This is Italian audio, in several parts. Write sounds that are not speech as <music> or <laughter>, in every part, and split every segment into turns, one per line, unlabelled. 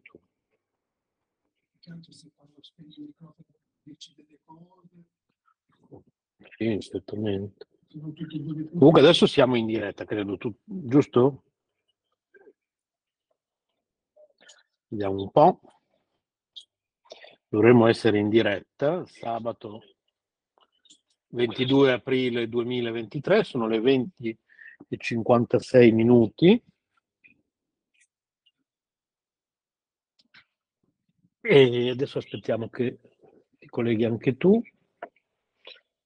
tu. Sì, certamente. Comunque adesso siamo in diretta, credo, tu, giusto? Vediamo un po'. Dovremmo essere in diretta sabato 22 aprile 2023, sono le 20 e 56 minuti. E adesso aspettiamo che ti colleghi anche tu.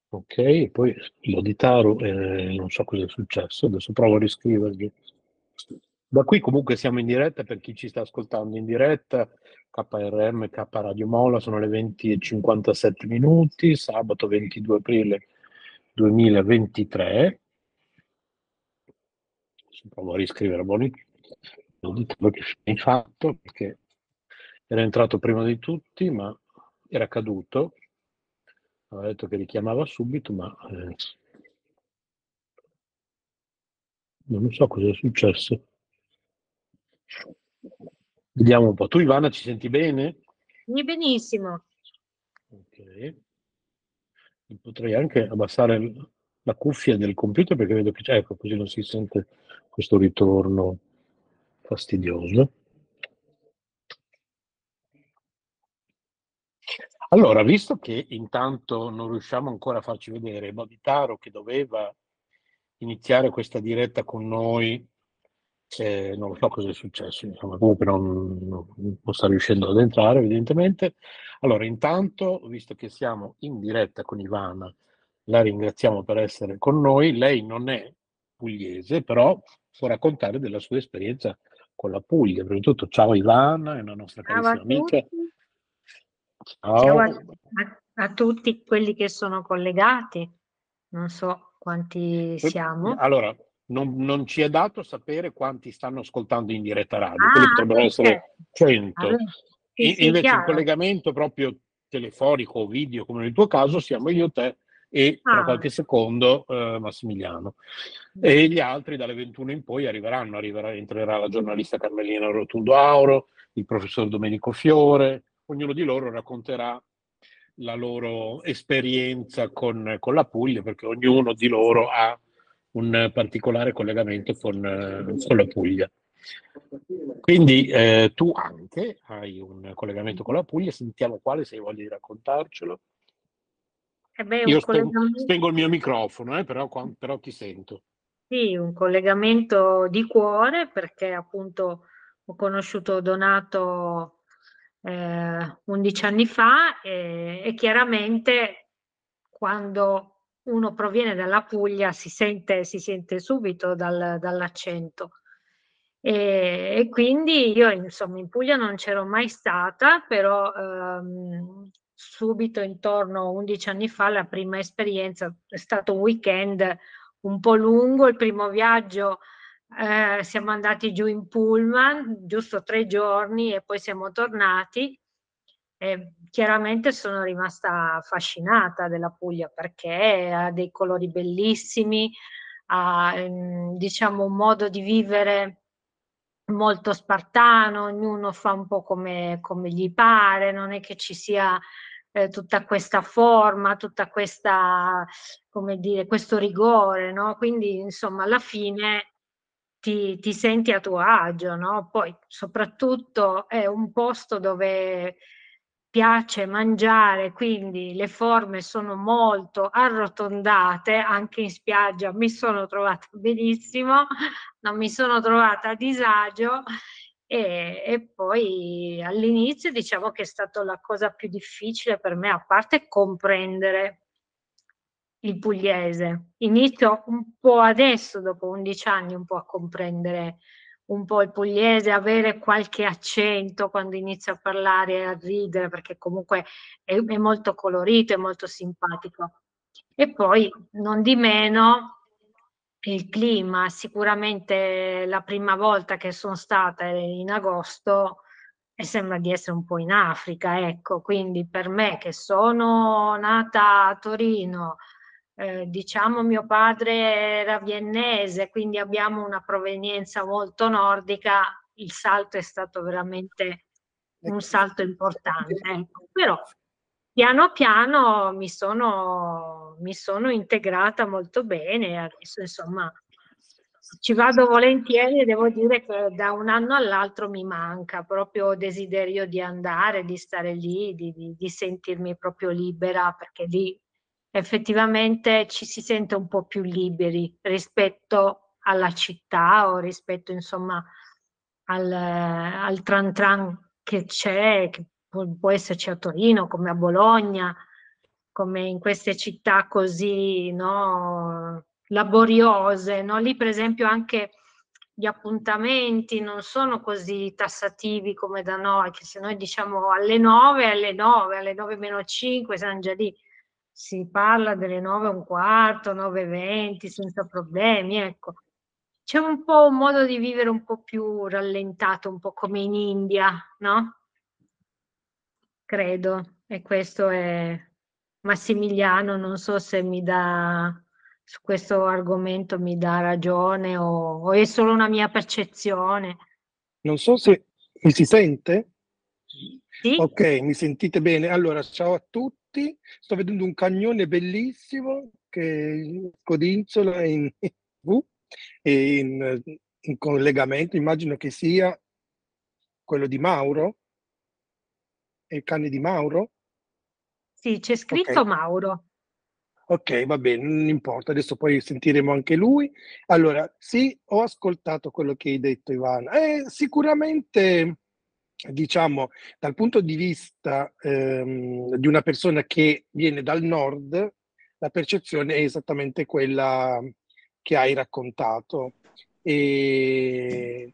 Ok, poi lo di Taro, eh, non so cosa è successo, adesso provo a riscrivergli. Da qui comunque siamo in diretta per chi ci sta ascoltando in diretta, KRM, K Radio Mola, sono le 20 e 57 minuti, sabato 22 aprile 2023. Adesso provo a riscrivere Boni, lo dico che hai fatto, perché era entrato prima di tutti, ma era caduto. Aveva detto che richiamava subito, ma eh, non so cosa è successo. Vediamo un po'. Tu Ivana ci senti bene?
Benissimo.
Ok. Potrei anche abbassare la cuffia del computer perché vedo che c'è, ecco, così non si sente questo ritorno fastidioso. Allora, visto che intanto non riusciamo ancora a farci vedere Boditaro che doveva iniziare questa diretta con noi eh, non so cosa è successo, insomma, comunque non, non, non, sta riuscendo ad entrare evidentemente. Allora, intanto, visto che siamo in diretta con Ivana, la ringraziamo per essere con noi. Lei non è pugliese, però può raccontare della sua esperienza con la Puglia. Prima di tutto, ciao Ivana, è una nostra carissima amica.
Ciao, ciao a, a, tutti quelli che sono collegati, non so quanti siamo.
Allora, non, non, ci è dato sapere quanti stanno ascoltando in diretta radio, ah, quelli potrebbero essere 100. Allora, sì, sì, invece chiaro. in collegamento proprio telefonico o video, come nel tuo caso, siamo io, te e tra ah. qualche secondo eh, Massimiliano. E gli altri dalle 21 in poi arriveranno, arriverà, entrerà la giornalista Carmelina Rotundo Auro, il professor Domenico Fiore, ognuno di loro racconterà la loro esperienza con, con la Puglia, perché ognuno di loro ha un particolare collegamento con, con la Puglia. Quindi eh, tu anche hai un collegamento con la Puglia, sentiamo quale se hai voglia di raccontarcelo. Eh beh, Io collegamento... spengo il mio microfono, eh, però, però ti sento.
Sì, un collegamento di cuore perché appunto ho conosciuto Donato eh, 11 anni fa e, e chiaramente quando uno proviene dalla Puglia si sente, si sente subito dal, dall'accento. E, e, quindi io insomma in Puglia non c'ero mai stata, però ehm, subito intorno a 11 anni fa la prima esperienza è stato un weekend un po' lungo, il primo viaggio eh, siamo andati giù in pullman, giusto tre giorni e poi siamo tornati e chiaramente sono rimasta affascinata della Puglia perché ha dei colori bellissimi, ha ehm, diciamo un modo di vivere molto spartano, ognuno fa un po' come, come gli pare, non è che ci sia eh, tutta questa forma, tutta questa, come dire, questo rigore, no? Quindi insomma alla fine ti, ti senti a tuo agio, no? Poi soprattutto è un posto dove piace mangiare, quindi le forme sono molto arrotondate, anche in spiaggia mi sono trovata <laughs> benissimo, non mi sono trovata a disagio e, e poi all'inizio diciamo che è stata la cosa più difficile per me, a parte comprendere il pugliese. Inizio un po' adesso, dopo 11 anni, un po' a comprendere un po' il pugliese, avere qualche accento quando inizia a parlare e a ridere, perché comunque è, è molto colorito, è molto simpatico. E poi, non di meno, il clima, sicuramente la prima volta che sono stata in agosto e sembra di essere un po' in Africa, ecco, quindi per me che sono nata a Torino, eh, diciamo mio padre era viennese, quindi abbiamo una provenienza molto nordica, il salto è stato veramente un salto importante. Ecco. Però piano piano mi sono, mi sono integrata molto bene, adesso insomma ci vado volentieri e devo dire che da un anno all'altro mi manca proprio desiderio di andare, di stare lì, di, di, di sentirmi proprio libera, perché lì effettivamente ci si sente un po' più liberi rispetto alla città o rispetto insomma al, al tran tran che c'è, che può, può esserci a Torino come a Bologna, come in queste città così no, laboriose. No? Lì per esempio anche gli appuntamenti non sono così tassativi come da noi, che se noi diciamo alle 9, alle 9, alle 9 meno 5, siamo già lì si parla delle 9 e un quarto, 9 e 20 senza problemi, ecco. C'è un po' un modo di vivere un po' più rallentato, un po' come in India, no? Credo. E questo è Massimiliano, non so se mi dà su questo argomento mi dà ragione o, o è solo una mia percezione.
Non so se mi si sente? Sì. Ok, mi sentite bene. Allora, ciao a tutti tutti. Sto vedendo un cagnone bellissimo che codinzola in V e in, in collegamento. Immagino che sia quello di Mauro. È il cane di Mauro?
Sì, c'è scritto okay. Mauro.
Ok, va bene, non importa, adesso poi sentiremo anche lui. Allora, sì, ho ascoltato quello che hai detto, Ivana. Eh, sicuramente diciamo, dal punto di vista ehm, di una persona che viene dal nord, la percezione è esattamente quella che hai raccontato. E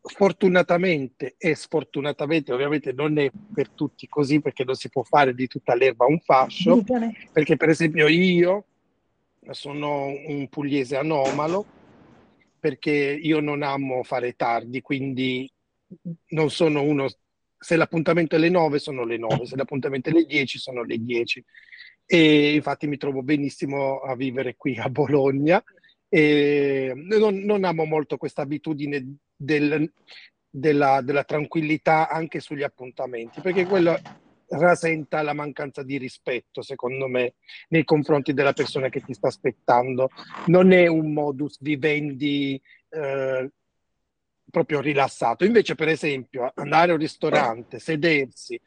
fortunatamente e sfortunatamente, ovviamente non è per tutti così perché non si può fare di tutta l'erba un fascio, perché per esempio io sono un pugliese anomalo perché io non amo fare tardi, quindi non sono uno, se l'appuntamento è alle 9 sono le 9, se l'appuntamento è alle 10 sono le 10. E infatti mi trovo benissimo a vivere qui a Bologna. E non, non amo molto questa abitudine del, della, della tranquillità anche sugli appuntamenti, perché quello rasenta la mancanza di rispetto, secondo me, nei confronti della persona che ti sta aspettando. Non è un modus vivendi eh, proprio rilassato. Invece, per esempio, andare a un ristorante, sedersi,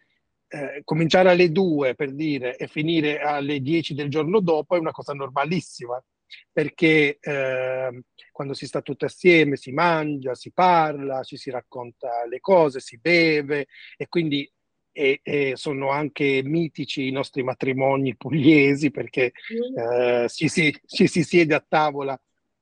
eh, cominciare alle 2 per dire e finire alle 10 del giorno dopo è una cosa normalissima, perché eh, quando si sta tutti assieme si mangia, si parla, ci si racconta le cose, si beve e quindi e, e sono anche mitici i nostri matrimoni pugliesi perché eh, ci, si, ci si siede a tavola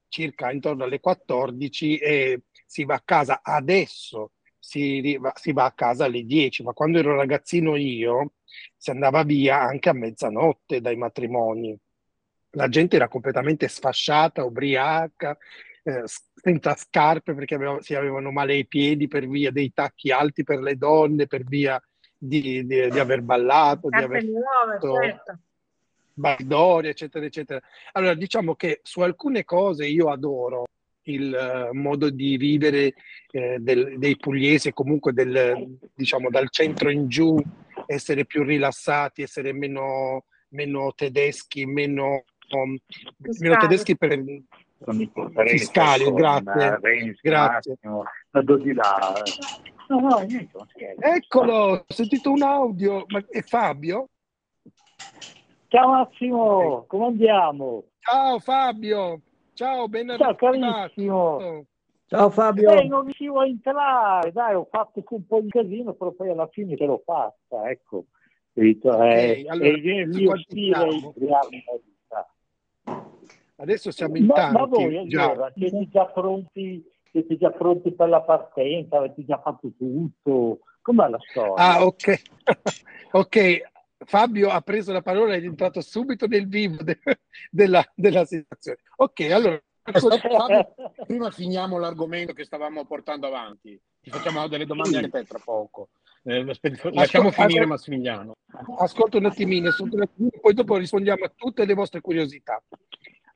circa intorno alle 14 e si va a casa adesso, si, va, si va a casa alle 10, ma quando ero ragazzino io si andava via anche a mezzanotte dai matrimoni. La gente era completamente sfasciata, ubriaca, eh, senza scarpe perché aveva, si avevano male i piedi per via dei tacchi alti per le donne, per via di, di, di aver ballato, di aver
nuove, certo.
Baldori, eccetera, eccetera. Allora, diciamo che su alcune cose io adoro il uh, modo di vivere eh, del, dei pugliesi, comunque del, diciamo, dal centro in giù, essere più rilassati, essere meno, meno tedeschi, meno, um, meno tedeschi per fiscali, grazie. grazie. No, no, niente, Eccolo, ho sentito un audio, ma è Fabio?
Ciao Massimo, come andiamo?
Ciao Fabio, ciao, ben
Ciao carissimo.
Ciao
Fabio. Eh, non riuscivo a entrare, dai, ho fatto un po' di casino, però poi alla fine ce l'ho fatta, ecco. Okay,
eh, allora, il mio stile Adesso siamo in ma, tanti.
Ma voi allora, siete già pronti, siete già pronti per la partenza, avete già fatto tutto? Com'è la storia?
Ah, ok. <laughs> ok, Fabio ha preso la parola ed è entrato subito nel vivo de- della, della, situazione. Ok, allora.
Fabio, prima finiamo l'argomento che stavamo portando avanti. Ti facciamo delle domande anche te tra poco. Eh, lasciamo Ascol- finire Massimiliano.
Ascolta un attimino, un attimino, poi dopo rispondiamo a tutte le vostre curiosità.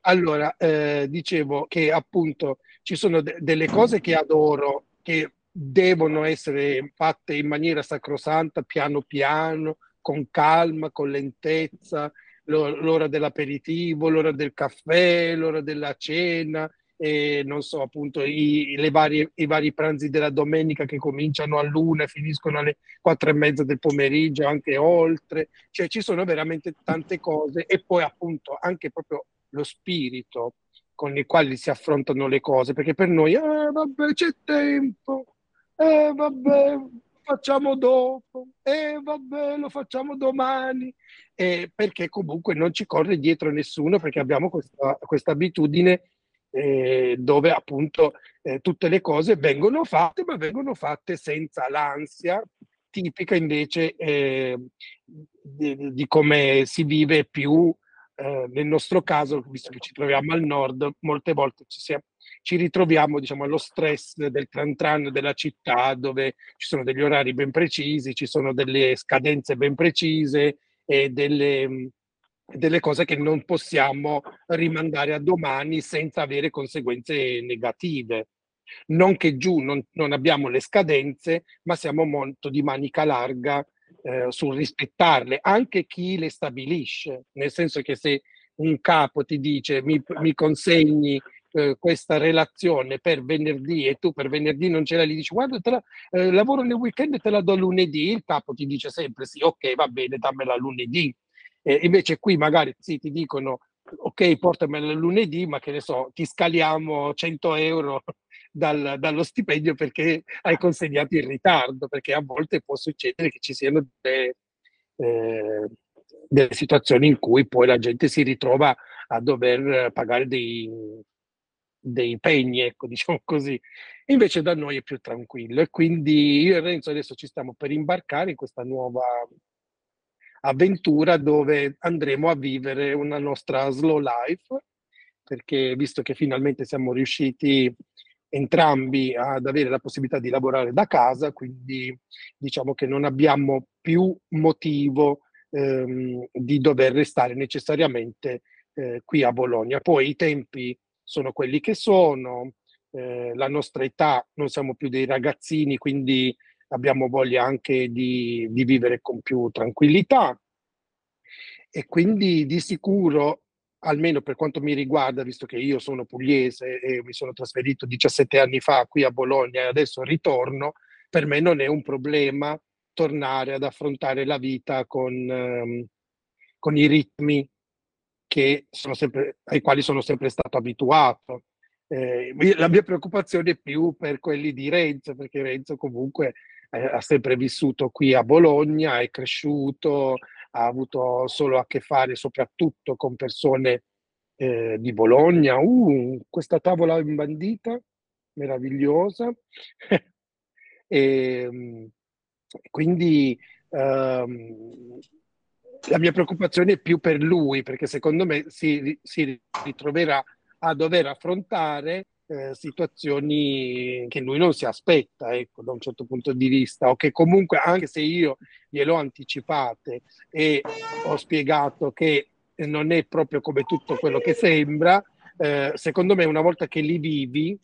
Allora, eh, dicevo che appunto ci sono de- delle cose che adoro, che devono essere fatte in maniera sacrosanta, piano piano, con calma, con lentezza, l'ora dell'aperitivo, l'ora del caffè, l'ora della cena, e non so, appunto, i, varie, i vari pranzi della domenica che cominciano all'una e finiscono alle quattro e mezza del pomeriggio, anche oltre, cioè ci sono veramente tante cose e poi appunto anche proprio lo spirito con il quale si affrontano le cose, perché per noi, eh, vabbè, c'è tempo, eh, vabbè, facciamo dopo, eh, vabbè, lo facciamo domani, eh, perché comunque non ci corre dietro nessuno, perché abbiamo questa, questa abitudine eh, dove appunto eh, tutte le cose vengono fatte, ma vengono fatte senza l'ansia tipica invece eh, di, di, come si vive più eh, nel nostro caso, visto che ci troviamo al nord, molte volte ci, siamo, ci ritroviamo diciamo, allo stress del tran tran della città dove ci sono degli orari ben precisi, ci sono delle scadenze ben precise e delle delle cose che non possiamo rimandare a domani senza avere conseguenze negative. Non che giù non, non abbiamo le scadenze, ma siamo molto di manica larga eh, sul rispettarle, anche chi le stabilisce, nel senso che se un capo ti dice mi, mi consegni eh, questa relazione per venerdì e tu per venerdì non ce l'hai, gli dici guarda, la, eh, lavoro nel weekend e te la do lunedì, il capo ti dice sempre sì, ok, va bene, dammela lunedì eh, invece qui magari sì, ti dicono ok, portamela lunedì, ma che ne so, ti scaliamo 100 euro dal, dallo stipendio perché hai consegnato in ritardo, perché a volte può succedere che ci siano delle, eh, delle situazioni in cui poi la gente si ritrova a dover pagare dei, dei pegni, ecco, <laughs> diciamo così. Invece da noi è più tranquillo e quindi io e Renzo adesso ci stiamo per imbarcare in questa nuova avventura dove andremo a vivere una nostra slow life, perché visto che finalmente siamo riusciti entrambi ad avere la possibilità di lavorare da casa, quindi diciamo che non abbiamo più motivo ehm, di dover restare necessariamente eh, qui a Bologna. Poi i tempi sono quelli che sono, eh, la nostra età, non siamo più dei ragazzini, quindi abbiamo voglia anche di, di vivere con più tranquillità. E quindi di sicuro almeno per quanto mi riguarda, visto che io sono pugliese e mi sono trasferito 17 anni fa qui a Bologna e adesso ritorno, per me non è un problema tornare ad affrontare la vita con, um, con i ritmi sempre, ai quali sono sempre stato abituato. Eh, la mia preoccupazione è più per quelli di Renzo, perché Renzo comunque eh, ha sempre vissuto qui a Bologna, è cresciuto, ha avuto solo a che fare soprattutto con persone eh, di Bologna. Uh, questa tavola imbandita, meravigliosa. e, <laughs> ehm, quindi um, la mia preoccupazione è più per lui, perché secondo me si, si ritroverà a dover affrontare eh, situazioni che lui non si aspetta, ecco, da un certo punto di vista, o che comunque, anche se io gliel'ho anticipate e ho spiegato che non è proprio come tutto quello che sembra, eh, secondo me una volta che li vivi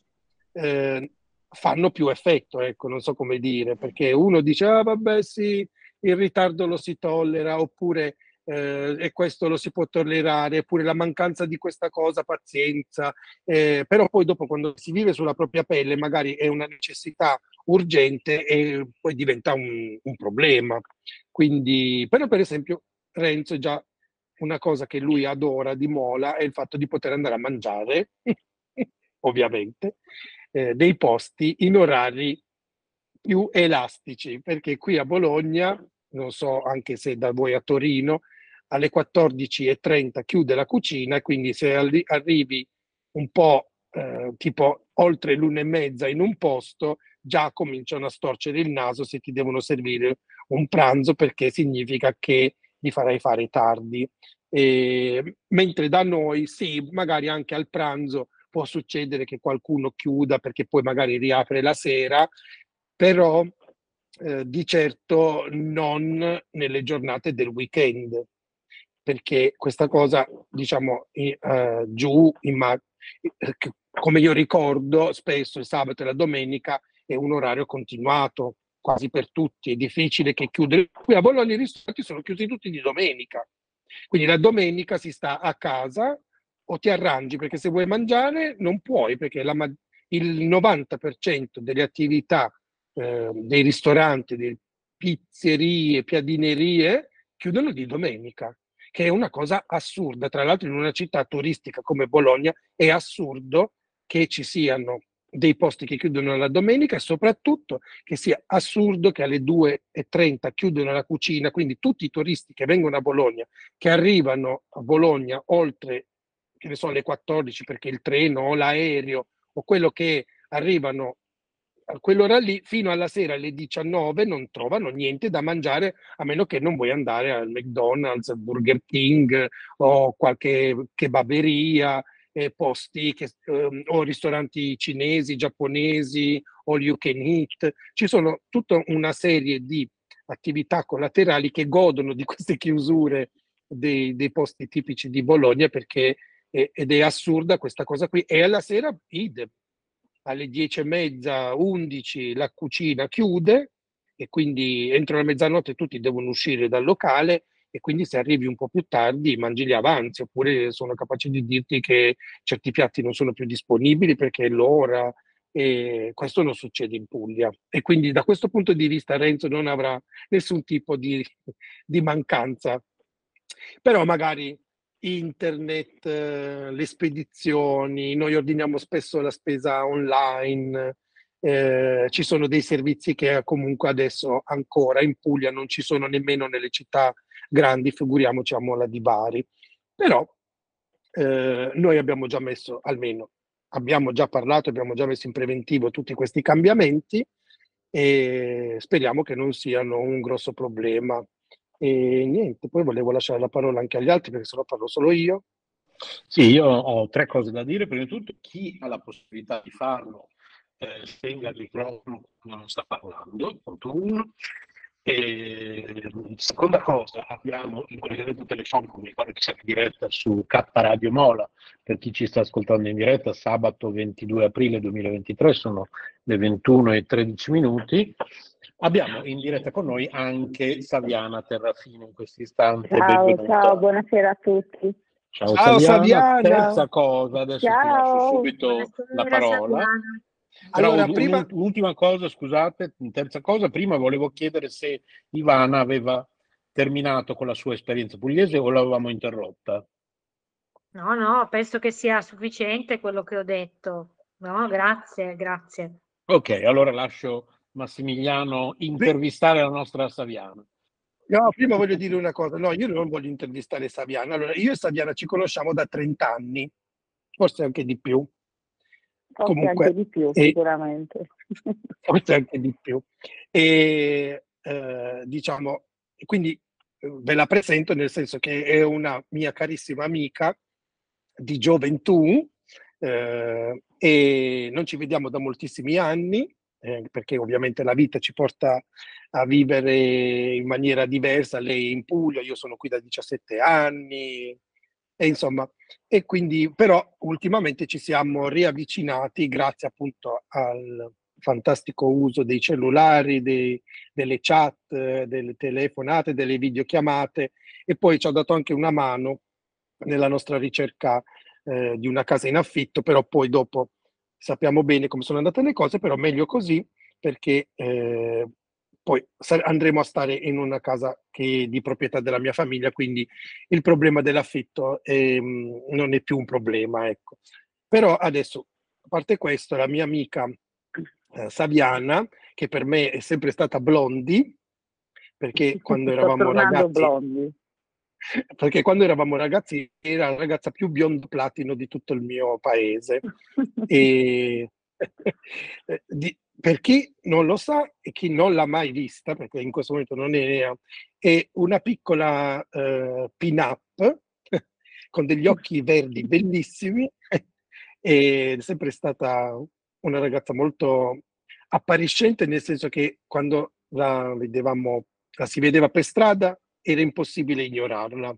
eh, fanno più effetto, ecco, non so come dire, perché uno dice, ah vabbè sì, il ritardo lo si tollera, oppure eh, e questo lo si può tollerare, eppure la mancanza di questa cosa, pazienza, eh, però poi dopo quando si vive sulla propria pelle magari è una necessità urgente e poi diventa un, un problema. Quindi, però per esempio Renzo già una cosa che lui adora di Mola è il fatto di poter andare a mangiare, <laughs> ovviamente, eh, dei posti in orari più elastici, perché qui a Bologna, non so anche se da voi a Torino, alle 14.30 chiude la cucina e quindi se arri- arrivi un po' eh, tipo oltre l'una e mezza in un posto già cominciano a storcere il naso se ti devono servire un pranzo perché significa che li farai fare tardi. E, mentre da noi sì, magari anche al pranzo può succedere che qualcuno chiuda perché poi magari riapre la sera, però eh, di certo non nelle giornate del weekend perché questa cosa, diciamo, uh, giù, in ma- come io ricordo, spesso il sabato e la domenica è un orario continuato quasi per tutti, è difficile che chiudere. Qui a Bologna i ristoranti sono chiusi tutti di domenica, quindi la domenica si sta a casa o ti arrangi perché se vuoi mangiare non puoi perché la, il 90% delle attività eh, dei ristoranti, delle pizzerie, piadinerie chiudono di domenica, che è una cosa assurda. Tra l'altro in una città turistica come Bologna è assurdo che ci siano dei posti che chiudono la domenica e soprattutto che sia assurdo che alle 2.30 chiudono la cucina, quindi tutti i turisti che vengono a Bologna, che arrivano a Bologna oltre che ne so, le 14 perché il treno o l'aereo o quello che arrivano a quell'ora lì fino alla sera alle 19 non trovano niente da mangiare a meno che non vuoi andare al McDonald's, al Burger King o qualche kebaberia eh, posti che, eh, o ristoranti cinesi, giapponesi o you can eat. Ci sono tutta una serie di attività collaterali che godono di queste chiusure dei, dei posti tipici di Bologna perché ed è assurda questa cosa qui. E alla sera idem, alle dieci e mezza, undici la cucina chiude e quindi entro la mezzanotte tutti devono uscire dal locale e quindi se arrivi un po' più tardi mangi gli avanzi, oppure sono capace di dirti che certi piatti non sono più disponibili perché è l'ora, e questo non succede in Puglia. E quindi da questo punto di vista Renzo non avrà nessun tipo di, di mancanza. Però magari internet, eh, le spedizioni, noi ordiniamo spesso la spesa online, eh, ci sono dei servizi che comunque adesso ancora in Puglia non ci sono nemmeno nelle città grandi, figuriamoci a Mola di Bari. Però eh, noi abbiamo già messo, almeno abbiamo già parlato, abbiamo già messo in preventivo tutti questi cambiamenti e speriamo che non siano un grosso problema. E niente, poi volevo lasciare la parola anche agli altri perché sennò parlo solo io.
Sì, io ho tre cose da dire. Prima di tutto, chi ha la possibilità di farlo, eh, spenga il microfono quando non sta parlando, punto uno. E, seconda cosa, abbiamo il collegamento telefonico, mi ricordo che siamo in diretta su K Radio Mola, per chi ci sta ascoltando in diretta, sabato 22 aprile 2023, sono le 21 e 13 minuti. Abbiamo in diretta con noi anche Saviana Terrafino in questo istante.
Ciao, Benvenuta. ciao, buonasera a tutti.
Ciao, ciao Saviana. Saviana. Terza cosa, adesso ciao. ti lascio subito buonasera, la parola. Saviana. Allora, un, prima... L'ultima cosa, scusate, terza cosa, prima volevo chiedere se Ivana aveva terminato con la sua esperienza pugliese o l'avevamo interrotta.
No, no, penso che sia sufficiente quello che ho detto. No, grazie, grazie.
Ok, allora lascio Massimiliano intervistare la nostra Saviana.
No, prima voglio dire una cosa, no, io non voglio intervistare Saviana. Allora, io e Saviana ci conosciamo da 30 anni, forse anche di più.
Forse Comunque, anche di più, e, sicuramente. <laughs>
Forse anche di più. E eh, diciamo, quindi eh, ve la presento nel senso che è una mia carissima amica di gioventù eh, e non ci vediamo da moltissimi anni eh, perché ovviamente la vita ci porta a vivere in maniera diversa, lei in Puglia, io sono qui da 17 anni, e insomma, e quindi però ultimamente ci siamo riavvicinati grazie appunto al fantastico uso dei cellulari, dei, delle chat, delle telefonate, delle videochiamate e poi ci ha dato anche una mano nella nostra ricerca eh, di una casa in affitto, però poi dopo sappiamo bene come sono andate le cose, però meglio così perché eh, poi andremo a stare in una casa che è di proprietà della mia famiglia, quindi il problema dell'affitto è, mm, non è più un problema. Ecco. Però adesso, a parte questo, la mia amica eh, Saviana, che per me è sempre stata blondi, perché <laughs> quando eravamo ragazzi... Blondi perché quando eravamo ragazzi era la ragazza più biondo platino di tutto il mio paese. <laughs> e, di, per chi non lo sa e chi non l'ha mai vista, perché in questo momento non è, è una piccola uh, pin-up <laughs> con degli occhi verdi bellissimi <laughs> è sempre stata una ragazza molto appariscente, nel senso che quando la vedevamo, la si vedeva per strada, era impossibile ignorarla.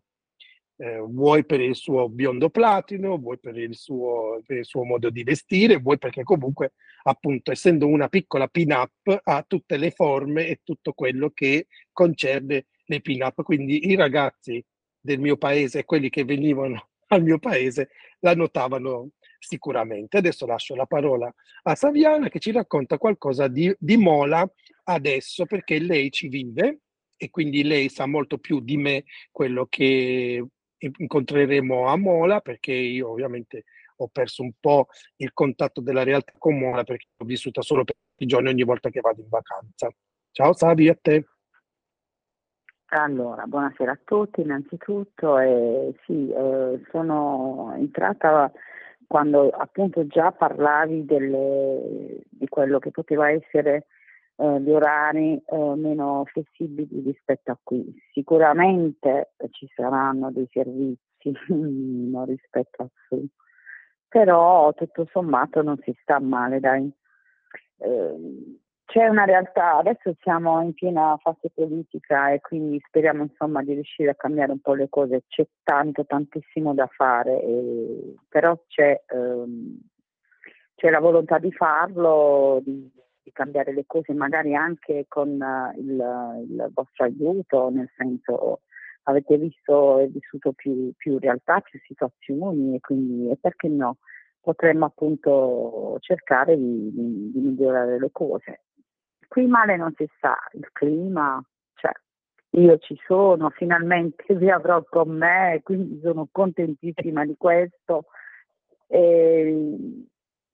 eh, vuoi per il suo biondo platino, vuoi per il, suo, per il suo modo di vestire, vuoi perché comunque, appunto, essendo una piccola pin-up, ha tutte le forme e tutto quello che concerne le pin-up. Quindi i ragazzi del mio paese e quelli che venivano <laughs> al mio paese la notavano sicuramente. Adesso lascio la parola a Saviana che ci racconta qualcosa di, di Mola adesso perché lei ci vive e quindi lei sa molto più di me quello che incontreremo a Mola perché io ovviamente ho perso un po' il contatto della realtà con Mola perché l'ho vissuta solo per i giorni ogni volta che vado in vacanza. Ciao Savi, a te.
Allora, buonasera a tutti innanzitutto. Eh, sì, eh, sono entrata quando appunto già parlavi delle, di quello che poteva essere eh, gli orari eh, meno flessibili rispetto a qui. Sicuramente ci saranno dei servizi <laughs> non rispetto a su, però tutto sommato non si sta male, dai. Eh, c'è una realtà, adesso siamo in piena fase politica e quindi speriamo insomma di riuscire a cambiare un po' le cose, c'è tanto, tantissimo da fare, e, però c'è, ehm, c'è, la volontà di farlo, di, di, cambiare le cose magari anche con uh, il, il, vostro aiuto, nel senso avete visto e vissuto più, più realtà, più situazioni e quindi e perché no? potremmo appunto cercare di, di, di migliorare le cose qui male non si sta, il clima, cioè io ci sono, finalmente vi avrò con me, quindi sono contentissima di questo. E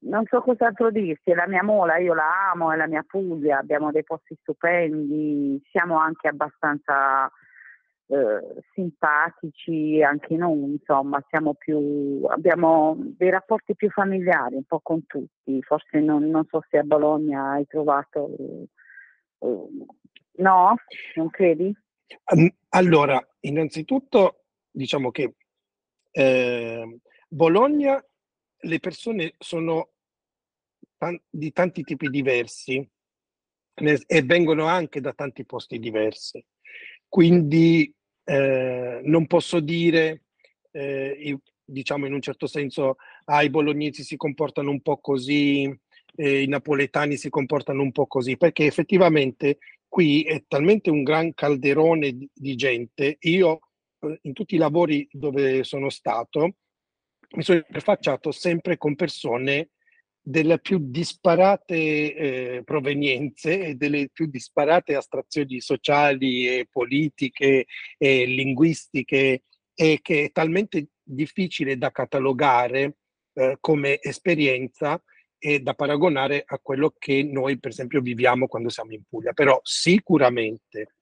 non so cos'altro dirti, è la mia mola, io la amo, è la mia Puglia, abbiamo dei posti stupendi, siamo anche abbastanza eh, simpatici anche noi, insomma, più, abbiamo dei rapporti più familiari un po' con tutti, forse non, non so se a Bologna hai trovato, eh, no? Non credi?
Allora, innanzitutto diciamo che eh, Bologna le persone sono di tanti tipi diversi e vengono anche da tanti posti diversi. Quindi eh, non posso dire, eh, diciamo in un certo senso, ah, i bolognesi si comportano un po' così, eh, i napoletani si comportano un po' così, perché effettivamente qui è talmente un gran calderone di, di gente. Io eh, in tutti i lavori dove sono stato mi sono interfacciato sempre con persone delle più disparate eh, provenienze e delle più disparate astrazioni sociali e politiche e linguistiche e che è talmente difficile da catalogare eh, come esperienza e da paragonare a quello che noi per esempio viviamo quando siamo in Puglia. Però sicuramente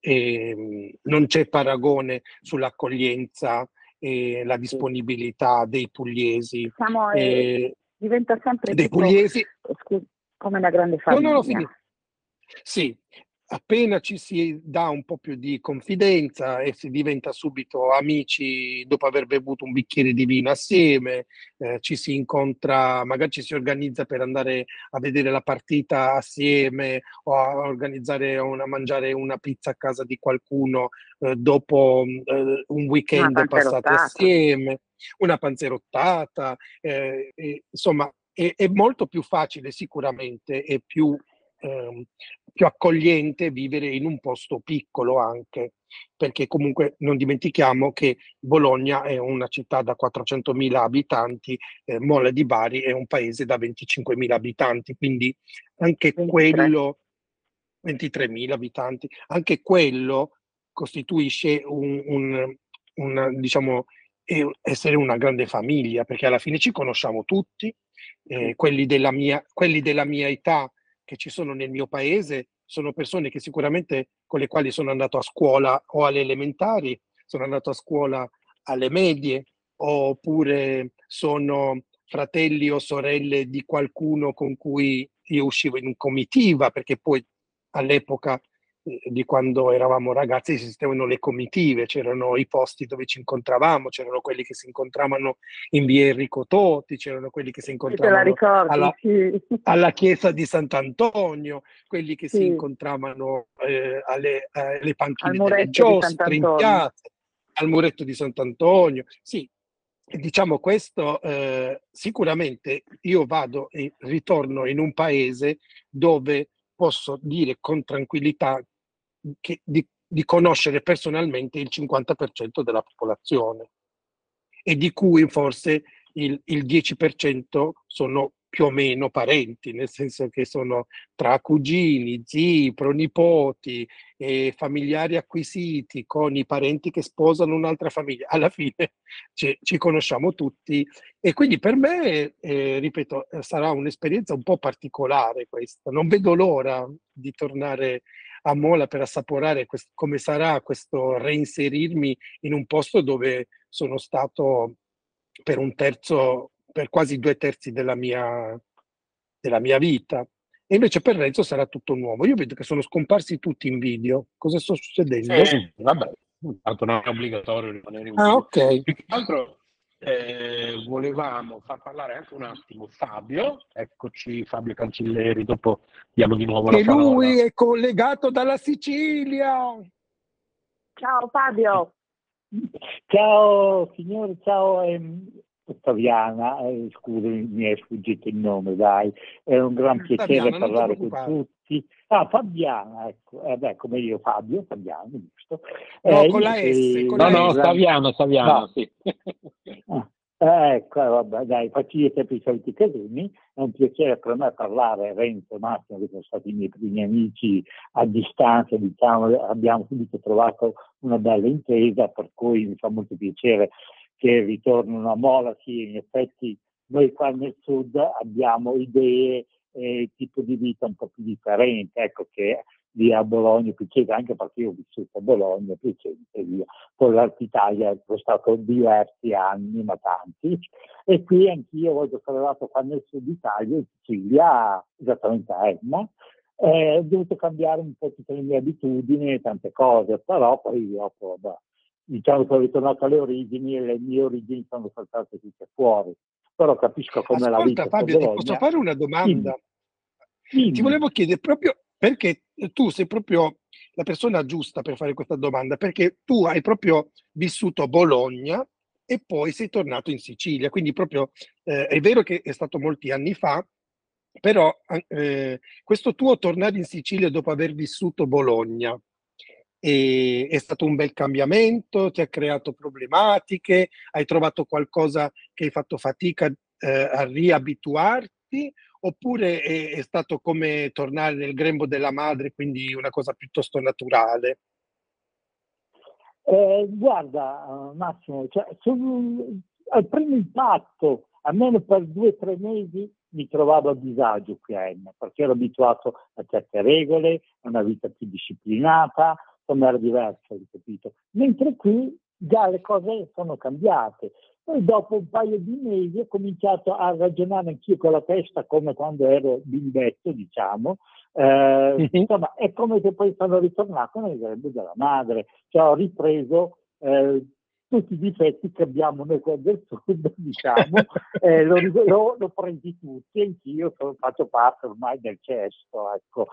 eh, non c'è paragone sull'accoglienza e la disponibilità dei pugliesi.
Siamo, eh, diventa sempre
dei tipo, pugliesi
come una grande famiglia. No, no, no,
sì, appena ci si dà un po' più di confidenza e si diventa subito amici dopo aver bevuto un bicchiere di vino assieme, eh, ci si incontra, magari ci si organizza per andare a vedere la partita assieme o a organizzare una, a mangiare una pizza a casa di qualcuno eh, dopo eh, un weekend passato assieme, una panzerottata, eh, insomma è, è molto più facile sicuramente e più Ehm, più accogliente vivere in un posto piccolo anche, perché comunque non dimentichiamo che Bologna è una città da 400.000 abitanti, eh, Mola di Bari è un paese da 25.000 abitanti, quindi anche 23. quello, 23.000 abitanti, anche quello costituisce un, un, un diciamo, essere una grande famiglia, perché alla fine ci conosciamo tutti, eh, quelli, della mia, quelli della mia età che ci sono nel mio paese sono persone che sicuramente con le quali sono andato a scuola o alle elementari, sono andato a scuola alle medie, oppure sono fratelli o sorelle di qualcuno con cui io uscivo in comitiva, perché poi all'epoca di quando eravamo ragazzi esistevano le comitive, c'erano i posti dove ci incontravamo, c'erano quelli che si incontravano in via Enrico Totti, c'erano quelli che si incontravano
ricordi,
alla,
sì.
alla, chiesa di Sant'Antonio, quelli che sì. si incontravano eh, alle, alle, panchine delle giostre in piazza. al muretto di Sant'Antonio. Sì, diciamo questo, eh, sicuramente io vado e ritorno in un paese dove posso dire con tranquillità che, di, di conoscere personalmente il 50% della popolazione e di cui forse il, il 10% sono più o meno parenti, nel senso che sono tra cugini, zii, pronipoti, e familiari acquisiti con i parenti che sposano un'altra famiglia. Alla fine ci, ci conosciamo tutti e quindi per me, eh, ripeto, sarà un'esperienza un po' particolare questa. Non vedo l'ora di tornare a Mola per assaporare quest- come sarà questo reinserirmi in un posto dove sono stato per un terzo per quasi due terzi della mia, della mia vita. E invece per Renzo sarà tutto nuovo. Io vedo che sono scomparsi tutti in video. Cosa sta succedendo?
Eh, vabbè, tanto non è obbligatorio rimanere in
ah, video. Ah, ok.
Più che altro eh, volevamo far parlare anche un attimo Fabio. Eccoci, Fabio Cancelleri. Dopo diamo di nuovo
che
la parola.
lui è collegato dalla Sicilia.
Ciao Fabio.
Ciao signori, ciao. Ehm, Ottaviana, eh, scusami, mi è sfuggito il nome, dai, è un gran piacere Fabiana, parlare con tutti. Ah, Fabiana, ecco, eh, beh, come io, Fabio, Fabiano, giusto?
No, eh, con la S.
Con no, la no, S. Saviano, Saviano, no. sì. <laughs>
Ah, eh, ecco, eh, vabbè, dai, faccio io sempre i soliti casini, è un piacere per me parlare, Renzo e Massimo, che sono stati i miei primi amici a distanza, diciamo, abbiamo subito trovato una bella intesa, per cui mi fa molto piacere che ritornano a Mola, sì, in effetti noi qua nel sud abbiamo idee e tipo di vita un po' più differente, ecco che lì a Bologna, Piacenza, anche perché io ho vissuto a Bologna, Piacenza, via. Con l'Arte Italia ho stato diversi anni, ma tanti, e qui anch'io voglio sono arrivato qua nel sud Italia, in Sicilia, esattamente a Emma, eh, ho dovuto cambiare un po' tutte le mie abitudini e tante cose, però poi dopo, beh, diciamo che sono ritornato alle origini e le mie origini sono saltate tutte fuori. Però capisco come la vita.
Fabio, ti posso fare una domanda? Sì. Sì. Ti volevo chiedere proprio perché tu sei proprio la persona giusta per fare questa domanda, perché tu hai proprio vissuto Bologna e poi sei tornato in Sicilia, quindi proprio eh, è vero che è stato molti anni fa, però eh, questo tuo tornare in Sicilia dopo aver vissuto Bologna, e è stato un bel cambiamento, ti ha creato problematiche, hai trovato qualcosa che hai fatto fatica eh, a riabituarti oppure è, è, stato come tornare nel grembo della madre, quindi una cosa piuttosto naturale?
Eh, guarda Massimo, cioè, sul, al primo impatto, almeno per due o tre mesi, mi trovavo a disagio qui a Enna, perché ero abituato a certe regole, a una vita più disciplinata, insomma era diverso, capito? Mentre qui già le cose sono cambiate. Poi dopo un paio di mesi ho cominciato a ragionare anch'io con la testa come quando ero bimbetto, diciamo. Eh. Insomma, è come se poi sono ritornato nel grembo della madre. Cioè ho ripreso eh, tutti i difetti che abbiamo noi qua del sud, <laughs> diciamo, eh, lo, lo, lo, prendi tutti, anch'io faccio parte ormai del cesto, ecco.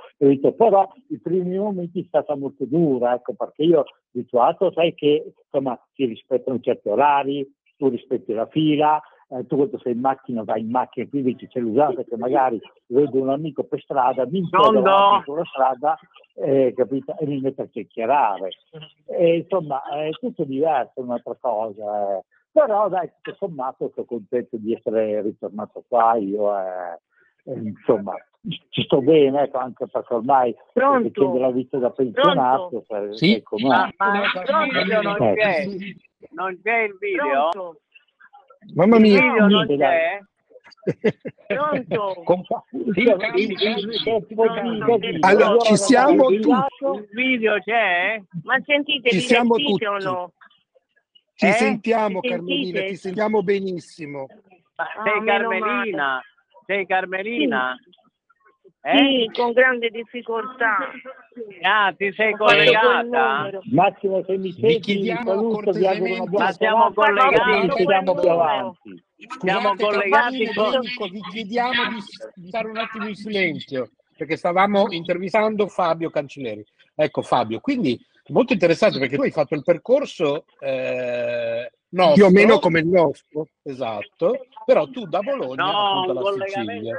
Però i primi momenti è stata molto dura, ecco, perché io abituato, sai che insomma si rispettano certi orari, tu rispetti la fila, eh, tu quando sei in macchina vai in macchina, quindi c'è l'usato che magari vedo un amico per strada, mi incontro sulla strada eh, capito? e mi metto a chiacchierare. E, insomma, è tutto diverso, è un'altra cosa. Eh. Però dai, tutto sommato sono contento di essere ritornato qua, io eh, eh insomma ci sto bene, ecco, anche perché ormai facendo la vita da pensionato. Per,
sì,
ecco,
ma, ma pronto non c'è, non c'è il video? Pronto.
Mamma mia,
il video non c'è?
allora ci siamo tutti
il video c'è? ma sentite
ci siamo tutti o no? ci eh? sentiamo ci Carmelina ti sentiamo benissimo
ma sei ah, Carmelina sei Carmelina
sì. Eh? Sì, con grande difficoltà.
Ah, ti sei collegata?
Massimo, se mi senti,
chiediamo cortesemente...
Ma siamo collegati,
siamo più avanti.
Siamo collegati con...
Vi chiediamo di, di stare un attimo in silenzio, perché stavamo intervistando Fabio Cancelleri. Ecco Fabio, quindi molto interessante perché tu hai fatto il percorso eh,
nostro, più o meno come il nostro.
Esatto, però tu da Bologna
no,
appunto alla Sicilia.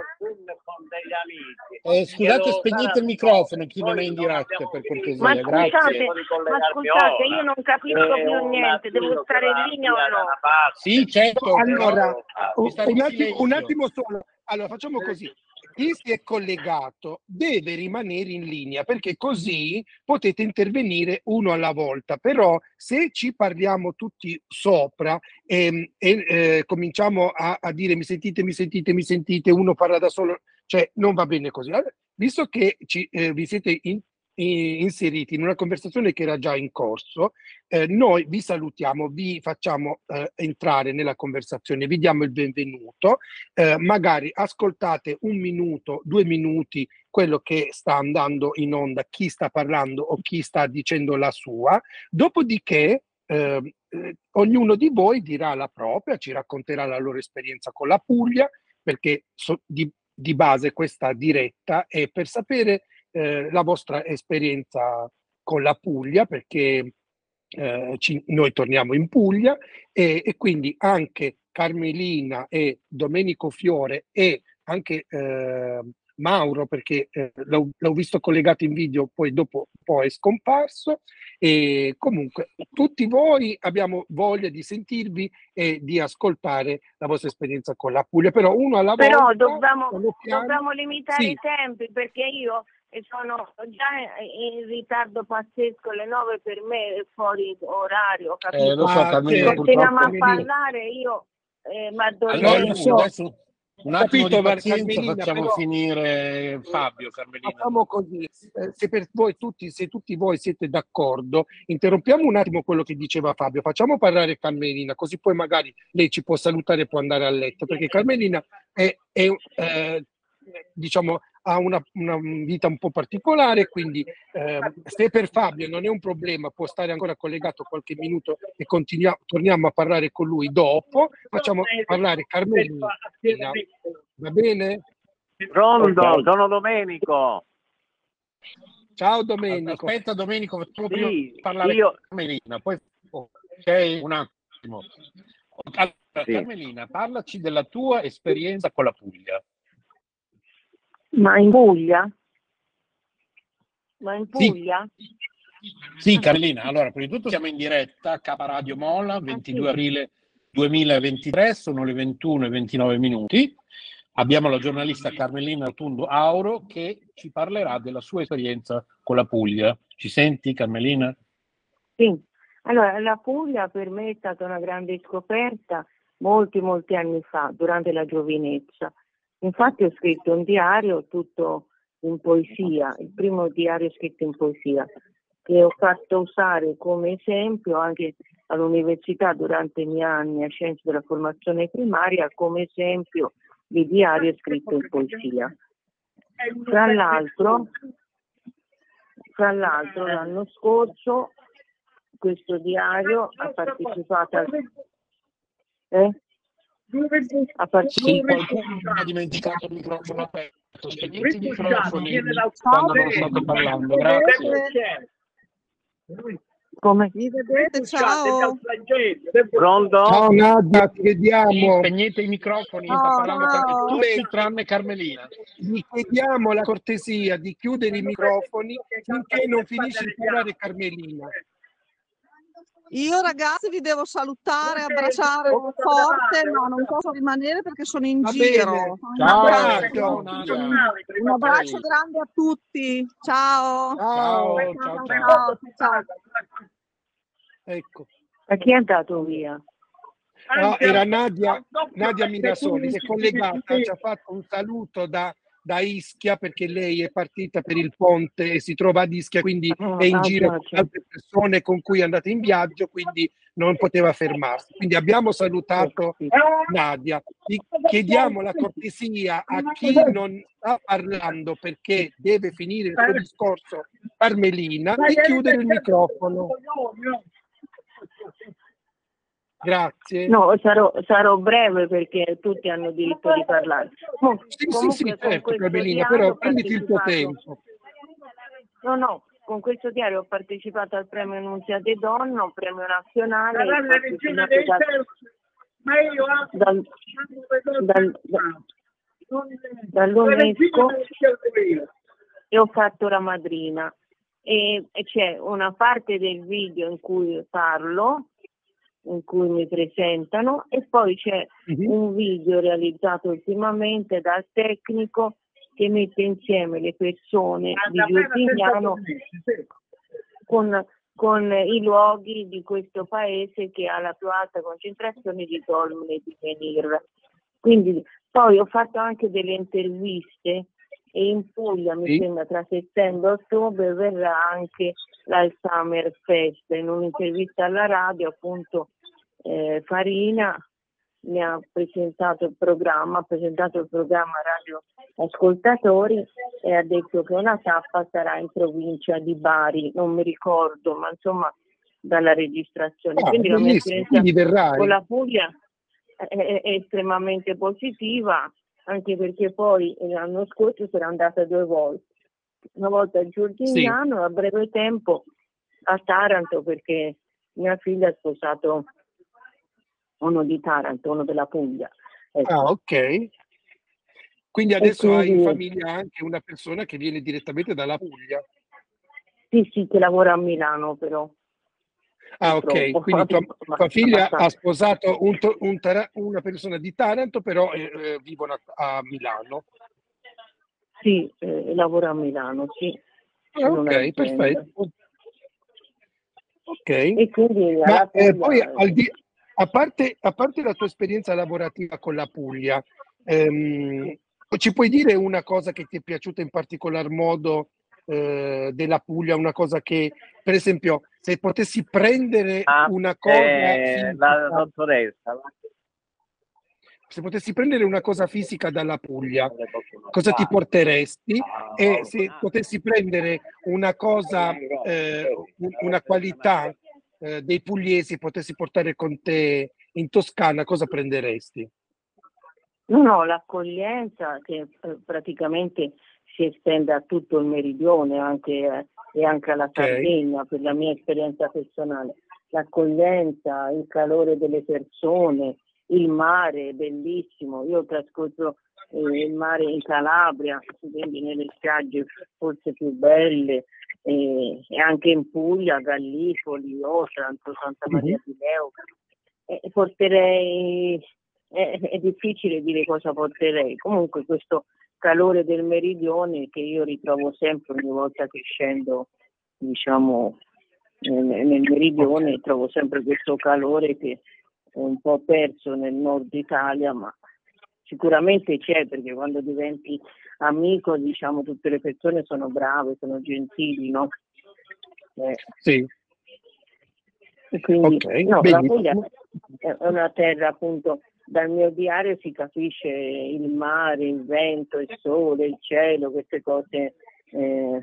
Eh, scusate, spegnete il microfono chi non è in diretta per cortesia,
ma
grazie.
Scusate, ma scusate, io non capisco più niente, devo stare in linea o no?
Sì, certo.
Allora, un attimo, un attimo solo. Allora, facciamo così chi si è collegato deve rimanere in linea perché così potete intervenire uno alla volta. Però se ci parliamo tutti sopra e, e eh, cominciamo a, a, dire mi sentite, mi sentite, mi sentite, uno parla da solo, cioè non va bene così. Allora, visto che ci, eh, vi siete in, inseriti in una conversazione che era già in corso, eh, noi vi salutiamo, vi facciamo eh, entrare nella conversazione, vi diamo il benvenuto, eh, magari ascoltate un minuto, due minuti quello che sta andando in onda, chi sta parlando o chi sta dicendo la sua, dopodiché ehm, eh, ognuno di voi dirà la propria, ci racconterà la loro esperienza con la Puglia, perché so, di, di base questa diretta è per sapere eh, la vostra esperienza con la Puglia, perché eh, ci, noi torniamo in Puglia e, e, quindi anche Carmelina e Domenico Fiore e anche eh, Mauro, perché eh, l'ho, l'ho, visto collegato in video, poi dopo poi è scomparso. E comunque tutti voi abbiamo voglia di sentirvi e di ascoltare la vostra esperienza con la Puglia, però uno alla
però
volta.
Però dobbiamo, dobbiamo limitare sì. i tempi perché io e sono già in ritardo pazzesco, le nove per me è fuori orario, capito?
Eh, lo so, Carmelina,
Continuiamo a parlare, io eh, ma
allora, adesso, adesso un attimo Capito, di pazienza, facciamo però, finire Fabio Carmelina.
Facciamo così, eh, se per voi tutti, se tutti voi siete d'accordo, interrompiamo un attimo quello che diceva Fabio, facciamo parlare Carmelina, così poi magari lei ci può salutare e può andare a letto, perché Carmelina è, è eh, diciamo, ha una, una, vita un po' particolare, quindi eh, se per Fabio non è un problema, può stare ancora collegato qualche minuto e torniamo a parlare con lui dopo, facciamo parlare Carmelina. Va bene?
Pronto, okay. sono Domenico.
Ciao Domenico.
Aspetta Domenico, facciamo sì, parlare io... Carmelina, poi ok, un attimo. Allora, sì. Carmelina, parlaci della tua esperienza con la Puglia.
Ma in Puglia? Ma in Puglia?
Sì, sì Carolina, allora prima di tutto siamo in diretta a Capa Radio Mola, 22 ah, sì. aprile 2023, sono le 21 e 29 minuti. Abbiamo la giornalista Carmelina Rotundo Auro che ci parlerà della sua esperienza con la Puglia. Ci senti Carmelina?
Sì, allora la Puglia per me è stata una grande scoperta molti molti anni fa, durante la giovinezza. Infatti ho scritto un diario tutto in poesia, il primo diario scritto in poesia, che ho fatto usare come esempio anche all'università durante i miei anni a Scienze della Formazione Primaria come esempio di diario scritto in poesia. Tra l'altro, tra l'altro l'anno scorso questo diario ha partecipato al... Eh?
A partire sì, qualcuno ha dimenticato il microfono aperto. Spegnete i microfoni quando non state parlando. Grazie.
Come?
Mi vedete? Ciao.
Pronto?
Ciao Nadia, ti vediamo.
Spegnete i microfoni, oh, sta parlando no. tutti tranne Carmelina.
Vi chiediamo la cortesia di chiudere i microfoni finché non finisce di parlare Carmelina.
Io ragazzi vi devo salutare, abbracciare forte, no, non posso rimanere perché sono in Va giro.
Ciao,
un,
abbraccio.
un abbraccio grande a tutti. Ciao.
Ciao, ciao, ciao. ciao.
Ecco.
A chi è andato via?
No, era Nadia, Nadia Mirasoli, si è collegata, ci ha fatto un saluto da da Ischia perché lei è partita per il ponte e si trova ad Ischia, quindi oh, è in giro con altre persone con cui è andata in viaggio, quindi non poteva fermarsi. Quindi abbiamo salutato Nadia. Chiediamo la cortesia a chi non sta parlando perché deve finire il suo discorso, Carmelina, di chiudere il microfono. Grazie.
No, sarò, sarò, breve perché tutti hanno diritto di parlare.
Sì, sì, sì, certo, Carmelina, però prenditi il tuo tempo.
No, no, con questo diario ho partecipato al premio Annunziate Donna, un premio nazionale dal, dal, dall'UNESCO e ho fatto la madrina e, e c'è una parte del video in cui parlo in cui mi presentano e poi c'è uh-huh. un video realizzato ultimamente dal tecnico che mette insieme le persone di Giustiniano con, con, i luoghi di questo paese che ha la più alta concentrazione di dolmeni e di menhir. Quindi poi ho fatto anche delle interviste e in Puglia mi sì. sembra tra settembre e ottobre verrà anche l'Alzheimer Fest in un'intervista alla radio appunto eh, Farina mi ha presentato il programma, ha presentato il programma Radio Ascoltatori e ha detto che una tappa sarà in provincia di Bari, non mi ricordo, ma insomma dalla registrazione.
Ah, quindi la mia esperienza
con la Puglia è, è, è, estremamente positiva, anche perché poi l'anno scorso sono andata due volte, una volta a Giorgignano sì. a breve tempo a Taranto perché mia figlia ha sposato uno di Taranto, uno della Puglia.
Ecco. Ah, ok. Quindi adesso quindi... hai in famiglia anche una persona che viene direttamente dalla Puglia.
Sì, sì, che lavora a Milano però.
Ah, ok. Quindi tua, <laughs> tua figlia ha sposato un, un, una persona di Taranto, però eh, eh, vivono a, a, Milano.
Sì, eh, lavora a Milano, sì.
Ah, ok, perfetto. Ok. E quindi Ma, eh, poi al di, a parte, a parte, la tua esperienza lavorativa con la Puglia, ehm, ci puoi dire una cosa che ti è piaciuta in particolar modo eh, della Puglia, una cosa che, per esempio, se potessi prendere ah, una cosa... Eh, la dottoressa. Se potessi prendere una cosa fisica dalla Puglia, cosa ti porteresti? E se potessi prendere una cosa, eh, una qualità eh, dei pugliesi potessi portare con te in Toscana, cosa prenderesti?
No, no, l'accoglienza che eh, praticamente si estende a tutto il meridione anche, eh, e anche alla Sardegna okay. per la mia esperienza personale. L'accoglienza, il calore delle persone, il mare è bellissimo. Io ho trascorso eh, il mare in Calabria, quindi nelle spiagge forse più belle, e, e anche in Puglia, Gallipoli, Otranto, Santa Maria di Leuca. E porterei, è, è difficile dire cosa porterei, comunque questo calore del meridione che io ritrovo sempre ogni volta che scendo diciamo nel, nel meridione trovo sempre questo calore che è un po' perso nel nord Italia ma sicuramente c'è perché quando diventi amico, diciamo, tutte le persone sono brave, sono gentili, no?
Eh. Sì.
Quindi, okay, no, la Puglia è una terra appunto dal mio diario si capisce il mare, il vento, il sole, il cielo, queste cose, eh,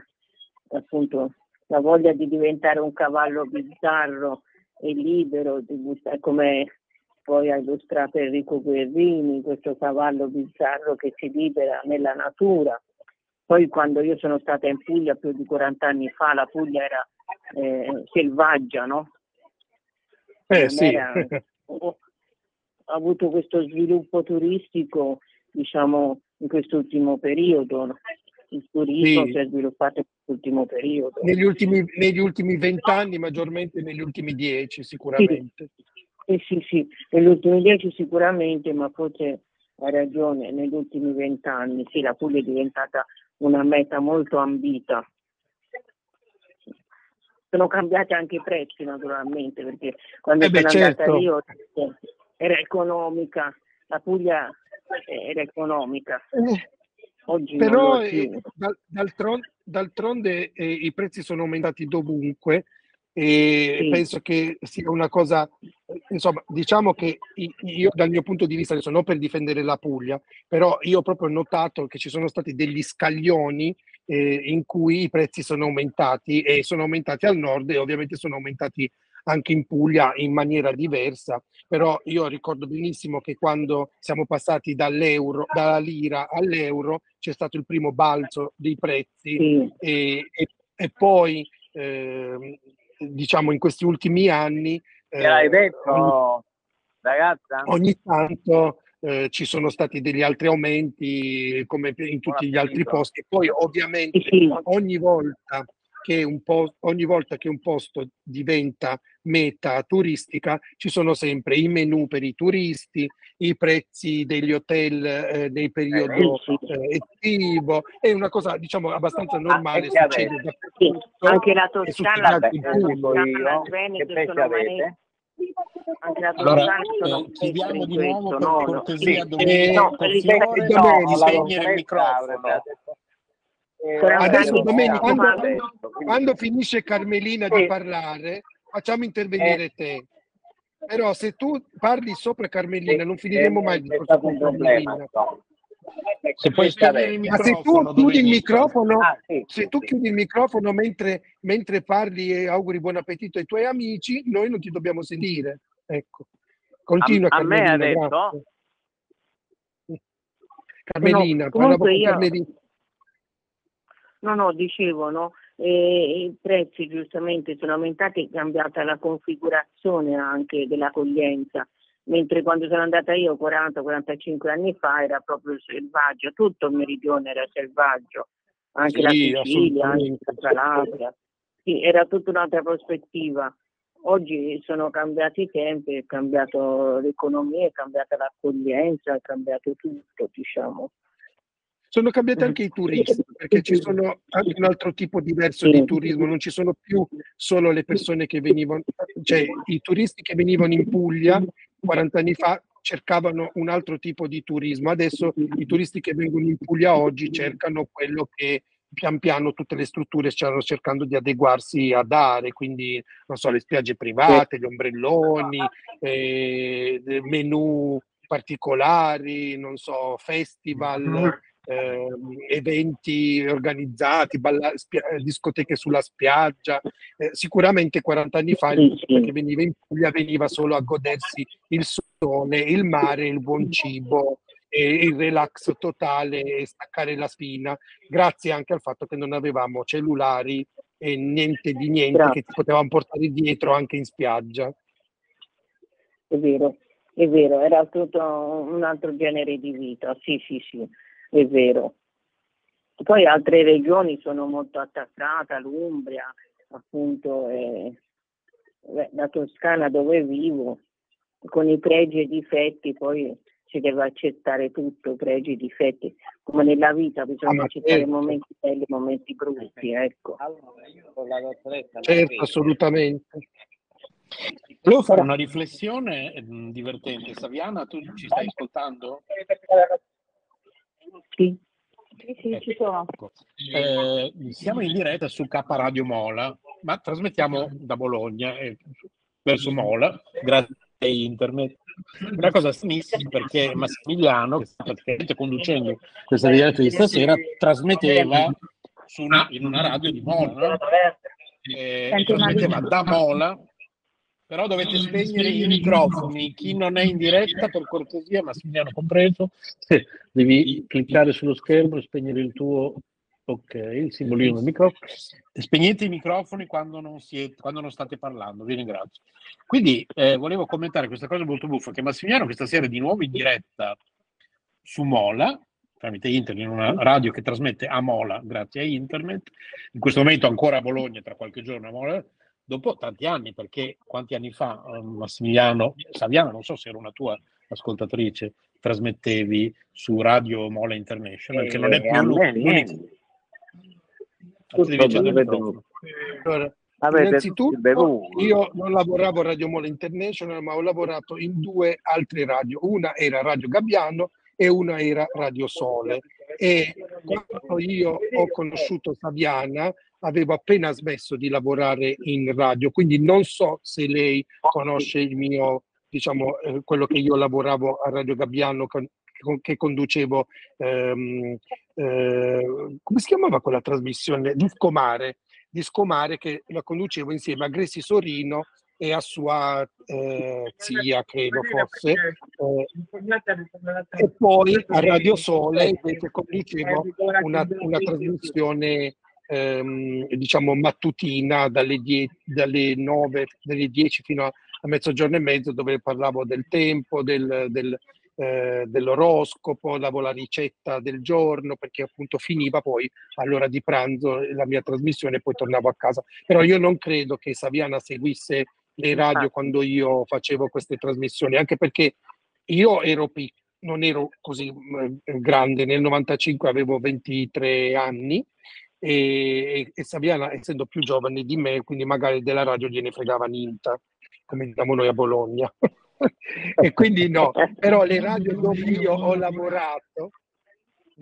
appunto la voglia di diventare un cavallo bizzarro e libero, come poi ha illustrato Enrico Guerrini, questo cavallo bizzarro che si libera nella natura. Poi quando io sono stata in Puglia più di 40 anni fa, la Puglia era eh, selvaggia, no?
Eh, sì.
Era, <laughs> ha avuto questo sviluppo turistico, diciamo, in quest'ultimo periodo. Il turismo sì. si è sviluppato in quest'ultimo periodo.
Negli ultimi, negli ultimi vent'anni, maggiormente negli ultimi dieci, sicuramente.
Sì. Eh sì, sì, negli ultimi dieci sicuramente, ma forse hai ragione, negli ultimi vent'anni, sì, la Puglia è diventata una meta molto ambita. Sono cambiati anche i prezzi naturalmente, perché quando
eh
sono
beh, certo.
andata io era economica, la Puglia era economica.
Eh, Oggi però eh, d'altronde, d'altronde eh, i prezzi sono aumentati dovunque e sì. penso che sia una cosa, insomma, diciamo che io dal mio punto di vista, adesso non per difendere la Puglia, però io ho proprio notato che ci sono stati degli scaglioni eh, in cui i prezzi sono aumentati e sono aumentati al nord e ovviamente sono aumentati anche in Puglia in maniera diversa, però io ricordo benissimo che quando siamo passati dall'euro, dalla lira all'euro c'è stato il primo balzo dei prezzi sì. e, e e poi eh, diciamo in questi ultimi anni
eh, l'hai detto ogni, ragazza?
ogni tanto eh, ci sono stati degli altri aumenti come in tutti gli altri posti. Poi ovviamente ogni volta che un po- ogni volta che un posto diventa meta turistica ci sono sempre i menu per i turisti, i prezzi degli hotel eh, nel periodo eh, estivo, è una cosa diciamo abbastanza normale,
ah, succede Anche la Toscana, il Veneto sono
maneggi anche la allora, eh, chiediamo di nuovo per no, cortesia no, sì, no, no, spegnere il microfono.
Eh, adesso Domenico, quando, quando, finisce Carmelina di parlare, facciamo intervenire eh. te. Però se tu parli sopra Carmelina, non finiremo mai il discorso con Carmelina. Se microfono, Ma se tu chiudi il microfono, ah, sì, se tu chiudi il microfono mentre, mentre, parli e auguri buon appetito ai tuoi amici, noi non ti dobbiamo sentire. Ecco. Continua
a, a me ha detto
grazie. Carmelina, no, parla io... Carmelina.
No, no, dicevo, no? Eh, I prezzi giustamente sono aumentati, è cambiata la configurazione anche dell'accoglienza, mentre quando sono andata io 40-45 anni fa era proprio selvaggio, tutto il meridione era selvaggio, anche sì, la Sicilia, anche la Calabria, sì, era tutta un'altra prospettiva. Oggi sono cambiati i tempi, è cambiato l'economia, è cambiata l'accoglienza, è cambiato tutto, diciamo.
Sono cambiati anche i turisti, perché ci sono anche un altro tipo diverso di turismo, non ci sono più solo le persone che venivano, cioè i turisti che venivano in Puglia 40 anni fa cercavano un altro tipo di turismo, adesso i turisti che vengono in Puglia oggi cercano quello che pian piano tutte le strutture stanno cercando di adeguarsi a dare, quindi non so, le spiagge private, gli ombrelloni, eh, menù particolari, non so, festival eh, eventi organizzati, balla, spia, discoteche sulla spiaggia. Eh, sicuramente 40 anni fa il che veniva in Puglia veniva solo a godersi il sole, il mare, il buon cibo il relax totale e staccare la spina, grazie anche al fatto che non avevamo cellulari e niente di niente Grazie. che ti potevamo portare dietro anche in spiaggia.
È vero, è vero, era tutto un altro genere di vita, sì, sì, sì è vero. Poi altre regioni sono molto attaccate, l'Umbria, appunto, e, la Toscana dove vivo, con i pregi e i difetti, poi si deve accettare tutto, pregi e difetti, come nella vita bisogna ah, accettare certo. momenti belli e momenti brutti, ecco.
Certo, assolutamente.
Volevo fare una riflessione mm, divertente. Saviana, tu ci stai ascoltando?
Sì, sì, sì ci sono.
Ecco. Eh, siamo in diretta su K Radio Mola, ma trasmettiamo da Bologna eh, verso Mola, grazie a internet. Una cosa stranissima perché Massimiliano, che sta praticamente conducendo questa diretta di stasera, trasmetteva una, in una radio di Mola, eh, trasmetteva da Mola però dovete spegnere i microfoni. Chi non è in diretta, per cortesia, Massimiliano compreso, devi cliccare sullo schermo e spegnere il tuo ok, il simbolino del microfono. Spegnete i microfoni quando non, siete, quando non state parlando, vi ringrazio. Quindi eh, volevo commentare questa cosa molto buffa, che Massimiliano questa sera è di nuovo in diretta su Mola, tramite internet, in una radio che trasmette a Mola grazie a internet, in questo momento ancora a Bologna, tra qualche giorno a Mola, dopo tanti anni, perché quanti anni fa eh, Massimiliano Saviano, non so se era una tua ascoltatrice, trasmettevi su Radio Mola International, eh, che non è più l'unico.
Allora, innanzitutto io non lavoravo a Radio Mola International, ma ho lavorato in due altre radio. Una era Radio Gabbiano e una era Radio Sole. E quando io ho conosciuto Saviana, avevo appena smesso di lavorare in radio, quindi non so se lei conosce il mio, diciamo, eh, quello che io lavoravo a Radio Gabbiano, con, che conducevo, ehm, eh, come si chiamava quella trasmissione? Disco Mare, Disco Mare che la conducevo insieme a Gresi Sorino e a sua eh, zia, credo fosse. Eh, e poi a Radio Sole invece conducevo una, una trasmissione ehm, diciamo mattutina dalle, die- dalle 9, dalle 10 fino a, a, mezzogiorno e mezzo dove parlavo del tempo, del, del, eh, dell'oroscopo, davo la ricetta del giorno perché appunto finiva poi all'ora di pranzo la mia trasmissione e poi tornavo a casa. Però io non credo che Saviana seguisse le radio quando io facevo queste trasmissioni, anche perché io ero piccolo non ero così eh, grande, nel 95 avevo 23 anni e, e Saviana essendo più giovane di me, quindi magari della radio gliene fregava niente, come diciamo noi a Bologna. <laughs> e quindi no, però le radio dove io ho lavorato,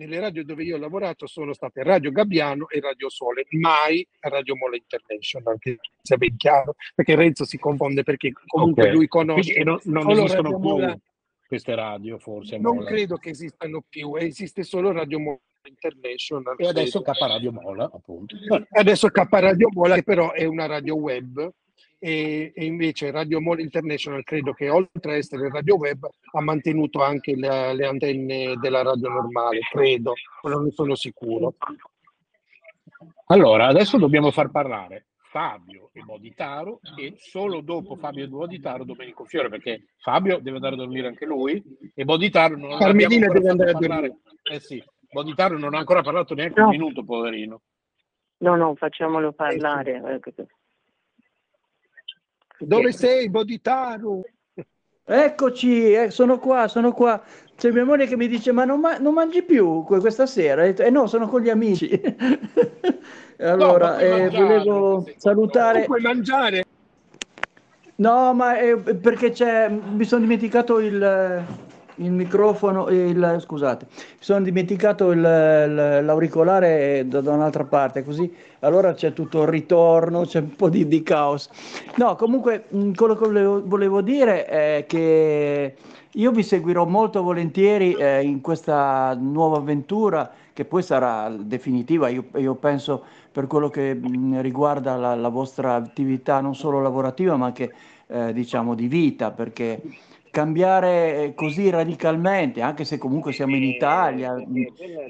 nelle radio dove io ho lavorato sono state Radio Gabbiano e Radio Sole, mai Radio Mola International, che sia ben chiaro, perché Renzo si confonde perché comunque okay. lui conosce...
non, non esistono più Mola. queste radio forse.
Non Mola. credo che esistano più, esiste solo Radio Mola International.
E adesso K Radio Mola, appunto.
Adesso K Radio Mola, che però è una radio web, e, e, invece Radio Mola International credo che oltre a essere radio web ha mantenuto anche la, le antenne della radio normale, credo, ma non ne sono sicuro.
Allora, adesso dobbiamo far parlare Fabio e Boditaro e solo dopo Fabio e Boditaro Domenico Fiore perché Fabio deve andare a dormire anche lui e Boditaro non
Carmelina deve andare a dormire.
Eh sì, Boditaro non ha ancora parlato neanche no. un minuto, poverino.
No, no, facciamolo parlare. Eh,
Dove sei, Boditaro?
Eccoci, eh, sono qua, sono qua. C'è mia moglie che mi dice: Ma non, ma- non mangi più questa sera? E eh no, sono con gli amici. <laughs> allora, no, eh, volevo salutare.
Puoi mangiare.
No, ma è perché c'è. Mi sono dimenticato il il microfono, il, scusate, mi sono dimenticato il, l'auricolare da, da, un'altra parte, così allora c'è tutto il ritorno, c'è un po' di, di caos. No, comunque quello che volevo, volevo, dire è che io vi seguirò molto volentieri eh, in questa nuova avventura che poi sarà definitiva, io, io penso per quello che mh, riguarda la, la, vostra attività non solo lavorativa ma anche eh, diciamo di vita, perché cambiare eh, così radicalmente, anche se comunque siamo in Italia,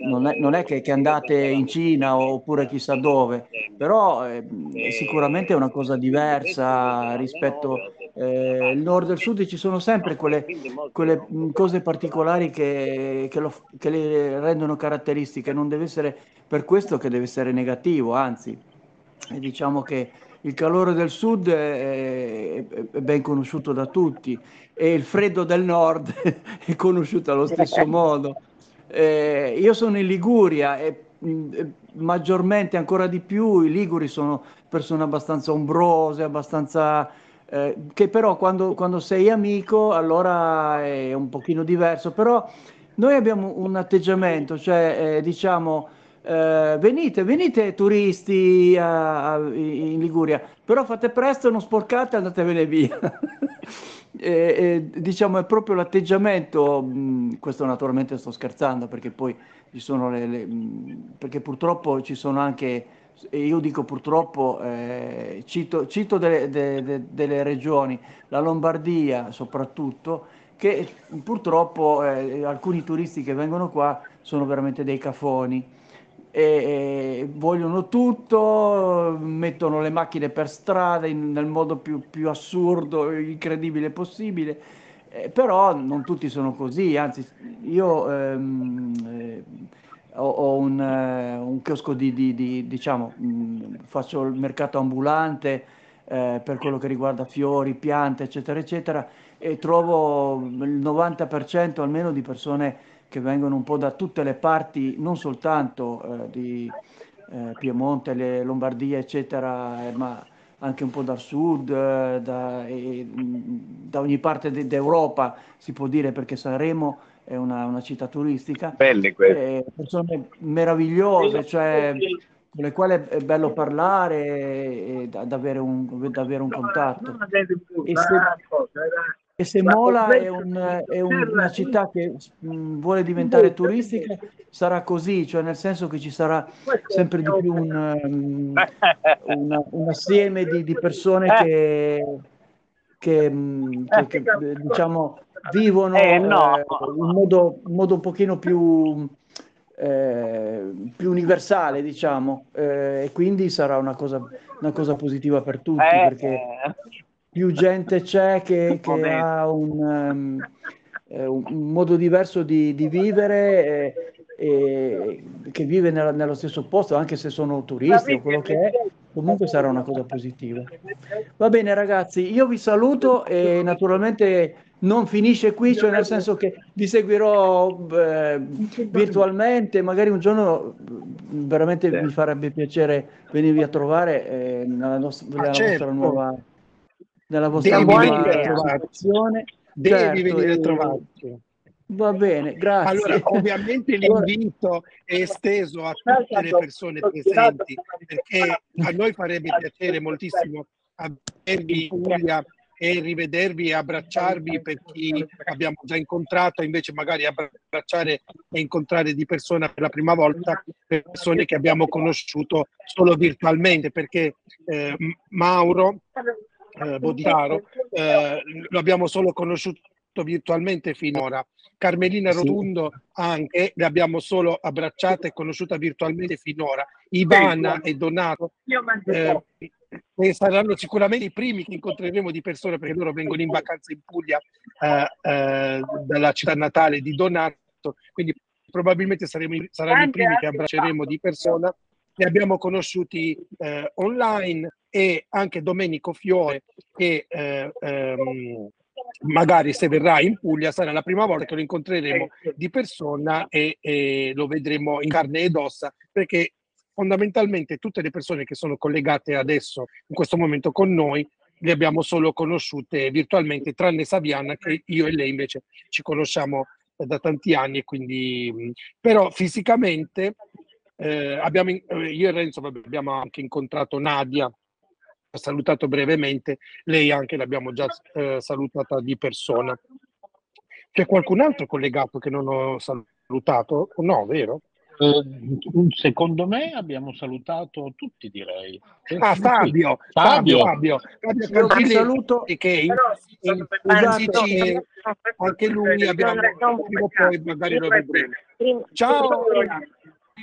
non è, non è che, che, andate in Cina oppure chissà dove, però eh, sicuramente è una cosa diversa rispetto eh, il nord e il sud, ci sono sempre quelle, quelle cose particolari che, che, lo, che le rendono caratteristiche, non deve essere per questo che deve essere negativo, anzi, diciamo che il calore del sud è, è, ben conosciuto da tutti e il freddo del nord <laughs> è conosciuto allo stesso modo. Eh, io sono in Liguria e mh, maggiormente, ancora di più, i liguri sono persone abbastanza ombrose, abbastanza... Eh, che però quando, quando sei amico allora è un pochino diverso, però noi abbiamo un atteggiamento, cioè eh, diciamo eh, venite, venite turisti a, a, in Liguria, però fate presto, non sporcate, andatevene via. <laughs> e, e, diciamo è proprio l'atteggiamento, mh, questo naturalmente sto scherzando perché poi ci sono le, le perché purtroppo ci sono anche, io dico purtroppo, eh, cito, cito delle, de, de, delle regioni, la Lombardia soprattutto, che purtroppo eh, alcuni turisti che vengono qua sono veramente dei cafoni e vogliono tutto, mettono le macchine per strada in, nel modo più, più assurdo, incredibile possibile, eh, però non tutti sono così, anzi io ehm, eh, ho, ho un, eh, un, chiosco di, di, di diciamo, mh, faccio il mercato ambulante eh, per quello che riguarda fiori, piante, eccetera, eccetera, e trovo il 90% almeno di persone che vengono un po' da tutte le parti, non soltanto eh, di eh, Piemonte, le Lombardia, eccetera, eh, ma anche un po' dal sud, eh, da, da, ogni parte de- d'Europa, si può dire, perché Sanremo è una, una città turistica.
Belle queste.
persone meravigliose, cioè con le quali è bello parlare e, e avere un, avere un contatto. E se, e se Mola è, un, è una città che mh, vuole diventare turistica, sarà così, cioè nel senso che ci sarà sempre di più un, um, <laughs> una, un assieme di, di persone eh. che, che, che, che diciamo vivono eh, no. eh, in, modo, in, modo, un pochino più eh, più universale, diciamo, eh, e quindi sarà una cosa, una cosa positiva per tutti,
Eh,
perché
eh.
Più gente c'è che, che ha un, eh, un- modo diverso di, di vivere e, e che vive nella- nello stesso posto, anche se sono turisti o quello che è, comunque sarà una cosa positiva. Va bene ragazzi, io vi saluto e naturalmente non finisce qui, cioè nel senso che vi seguirò eh, virtualmente, magari un giorno veramente mi farebbe piacere venirvi a trovare eh, nella, nos- nella vostra
certo.
nuova nella vostra
Devi venire a trovarci.
situazione.
Devi
Certo,
venire a trovarci.
Va bene, grazie.
Allora, ovviamente <laughs> l'invito è esteso a tutte le persone presenti, perché a noi farebbe piacere moltissimo avervi in Puglia e rivedervi e abbracciarvi per chi abbiamo già incontrato, invece magari abbracciare e incontrare di persona per la prima volta persone che abbiamo conosciuto solo virtualmente, perché eh, Mauro eh, Boditaro eh, lo abbiamo solo conosciuto virtualmente finora. Carmelina
Sì.
Rotundo anche, le abbiamo solo abbracciata e conosciuta virtualmente finora. Ivana e Donato eh, e saranno sicuramente i primi che incontreremo di persona perché loro vengono in vacanza in Puglia eh, eh, dalla città natale di Donato, quindi probabilmente saremo saranno i primi che abbracceremo di persona. Li abbiamo conosciuti eh, online e anche Domenico Fiore che eh, ehm, magari se verrà in Puglia sarà la prima volta che lo incontreremo di persona e, e lo vedremo in carne ed ossa perché fondamentalmente tutte le persone che sono collegate adesso in questo momento con noi le abbiamo solo conosciute virtualmente tranne Saviana che io e lei invece ci conosciamo da tanti anni quindi mh, però fisicamente eh, abbiamo in- eh, io e Renzo abbiamo anche incontrato Nadia ha salutato brevemente lei anche l'abbiamo già eh, salutata di persona c'è qualcun altro collegato che non ho salutato? No, vero?
Eh, secondo me abbiamo salutato tutti, direi.
Ah, Fabio. Fabio,
Fabio.
Fabio, Fabio
saluto.
che in, in. Fisici, anche lui abbiamo, prima o poi magari lo vedremo. Ciao!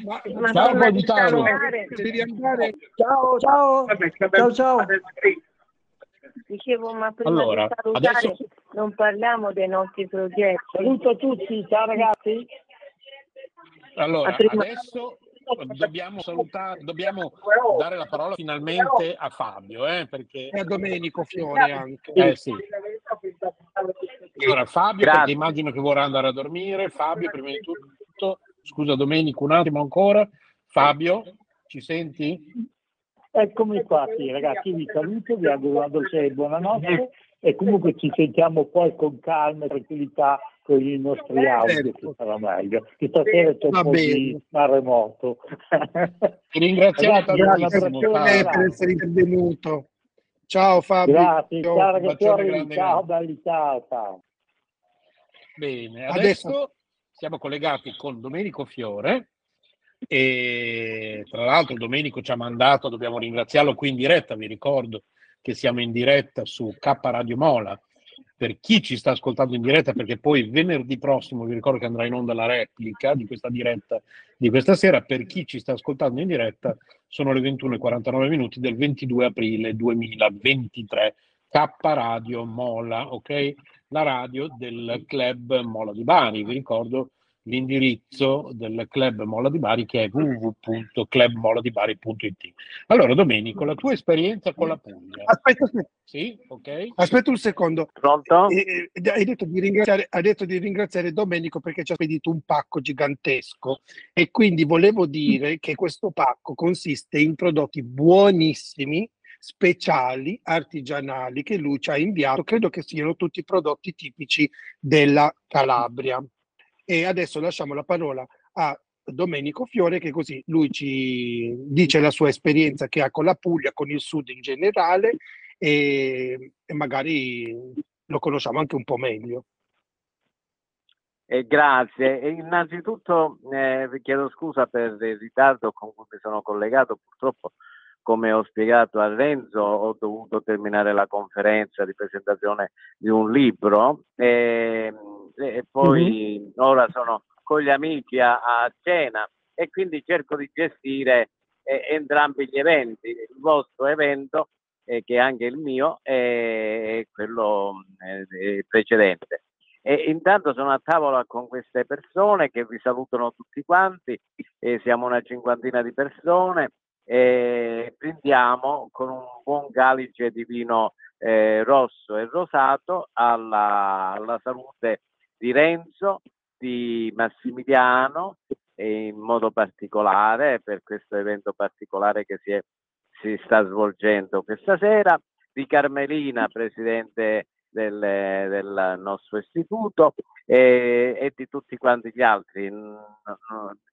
Ma,
Ma
Ciao,
andare?
Ciao, ciao. Ciao, ciao.
dicevo, ma prima
Allora,
di salutare
adesso-
non parliamo dei nostri progetti.
Saluto tutti, ciao ragazzi.
Allora,
Ma prima-
adesso dobbiamo salutare, dobbiamo dare la parola finalmente a Fabio, eh, perché
E a Domenico Fiore anche.
eh, sì. Allora, Fabio,
Grazie.
perché immagino che vorrà andare a dormire. Fabio, prima di tutto, scusa Domenico, un attimo ancora. Fabio, ci senti?
Eccomi qua, sì, ragazzi, vi saluto, vi auguro una dolce buonanotte e comunque ci sentiamo poi con calma e tranquillità con i nostri audio,
Certo.
che sarà meglio. Che stasera c'è
Va
un po'
bene.
di maremoto.
Ti ringraziamo
per essere intervenuto. Ciao Fabio.
Grazie, ciao ragazzi, ciao belli, ciao, ciao.
Bene,
Adesso-
adesso siamo collegati con Domenico Fiore e tra l'altro Domenico ci ha mandato, dobbiamo ringraziarlo qui in diretta, vi ricordo che siamo in diretta su K Radio Mola. Per chi ci sta ascoltando in diretta perché poi venerdì prossimo vi ricordo che andrà in onda la replica di questa diretta di questa sera, per chi ci sta ascoltando in diretta sono le 21.49 minuti del 22 aprile 2023 K Radio Mola, ok? La radio del club Mola di Bari, vi ricordo l'indirizzo del club Mola di Bari che è www.clubmoladibari.it. Allora Domenico, la tua esperienza con la Puglia,
Aspetta, aspetta,
sì? Ok?
aspetta un secondo.
Pronto?
Eh, eh, hai, detto di ringraziare, hai detto di ringraziare Domenico perché ci ha spedito un pacco gigantesco e quindi volevo dire che questo pacco consiste in prodotti buonissimi, speciali, artigianali che lui ci ha inviato. Credo che siano tutti prodotti tipici della Calabria. E adesso lasciamo la parola a Domenico Fiore che così lui ci dice la sua esperienza che ha con la Puglia, con il sud in generale e, e magari lo conosciamo anche un po' meglio.
Eh, grazie. E innanzitutto eh, vi chiedo scusa per il ritardo con cui mi sono collegato. Purtroppo, come ho spiegato a Renzo, ho dovuto terminare la conferenza di presentazione di un libro e, e poi ora sono con gli amici a, a cena e quindi cerco di gestire eh, entrambi gli eventi, il vostro evento eh, che è anche il mio e quello eh, precedente. E intanto sono a tavola con queste persone che vi salutano tutti quanti, siamo una cinquantina di persone e prendiamo con un buon calice di vino eh, rosso e rosato alla, alla, salute di Renzo, di Massimiliano e in modo particolare per questo evento particolare che si, è, si sta svolgendo questa sera, di Carmelina, presidente del, del nostro istituto e, e, di tutti quanti gli altri.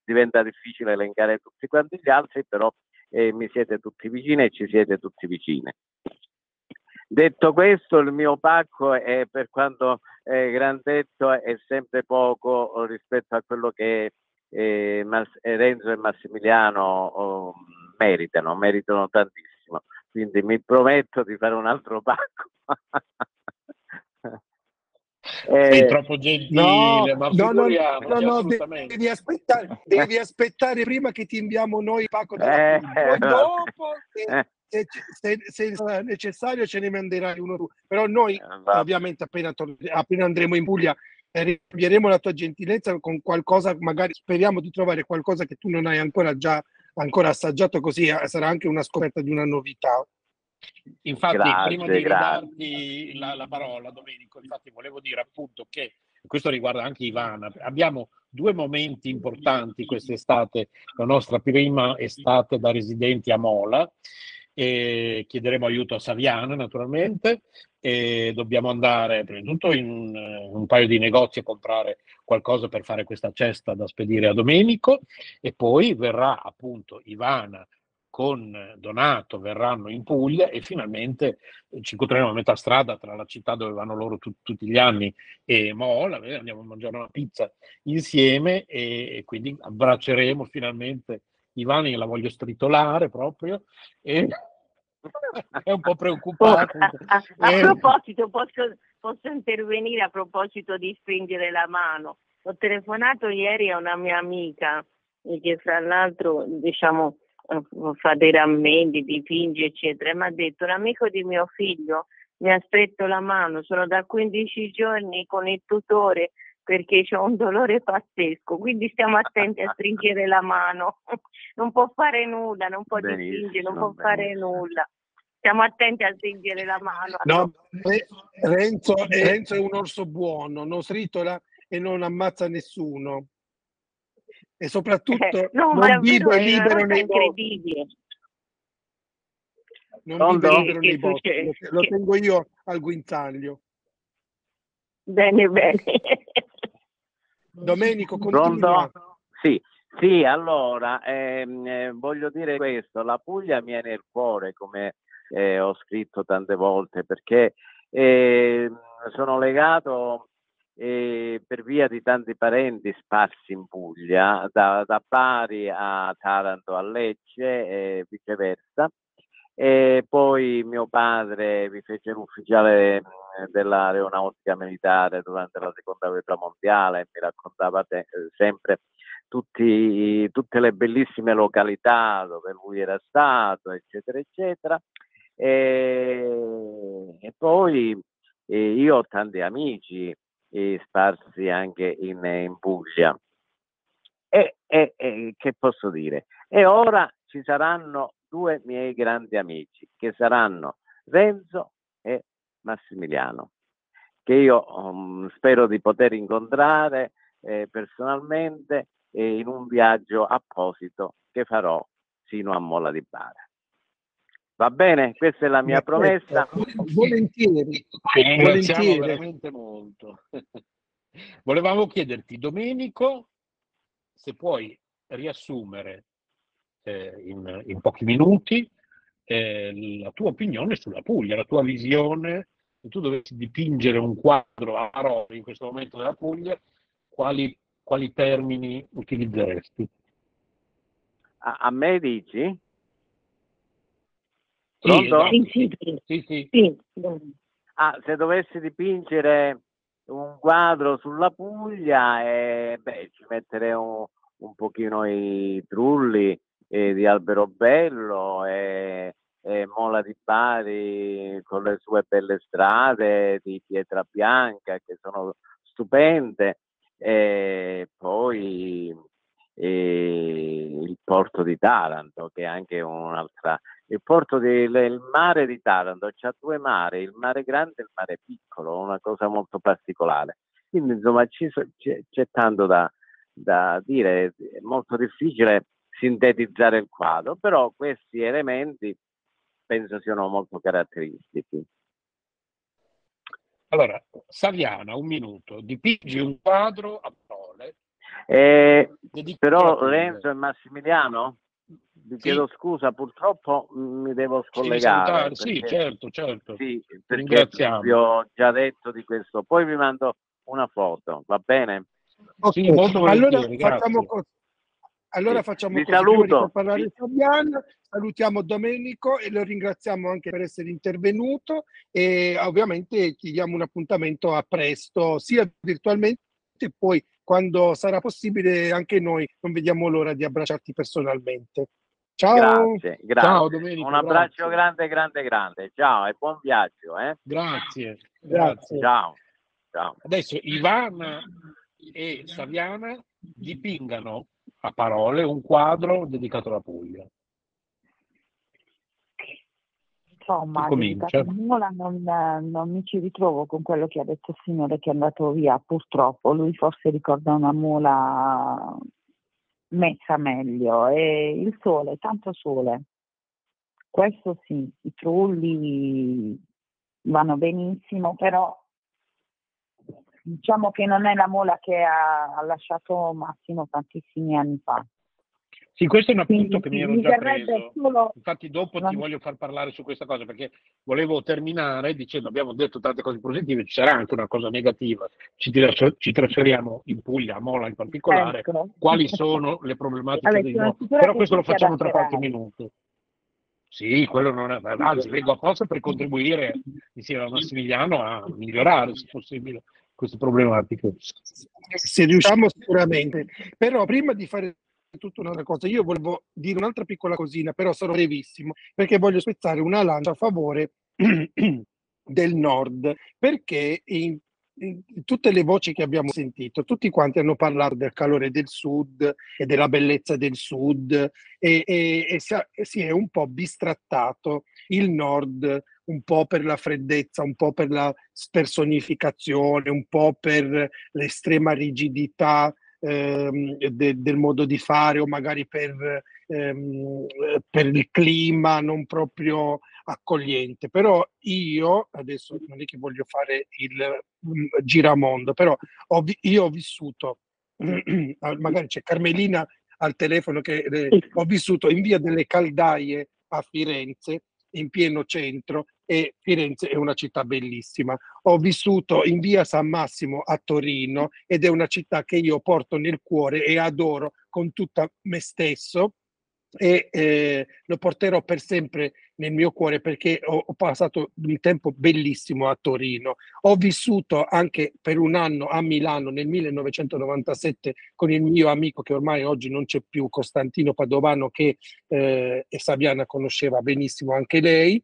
Diventa difficile elencare tutti quanti gli altri, però eh, mi siete tutti vicini e ci siete tutti vicini. Detto questo, il mio pacco è per quanto è grandetto è sempre poco rispetto a quello che eh, Renzo e Massimiliano oh, meritano, meritano tantissimo. Quindi mi prometto di fare un altro pacco. <laughs>
Sei eh, troppo gentile, no, ma no, no, no, no
devi, aspettare, devi aspettare prima che ti inviamo noi Paco della eh, dopo se, se, se, se, è necessario ce ne manderai uno tu. Però noi eh, ovviamente appena, appena andremo in Puglia riempiremo la tua gentilezza con qualcosa magari speriamo di trovare qualcosa che tu non hai ancora già ancora assaggiato così eh, sarà anche una scoperta di una novità
Infatti, grazie, prima di darti la, la, parola, Domenico, infatti volevo dire appunto che questo riguarda anche Ivana. Abbiamo due momenti importanti quest'estate, la nostra prima estate da residenti a Mola. E chiederemo aiuto a Saviano naturalmente e dobbiamo andare prima di tutto in un, un paio di negozi a comprare qualcosa per fare questa cesta da spedire a Domenico e poi verrà appunto Ivana con Donato verranno in Puglia e finalmente ci incontreremo a metà strada tra la città dove vanno loro tu, tutti gli anni e Mola, andiamo a mangiare una pizza insieme e, e quindi abbracceremo finalmente Ivani, la voglio stritolare proprio e <laughs> è un po' preoccupato.
a, <laughs> a, a eh. proposito, posso, posso intervenire a proposito di stringere la mano? Ho telefonato ieri a una mia amica che fra l'altro diciamo eh, fa dei rammenti, dipinge, eccetera. Mi ha detto un amico di mio figlio mi ha stretto la mano, sono da 15 giorni con il tutore perché ho un dolore pazzesco, quindi stiamo attenti a stringere la mano. <laughs> Non può fare nulla, non può dipingere, non può benissimo. fare nulla. Stiamo attenti a stringere la mano.
No, Renzo, Renzo è un orso buono, non sritola e non ammazza nessuno e soprattutto eh, no, non vive libero nei incredibile. Non Pronto? vive libero nei boschi, lo, lo tengo io al guinzaglio.
Bene, bene. <laughs>
Domenico, continua.
Sì, sì, allora ehm, eh, voglio dire questo, la Puglia mi è nel cuore, come eh, ho scritto tante volte, perché eh, sono legato e per via di tanti parenti sparsi in Puglia, da, da Bari a Taranto a Lecce e viceversa. E poi mio padre mi fece l'ufficiale dell'aeronautica militare durante la seconda guerra mondiale e mi raccontava te, sempre tutti, tutte le bellissime località dove lui era stato, eccetera, eccetera. E, e poi e io ho tanti amici sparsi anche in, in Puglia. E, e, e, che posso dire? E ora ci saranno due miei grandi amici, che saranno Renzo e Massimiliano, che io um, spero di poter incontrare eh, personalmente eh, in un viaggio apposito che farò sino a Mola di Bara. Va bene? Questa è la mia promessa.
Volentieri.
Ringraziamo veramente molto. <laughs> Volevamo chiederti, Domenico, se puoi riassumere eh, in, in, pochi minuti eh, la tua opinione sulla Puglia, la tua visione. Se tu dovessi dipingere un quadro a parole in questo momento della Puglia, quali, quali termini utilizzeresti?
A, a me dici?
Pronto? Sì, sì, sì. sì, sì.
Ah, se dovessi dipingere un quadro sulla Puglia e beh, ci metterei un, un pochino i trulli eh, di Alberobello e, e Mola di Bari con le sue belle strade di pietra bianca che sono stupende e poi e il porto di Taranto che è anche un'altra il porto del mare di Taranto c'ha due mari il mare grande e il mare piccolo una cosa molto particolare. Quindi insomma c'è, c'è, tanto da, da dire è molto difficile sintetizzare il quadro però questi elementi penso siano molto caratteristici.
Allora, Saviana, un minuto, dipingi un quadro a parole.
Eh, però Lorenzo e Massimiliano, vi sì. chiedo scusa, purtroppo mi devo scollegare.
Sì, perché, certo, certo.
Sì, perché vi ho già detto di questo. Poi vi mando una foto, va bene?
Okay. Sì, allora facciamo così. Allora facciamo
Vi così, saluto.
parlare Fabian, salutiamo Domenico e lo ringraziamo anche per essere intervenuto e ovviamente chiediamo un appuntamento a presto, sia virtualmente e poi quando sarà possibile anche noi non vediamo l'ora di abbracciarti personalmente. Ciao.
Grazie, grazie. Ciao, Domenico, Un abbraccio grazie. grande, grande, grande. Ciao e buon viaggio. Eh?
Grazie.
grazie.
Ciao. Ciao.
Adesso Ivana e Saviana dipingano a parole un quadro dedicato alla Puglia.
Insomma, Mola non, non mi ci ritrovo con quello che ha detto il signore che è andato via, purtroppo. Lui forse ricorda una mola messa meglio. E il sole, tanto sole. Questo sì, i trulli vanno benissimo, però diciamo che non è la mola che ha, ha lasciato Massimo tantissimi anni fa.
Sì, questo è un appunto che mi ero già preso. Solo... Infatti dopo ti voglio far parlare su questa cosa perché volevo terminare dicendo abbiamo detto tante cose positive, ci sarà anche una cosa negativa. Ci, ci trasferiamo in Puglia, a Mola in particolare, ecco. quali sono le problematiche allora, dei no. Però questo lo facciamo tra qualche minuto. Sì, quello non è, anzi vengo apposta per contribuire insieme a Massimiliano a migliorare se possibile queste problematiche.
Se riusciamo sicuramente, però prima di fare tutta un'altra cosa, io volevo dire un'altra piccola cosina, però sarò brevissimo, perché voglio spezzare una lancia a favore <clears throat> del nord, perché in, tutte le voci che abbiamo sentito, tutti quanti hanno parlato del calore del sud e della bellezza del sud e, e, e si, si è un po' bistrattato il nord un po' per la freddezza, un po' per la spersonificazione, un po' per l'estrema rigidità ehm, de, del modo di fare o magari per, ehm, per il clima non proprio accogliente. Però io, adesso non è che voglio fare il um, giramondo, però ho, io ho vissuto, <clears throat> magari c'è Carmelina al telefono che eh, ho vissuto in via delle Caldaie a Firenze in pieno centro e Firenze è una città bellissima. Ho vissuto in via San Massimo a Torino ed è una città che io porto nel cuore e adoro con tutta me stesso e eh, lo porterò per sempre nel mio cuore perché ho, ho, passato un tempo bellissimo a Torino. Ho vissuto anche per un anno a Milano nel 1997 con il mio amico che ormai oggi non c'è più, Costantino Padovano, che eh, e Saviana conosceva benissimo anche lei.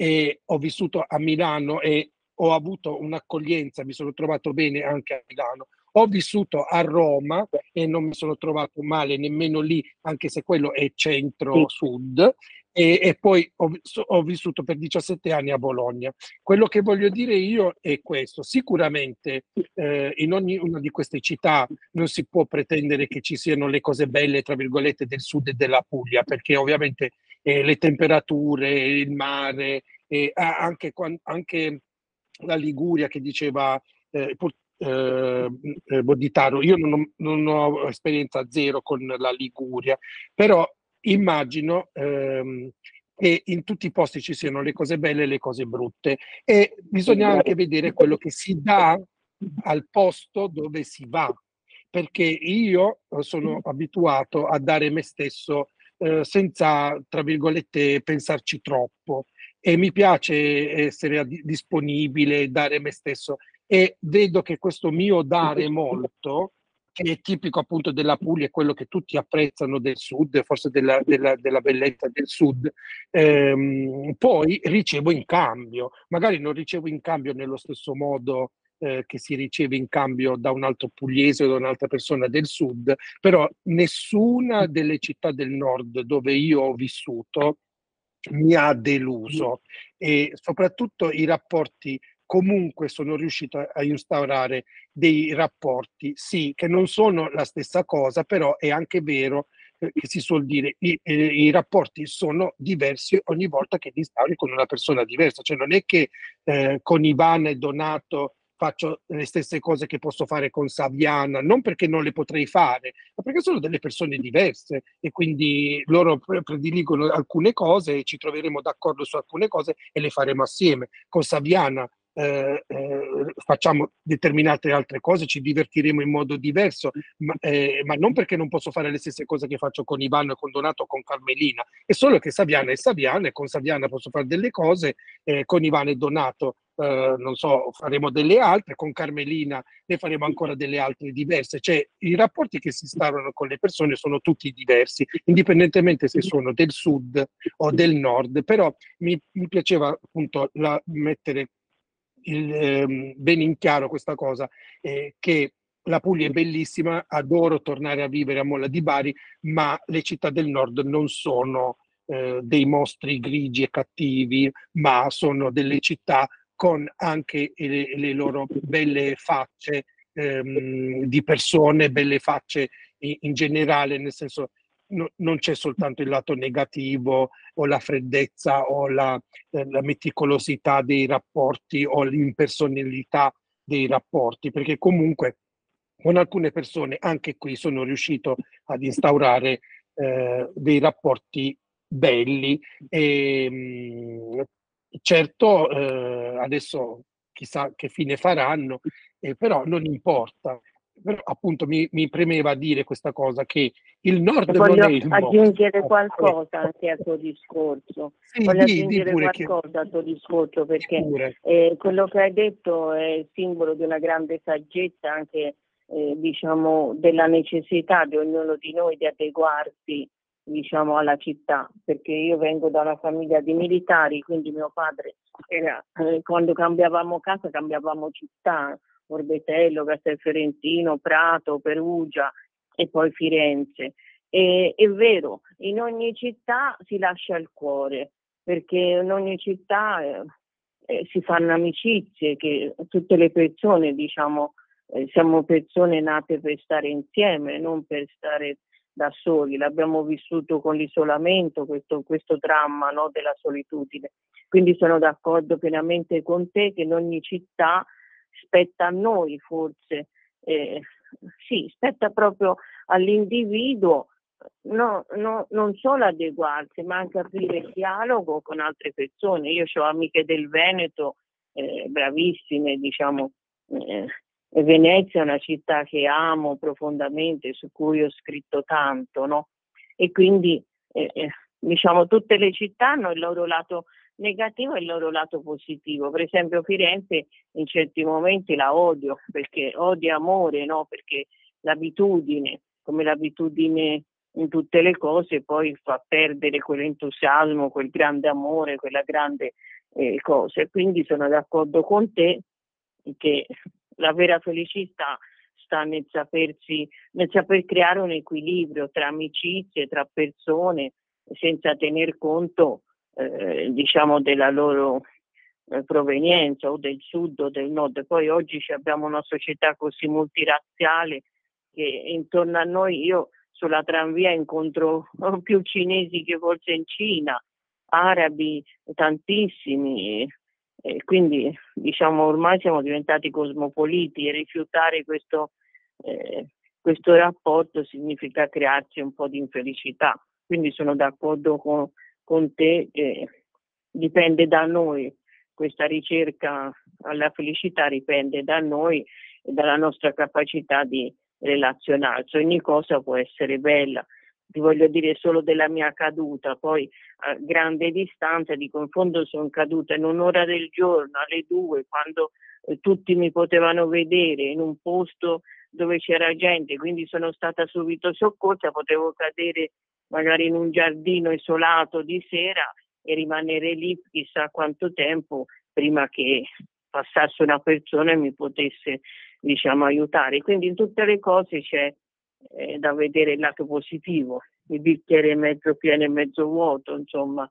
E ho vissuto a Milano e ho avuto un'accoglienza, mi sono trovato bene anche a Milano. Ho vissuto a Roma e non mi sono trovato male nemmeno lì, anche se quello è centro-sud. E, e, poi ho, ho, vissuto per 17 anni a Bologna. Quello che voglio dire io è questo: sicuramente eh, in ognuna di queste città non si può pretendere che ci siano le cose belle, tra virgolette, del sud e della Puglia, perché ovviamente eh, le temperature, il mare, eh, anche, anche, la Liguria che diceva eh, eh, eh, Boditaro. Io non ho, non ho, esperienza zero con la Liguria, però immagino ehm, che in tutti i posti ci siano le cose belle e le cose brutte. E bisogna anche vedere quello che si dà al posto dove si va, perché io sono abituato a dare me stesso eh, senza, tra virgolette, pensarci troppo. E mi piace essere disponibile, dare me stesso e vedo che questo mio dare molto che è tipico appunto della Puglia, è quello che tutti apprezzano del sud, forse della, della, della bellezza del sud, ehm, poi ricevo in cambio, magari non ricevo in cambio nello stesso modo eh, che si riceve in cambio da un altro pugliese o da un'altra persona del sud, però nessuna delle città del nord dove io ho vissuto mi ha deluso. E soprattutto i rapporti comunque sono riuscito a, instaurare dei rapporti, sì, che non sono la stessa cosa, però è anche vero eh, che si suol dire i, i, i, rapporti sono diversi ogni volta che li instauri con una persona diversa, cioè non è che eh, con Ivana e Donato faccio le stesse cose che posso fare con Saviana, non perché non le potrei fare, ma perché sono delle persone diverse e quindi loro prediligono alcune cose e ci troveremo d'accordo su alcune cose e le faremo assieme. Con Saviana eh, eh, facciamo determinate altre cose, ci divertiremo in modo diverso, ma, eh, ma, non perché non posso fare le stesse cose che faccio con Ivano, con Donato o con Carmelina, è solo che Saviana è Saviana e con Saviana posso fare delle cose, eh, con Ivano e Donato Uh, non so, faremo delle altre, con Carmelina ne faremo ancora delle altre diverse, cioè i rapporti che si instaurano con le persone sono tutti diversi, indipendentemente se sono del sud o del nord, però mi, mi piaceva appunto la, mettere il, eh, ben in chiaro questa cosa, eh, che la Puglia è bellissima, adoro tornare a vivere a Molla di Bari, ma le città del nord non sono eh, dei mostri grigi e cattivi, ma sono delle città con anche le, le loro belle facce ehm, di persone, belle facce in, in generale, nel senso no, non c'è soltanto il lato negativo o la freddezza o la, eh, la meticolosità dei rapporti o l'impersonalità dei rapporti, perché comunque con alcune persone anche qui sono riuscito ad instaurare eh, dei rapporti belli. E mh, mm, certo eh, adesso chissà che fine faranno, eh, però non importa, però appunto mi, mi, premeva dire questa cosa che il nord
voglio
non è il
aggiungere qualcosa anche al tuo discorso.
Sì,
voglio
di,
aggiungere
di
qualcosa che... al tuo discorso perché eh, quello che hai detto è simbolo di una grande saggezza anche eh, diciamo della necessità di ognuno di noi di adeguarsi diciamo alla città. Perché io vengo da una famiglia di militari quindi mio padre era, eh, quando cambiavamo casa cambiavamo città Orbetello, Castelfiorentino, Prato, Perugia e poi Firenze. E, è vero, in ogni città si lascia il cuore, perché in ogni città eh, eh, si fanno amicizie, che tutte le persone, diciamo, eh, siamo persone nate per stare insieme, non per stare da soli. L'abbiamo vissuto con l'isolamento, questo, questo dramma no, della solitudine. Quindi sono d'accordo pienamente con te che in ogni città spetta a noi forse, eh, sì, spetta proprio all'individuo no, no, non solo adeguarsi, ma anche aprire il dialogo con altre persone. Io ho amiche del Veneto eh, bravissime, diciamo, eh, Venezia è una città che amo profondamente, su cui ho scritto tanto, no? E quindi, eh, eh diciamo, tutte le città hanno il loro lato negativo e il loro lato positivo. Per esempio Firenze in certi momenti la odio perché odio amore, no? perché l'abitudine, come l'abitudine in tutte le cose, poi fa perdere quell'entusiasmo, quel grande amore, quella grande eh, cosa. E quindi sono d'accordo con te che la vera felicità sta nel sapersi, nel saper creare un equilibrio tra amicizie, tra persone, senza tener conto eh, diciamo della loro eh, provenienza o del sud o del nord. Poi oggi abbiamo una società così multirazziale che intorno a noi io sulla tranvia incontro <laughs> più cinesi che forse in Cina, arabi tantissimi, e quindi diciamo ormai siamo diventati cosmopoliti e rifiutare questo, eh, questo rapporto significa crearci un po' di infelicità. Quindi sono d'accordo con, con te che dipende da noi, questa ricerca alla felicità dipende da noi e dalla nostra capacità di relazionarci. Ogni cosa può essere bella. Ti voglio dire solo della mia caduta, poi a grande distanza dico in fondo sono caduta in un'ora del giorno, alle due, quando eh, tutti mi potevano vedere in un posto dove c'era gente, quindi sono stata subito soccorsa, potevo cadere magari in un giardino isolato di sera e rimanere lì chissà quanto tempo prima che passasse una persona e mi potesse diciamo, aiutare. Quindi in tutte le cose c'è eh, da vedere il lato positivo, il bicchiere mezzo pieno e mezzo vuoto, insomma.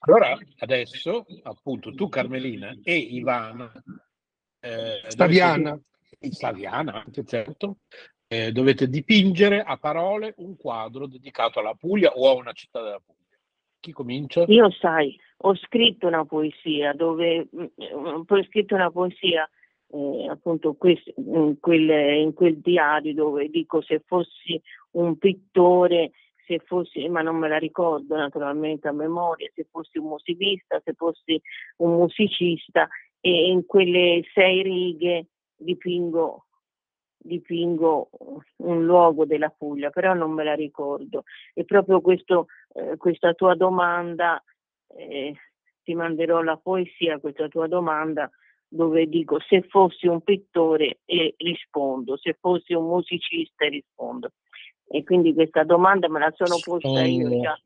Allora, adesso, appunto, tu Carmelina e Ivana...
Eh, Staviana.
Staviana, certo. Eh, dovete dipingere a parole un quadro dedicato alla Puglia o a una città della Puglia. Chi comincia?
Io sai, ho scritto una poesia dove mm, ho scritto una poesia eh, appunto quest, in, quel, in quel diario dove dico se fossi un pittore se fossi, ma non me la ricordo naturalmente a memoria, se fossi un musicista, se fossi un musicista e in quelle sei righe dipingo, dipingo un luogo della Puglia, però non me la ricordo. E proprio questo, eh, questa tua domanda, eh, ti manderò la poesia, questa tua domanda, dove dico se fossi un pittore e rispondo, se fossi un musicista e rispondo. E quindi questa domanda me la sono posta io già.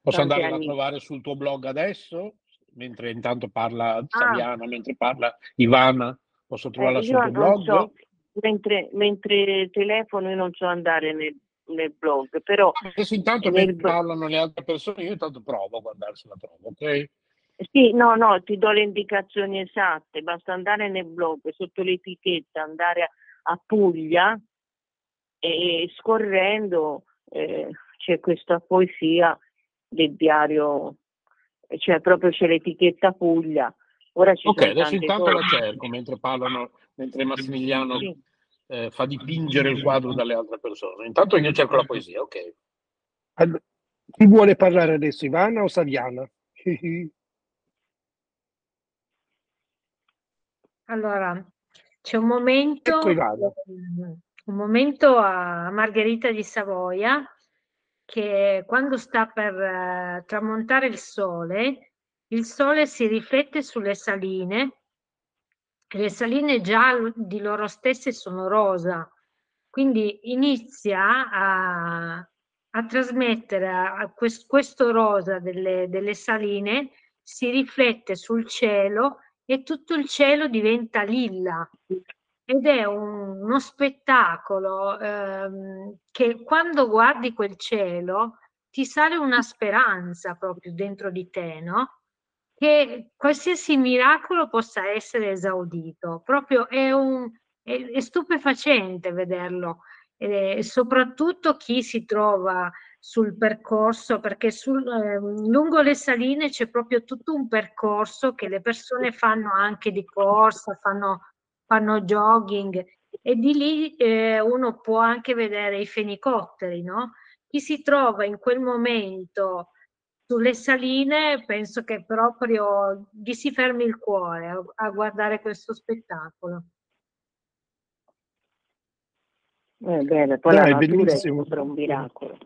Posso andare a trovare sul tuo blog adesso? Mentre intanto parla Saviana, ah. mentre parla Ivana, posso trovarla eh, sul tuo blog? So,
mentre, mentre telefono io non so andare nel, nel blog, però...
Adesso intanto mentre blog... parlano le altre persone, io intanto provo a guardare se la trovo, ok?
Sì, no, no, ti do le indicazioni esatte, basta andare nel blog sotto l'etichetta, andare a Puglia e scorrendo eh, c'è questa poesia del diario, cioè proprio c'è l'etichetta Puglia. Ora ci
ok, adesso intanto cose. la cerco mentre parlano, mentre Massimiliano sì. eh, fa dipingere il quadro dalle altre persone. Intanto io cerco la poesia, ok.
Allora, chi vuole parlare adesso, Ivana o Saviana? <laughs>
allora, c'è un momento... Ecco un momento a Margherita di Savoia che quando sta per uh, tramontare il sole, il sole si riflette sulle saline le saline già di loro stesse sono rosa, quindi inizia a, a trasmettere a quest, questo rosa delle, delle saline, si riflette sul cielo e tutto il cielo diventa lilla ed è un, uno spettacolo ehm, che quando guardi quel cielo ti sale una speranza proprio dentro di te, no? Che qualsiasi miracolo possa essere esaudito, proprio è, un, è, è stupefacente vederlo, e soprattutto chi si trova sul percorso, perché sul, eh, lungo le saline c'è proprio tutto un percorso che le persone fanno anche di corsa, fanno fanno jogging e di lì eh, uno può anche vedere i fenicotteri, no? Chi si trova in quel momento sulle saline penso che proprio gli si fermi il cuore a, a guardare questo spettacolo.
Eh, bene, poi Dai, la è sempre un miracolo.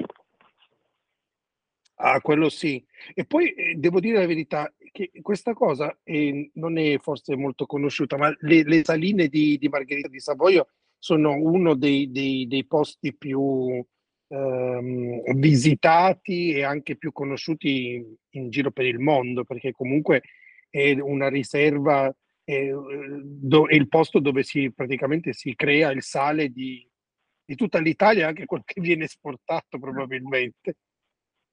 Ah, quello sì. E poi eh, devo dire la verità che questa cosa eh, non è forse molto conosciuta, ma le, le saline di, di, Margherita di Savoio sono uno dei, dei, dei posti più ehm, visitati e anche più conosciuti in, in, giro per il mondo, perché comunque è una riserva, è, do, è il posto dove si praticamente si crea il sale di, di tutta l'Italia, anche quello che viene esportato probabilmente.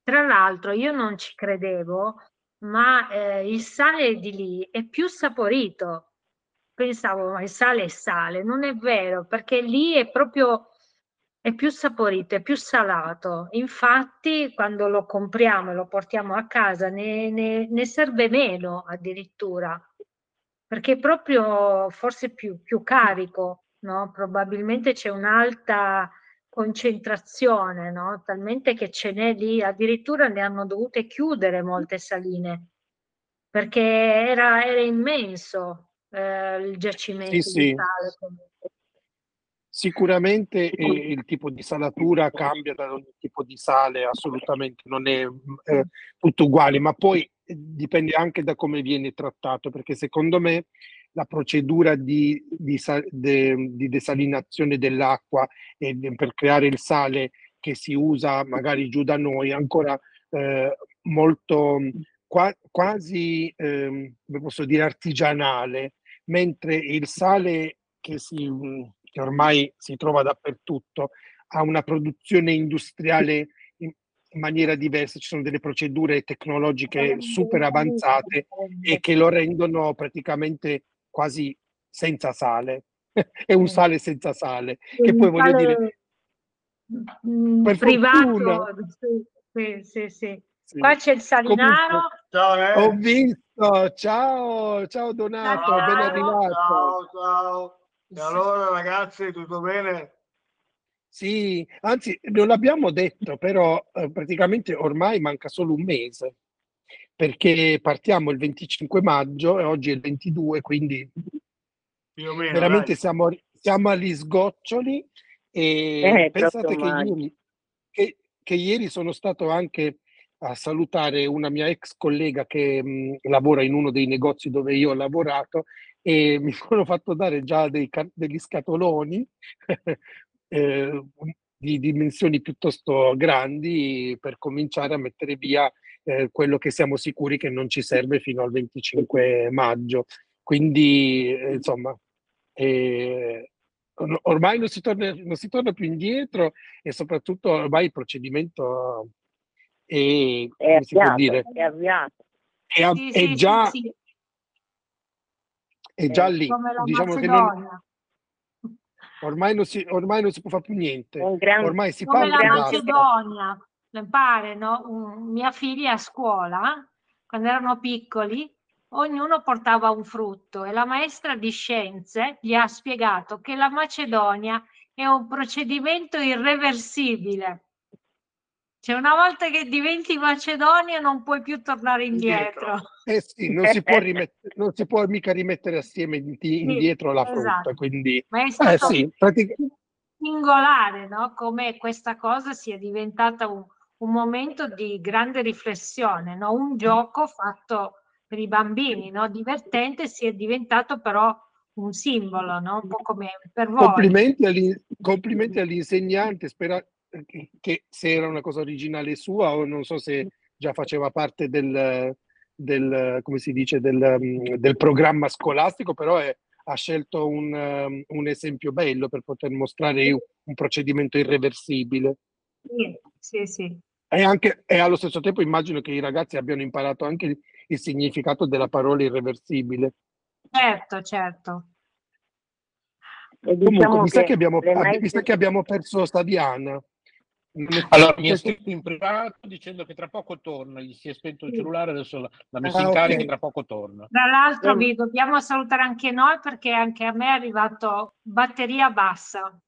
Tra l'altro io non ci credevo, ma eh, il sale di lì è più saporito. Pensavo, ma il sale è sale, non è vero, perché lì è proprio è più saporito, è più salato. Infatti, quando lo compriamo e lo portiamo a casa, ne, ne, ne serve meno addirittura, perché è proprio forse più, più carico, no? Probabilmente c'è un'alta concentrazione, no? talmente che ce n'è lì, addirittura ne hanno dovute chiudere molte saline, perché era, era immenso eh, il giacimento sì, sì. sale.
Sicuramente eh, il tipo di salatura cambia da ogni tipo di sale, assolutamente non è eh, tutto uguale, ma poi dipende anche da come viene trattato, perché secondo me la procedura di, di, de, di desalinazione dell'acqua e per creare il sale che si usa magari giù da noi ancora eh, molto qua, quasi, eh, come posso dire, artigianale, mentre il sale che, si, che ormai si trova dappertutto ha una produzione industriale in, maniera diversa, ci sono delle procedure tecnologiche super avanzate e che lo rendono praticamente quasi senza sale. <laughs> È un sale senza sale, che poi voglio dire
Mm, per privato, sì, sì, sì, sì. Qua c'è il Salinaro.
ciao, eh. Ho visto, ciao, ciao Donato, ciao, ben arrivato.
Ciao, ciao. E allora ragazzi, tutto bene?
Sì, anzi, non l'abbiamo detto, però eh, praticamente ormai manca solo un mese, perché partiamo il 25 maggio e oggi è il 22, quindi meno, veramente siamo, siamo agli sgoccioli e eh, pensate che ieri, che, che ieri, sono stato anche a salutare una mia ex collega che mh, lavora in uno dei negozi dove io ho lavorato e <laughs> mi sono fatto dare già dei, degli scatoloni <laughs> eh, di dimensioni piuttosto grandi per cominciare a mettere via eh, quello che siamo sicuri che non ci serve fino al 25 maggio. Quindi, eh, insomma, eh, ormai non si, torna, non si torna più indietro e soprattutto ormai il procedimento è,
è avviato, dire, è avviato.
È, sì, è sì, già, sì, È già lì. Diciamo che non, ormai, non si, ormai non si può fare più niente.
Gran,
ormai si
come parla la Macedonia. Pare, no? Un, mia figlia a scuola, quando erano piccoli, ognuno portava un frutto e la maestra di scienze gli ha spiegato che la Macedonia è un procedimento irreversibile. Cioè una volta che diventi Macedonia non puoi più tornare indietro.
Eh sì, non si, può <laughs> rimettere, non si può mica rimettere assieme indietro la frutta, esatto. quindi...
Ma è stato eh sì, pratic- singolare, no? Come questa cosa sia diventata un, un momento di grande riflessione, no? Un gioco fatto per i bambini, no? divertente, si è diventato però un simbolo, no? un po' come per voi.
Complimenti, agli, complimenti all'insegnante, spera che se era una cosa originale sua o non so se già faceva parte del, del come si dice, del, del programma scolastico, però è, ha scelto un, un, esempio bello per poter mostrare un procedimento irreversibile.
Sì, sì, sì.
E, anche, e allo stesso tempo immagino che i ragazzi abbiano imparato anche il significato della parola irreversibile.
Certo, certo.
Comunque, diciamo mi, sa che abbiamo, mai... mi sa che abbiamo perso Staviana.
Allora, mi ha scritto in privato dicendo che tra poco torna, gli si è spento il cellulare, adesso l'ha messo ah, in carica okay. e tra poco torna.
Tra l'altro vi dobbiamo salutare anche noi perché anche a me è arrivato batteria bassa.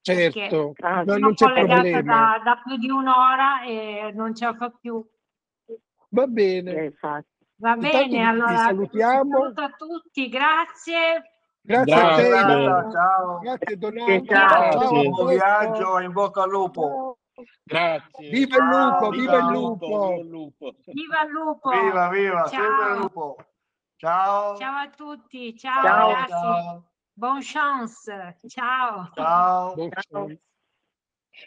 Certo,
ah, non c'è collegata da, da, più di un'ora e non ce la fa più.
Va bene.
Va bene, allora
salutiamo.
Saluto a tutti, grazie.
Grazie, grazie a te.
Grazie, ciao.
Grazie Donato.
Ciao, ciao. buon viaggio, in bocca al lupo.
Grazie.
Viva il lupo, viva, il lupo.
lupo. Viva il lupo.
Viva, viva, sempre il lupo. Ciao.
Ciao a tutti, ciao, ciao ragazzi. Ciao. Buon chance. Ciao.
Ciao.
ciao.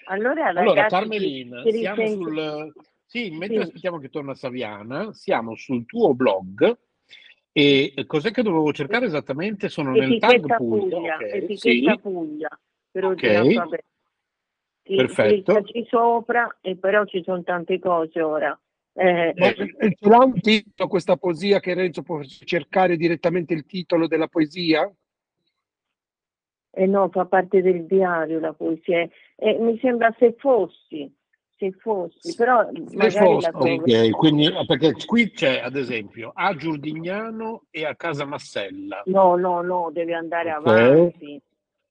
Allora, ragazzi,
allora Carmelina, siamo sul sì, mentre sì. aspettiamo che torna Saviana, siamo sul tuo blog e cos'è che dovevo cercare esattamente? Sono etichetta nel tag Puglia.
Puglia okay. Etichetta sì. Puglia. Per
okay.
Perfetto. Ci sopra, e però ci sono tante cose ora.
Eh, eh, ce l'ha un titolo questa poesia che Renzo può cercare direttamente il titolo della poesia?
Eh no, fa parte del diario la poesia. Eh, mi sembra se fossi se fossi, però
se fossi, ok, quindi perché qui c'è ad esempio a Giordignano e a Casa Massella.
No, no, no, deve andare okay. avanti.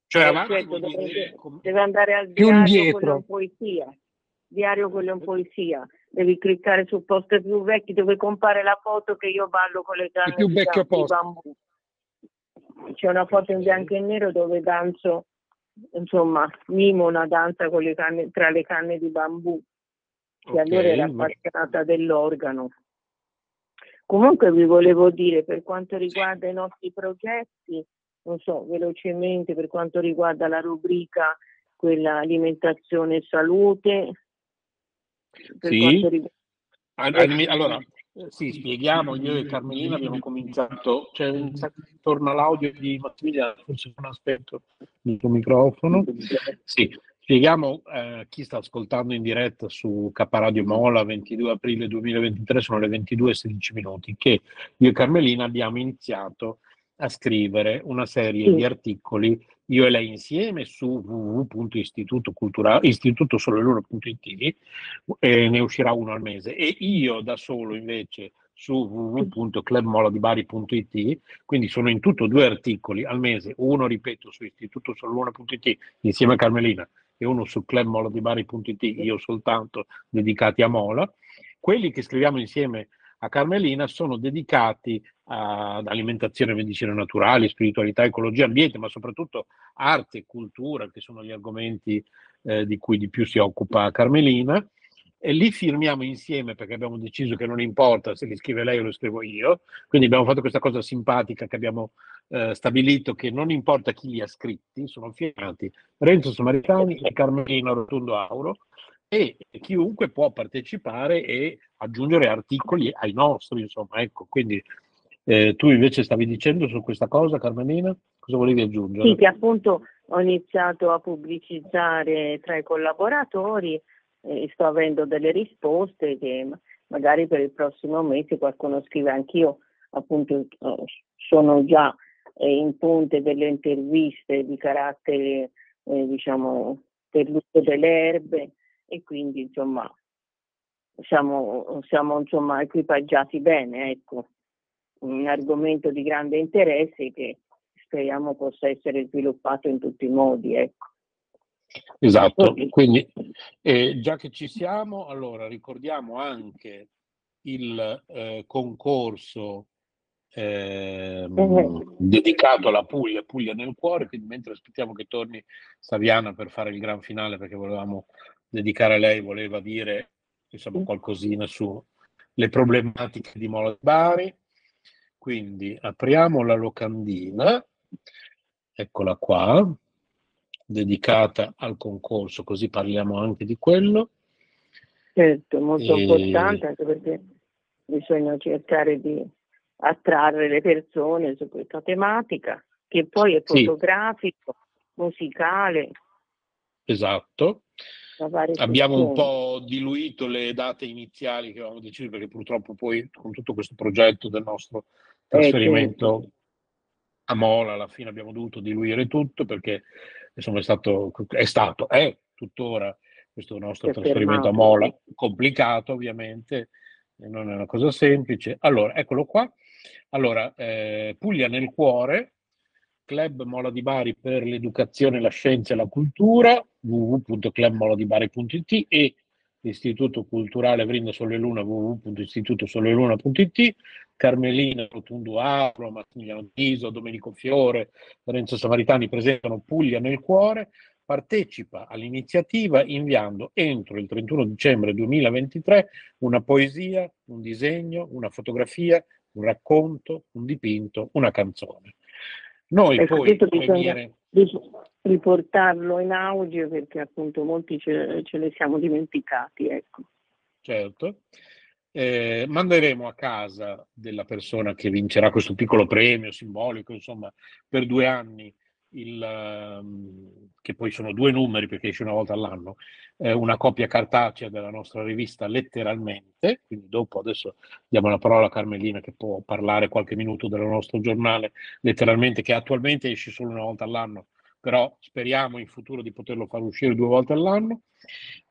Cioè eh, avanti certo,
deve, dire, deve, andare al diario quello in poesia. Diario quello in poesia. Devi cliccare sul posto più vecchi dove compare la foto che io ballo con le canne
più vecchio posto.
C'è una foto in bianco e nero dove danzo insomma, mimo una danza con le canne, tra le canne di bambù, che okay. allora era appassionata dell'organo. Comunque vi volevo dire per quanto riguarda i nostri progetti, non so, velocemente per quanto riguarda la rubrica quella alimentazione e salute.
Sì. Riguarda... Allora, sì, spieghiamo, io e Carmelina abbiamo cominciato, un torna l'audio di Massimiliano, forse un aspetto il tuo microfono. Sì, Spieghiamo eh, chi sta ascoltando in diretta su K Radio Mola 22 aprile 2023, sono le 22.16 minuti, che io e Carmelina abbiamo iniziato a scrivere una serie sì. di articoli, io e lei insieme, su www.istitutosoleluna.it e ne uscirà uno al mese, e io da solo invece su www.clubmoladibari.it, quindi sono in tutto due articoli al mese, uno ripeto su istitutosoleluna.it insieme a Carmelina e uno su clubmoladibari.it, io soltanto dedicati a Mola. Quelli che scriviamo insieme a Carmelina sono dedicati ad alimentazione medicina naturali, spiritualità, ecologia, ambiente, ma soprattutto arte e cultura, che sono gli argomenti eh, di cui di più si occupa Carmelina. E li firmiamo insieme perché abbiamo deciso che non importa se li scrive lei o lo scrivo io. Quindi abbiamo fatto questa cosa simpatica che abbiamo eh, stabilito che non importa chi li ha scritti, sono firmati Renzo Samaritani e Carmelina Rotondo Auro e chiunque può partecipare e aggiungere articoli ai nostri, insomma, ecco, quindi eh, tu invece stavi dicendo su questa cosa, Carmelina? Cosa volevi aggiungere?
Sì, che appunto ho iniziato a pubblicizzare tra i collaboratori e sto avendo delle risposte che magari per il prossimo mese qualcuno scrive anch'io, appunto sono già eh, in punte delle interviste di carattere, eh, diciamo, per l'uso delle erbe e quindi insomma siamo, siamo insomma equipaggiati bene, ecco, un argomento di grande interesse che speriamo possa essere sviluppato in tutti i modi, ecco.
Esatto, quindi eh, già che ci siamo, allora ricordiamo anche il eh, concorso ehm, dedicato alla Puglia, Puglia nel cuore, quindi mentre aspettiamo che torni Saviana per fare il gran finale, perché volevamo dedicare a lei, voleva dire insomma qualcosina sulle problematiche di Mola Bari. Quindi apriamo la locandina, eccola qua, dedicata al concorso, così parliamo anche di quello.
Certo, molto e... importante anche perché bisogna cercare di attrarre le persone su questa tematica, che poi è fotografico, sì. musicale.
Esatto. Abbiamo un po' diluito le date iniziali che avevamo deciso perché purtroppo poi con tutto questo progetto del nostro trasferimento eh, a Mola alla fine abbiamo dovuto diluire tutto perché insomma è stato, è, stato, è tuttora questo nostro trasferimento a Mola complicato ovviamente non è una cosa semplice. Allora, eccolo qua. Allora, eh, Puglia nel cuore, Club Mola di Bari per l'educazione, la scienza e la cultura, www.clubmoladibari.it e l'Istituto Culturale Vrinda Sole Luna, www.istitutosoleluna.it, Carmelina Rotundo Auro, Massimiliano Tiso, Domenico Fiore, Lorenzo Samaritani presentano Puglia nel cuore, partecipa all'iniziativa inviando entro il 31 dicembre 2023 una poesia, un disegno, una fotografia, un racconto, un dipinto, una canzone. Noi poi
premiere... riportarlo in audio perché appunto molti ce, ce ne siamo dimenticati. Ecco.
Certo. Eh, manderemo a casa della persona che vincerà questo piccolo premio simbolico, insomma, per due anni il, ehm, che poi sono due numeri perché esce una volta all'anno, eh, una copia cartacea della nostra rivista letteralmente, quindi dopo adesso diamo la parola a Carmelina che può parlare qualche minuto del nostro giornale letteralmente che attualmente esce solo una volta all'anno, però speriamo in futuro di poterlo far uscire due volte all'anno,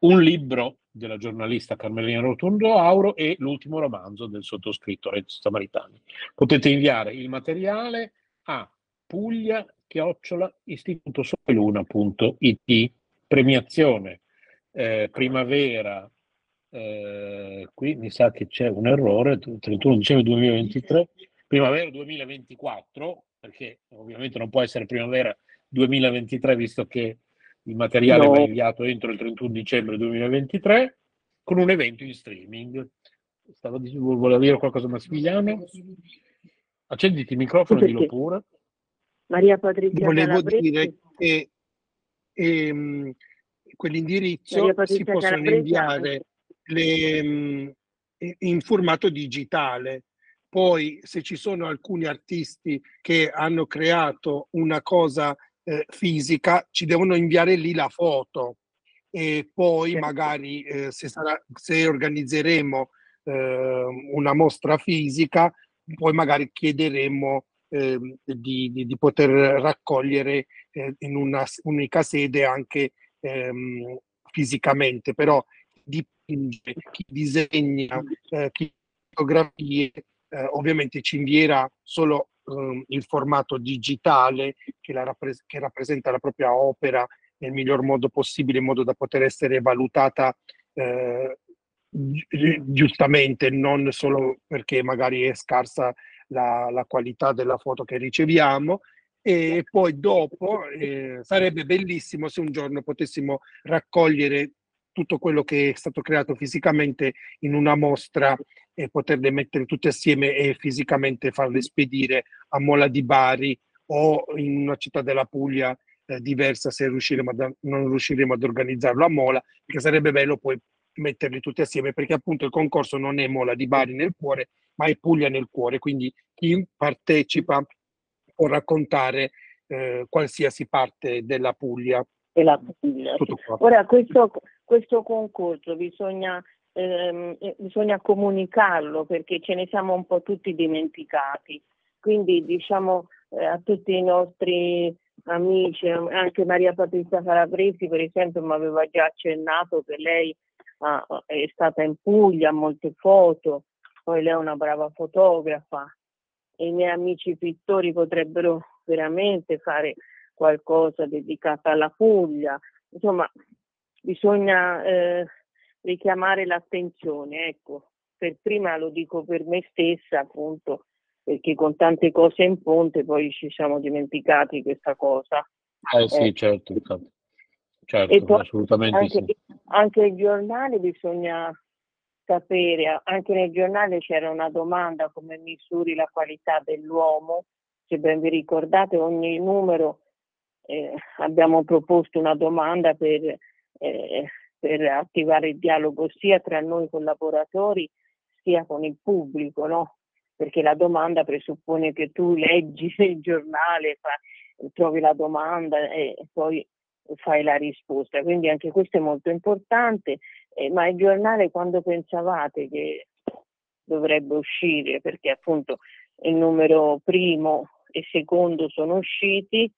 un libro della giornalista Carmelina Rotondo Auro e l'ultimo romanzo del sottoscritto Renzo Samaritani. Potete inviare il materiale a Puglia chiocciola istitutosoleluna.it premiazione eh, primavera eh, qui mi sa che c'è un errore 31 dicembre 2023 primavera 2024 perché ovviamente non può essere primavera 2023 visto che il materiale no. va inviato entro il 31 dicembre 2023 con un evento in streaming stava dicendo, voleva dire qualcosa Massimiliano? Accenditi il microfono e dillo pure.
Maria Patrizia
Volevo
Calabresi.
dire che ehm, quell'indirizzo si possono
Calabresi
inviare le, mh, in formato digitale. Poi se ci sono alcuni artisti che hanno creato una cosa eh, fisica, ci devono inviare lì la foto e poi
Certo.
magari eh, se, sarà, se organizzeremo eh, una mostra fisica, poi magari chiederemo ehm, di, di- di poter raccogliere eh, in una unica sede anche ehm, fisicamente, però dipinge, chi disegna, eh, chi fotografie, eh, ovviamente ci invierà solo ehm, il formato digitale che, la rappres- che rappresenta la propria opera nel miglior modo possibile in modo da poter essere valutata eh, gi- giustamente, non solo perché magari è scarsa la, la qualità della foto che riceviamo. E poi dopo eh, sarebbe bellissimo se un giorno potessimo raccogliere tutto quello che è stato creato fisicamente in una mostra e poterle mettere tutte assieme e fisicamente farle spedire a Mola di Bari o in una città della Puglia eh, diversa se riusciremo ad, non riusciremo ad organizzarlo a Mola, perché sarebbe bello poi metterli tutti assieme, perché appunto il concorso non è Mola di Bari nel cuore, ma è Puglia nel cuore, quindi chi partecipa può raccontare eh, qualsiasi parte della Puglia.
E la Puglia. Ora questo, questo concorso bisogna, ehm, eh, bisogna comunicarlo perché ce ne siamo un po' tutti dimenticati. Quindi diciamo eh, a tutti i nostri amici, anche Maria Patrizia Calabresi per esempio mi aveva già accennato che lei ha- è stata in Puglia, molte foto, poi lei è una brava fotografa i miei amici pittori potrebbero veramente fare qualcosa dedicato alla Puglia. Insomma, bisogna eh, richiamare l'attenzione, ecco. Per prima lo dico per me stessa, appunto, perché con tante cose in ponte poi ci siamo dimenticati questa cosa.
Eh sì,
Eh.
certo, infatti.
E
certo,
poi
assolutamente
anche,
sì.
anche il giornale bisogna sapere, anche nel giornale c'era una domanda come misuri la qualità dell'uomo, se ben vi ricordate ogni numero eh, abbiamo proposto una domanda per, eh, per attivare il dialogo sia tra noi collaboratori sia con il pubblico, no? Perché la domanda presuppone che tu leggi <laughs> il giornale, fa- trovi la domanda e poi fai la risposta. Quindi anche questo è molto importante, eh, ma il giornale quando pensavate che dovrebbe uscire, perché appunto il numero primo e secondo sono usciti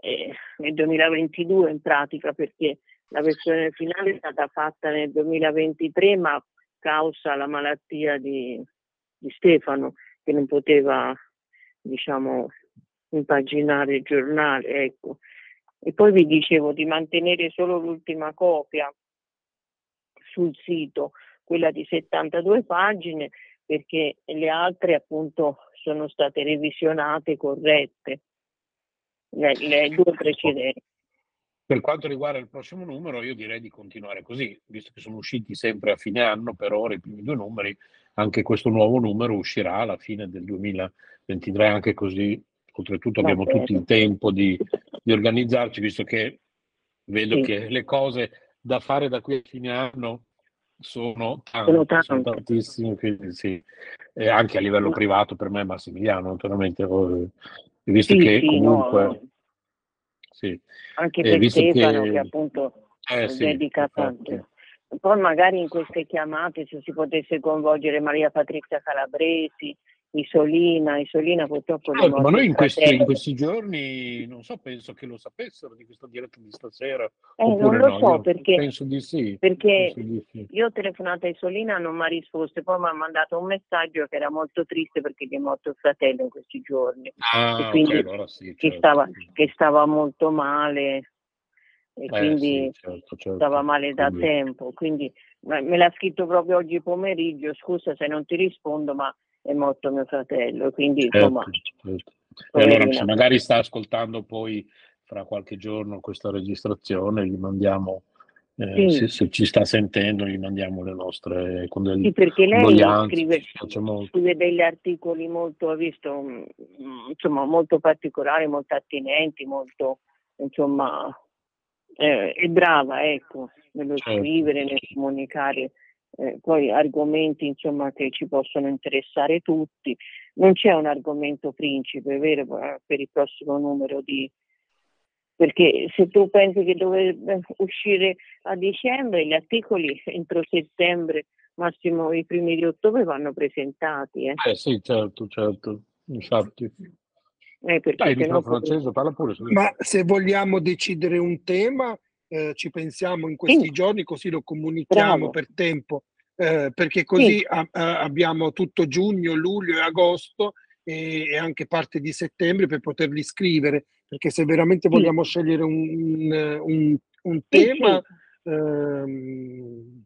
eh, nel 2022 in pratica perché la versione finale è stata fatta nel 2023 ma causa la malattia di, di Stefano che non poteva diciamo impaginare il giornale ecco e poi vi dicevo di mantenere solo l'ultima copia sul sito quella di 72 pagine perché le altre appunto sono state revisionate corrette. Le, le due precedenti.
Per quanto riguarda il prossimo numero, io direi di continuare così, visto che sono usciti sempre a fine anno per ora i primi due numeri, anche questo nuovo numero uscirà alla fine del 2023, anche così, oltretutto abbiamo tutti il tempo di, di organizzarci, visto che vedo
Sì.
che le cose da fare da qui a fine anno sono
Sono
tante, sono
tante.
tantissime, quindi sì, E anche a livello privato per me Massimiliano, naturalmente, eh, visto
Sì,
che
sì,
comunque...
no.
Sì.
anche
Eh,
per Stefano
che-
che, appunto
Eh
dedica tanto. Poi magari in queste chiamate se si potesse coinvolgere Maria Patrizia Calabresi, Isolina, Isolina purtroppo è
Certo, ma noi in questi, in questi giorni, non so, penso che lo sapessero di questa diretta di stasera,
Eh, non lo
no,
so perché,
penso di sì,
perché
di sì.
io ho telefonato a Isolina non mi ha risposto e poi mi ha mandato un messaggio che era molto triste perché gli è morto il fratello in questi giorni
Ah,
e quindi
allora sì,
che,
certo.
stava, che stava molto male e
Eh
quindi
sì, certo, certo.
stava male da
Quindi-
tempo, quindi me l'ha scritto proprio oggi pomeriggio, scusa se non ti rispondo, ma è morto mio fratello, quindi insomma,
Certo, certo. E allora se magari sta ascoltando poi fra qualche giorno questa registrazione, gli mandiamo Eh, sì. se, se, ci sta sentendo gli mandiamo le nostre con del,
sì, perché lei scrive, scrive, degli articoli molto, visto, mm, insomma, molto particolari, molto attinenti, molto insomma eh, è brava ecco, nello certo. scrivere, nel comunicare eh, poi argomenti insomma che ci possono interessare tutti. Non c'è un argomento principe, vero, per il prossimo numero di, perché se tu pensi che dovrebbe uscire a dicembre, gli articoli <laughs> entro settembre, massimo i primi di ottobre vanno presentati. Eh,
eh sì, certo, certo, infatti.
Eh, Dai, no, francese, parla pure. Ma se vogliamo decidere un tema, eh, ci pensiamo in questi sì. giorni, così lo comunichiamo Bravo. per tempo, eh, perché così sì. a, a, abbiamo tutto giugno, luglio e agosto e, e, anche parte di settembre per poterli scrivere perché se veramente vogliamo scegliere un, un, un tema, ehm,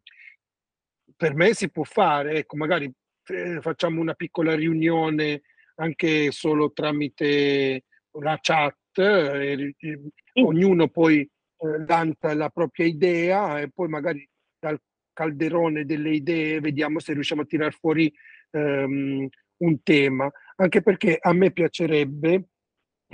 per me si può fare, ecco, magari eh, facciamo una piccola riunione anche solo tramite una chat, eh, eh, ognuno poi eh, lancia la propria idea e poi magari dal calderone delle idee vediamo se riusciamo a tirar fuori ehm, un tema, anche perché a me piacerebbe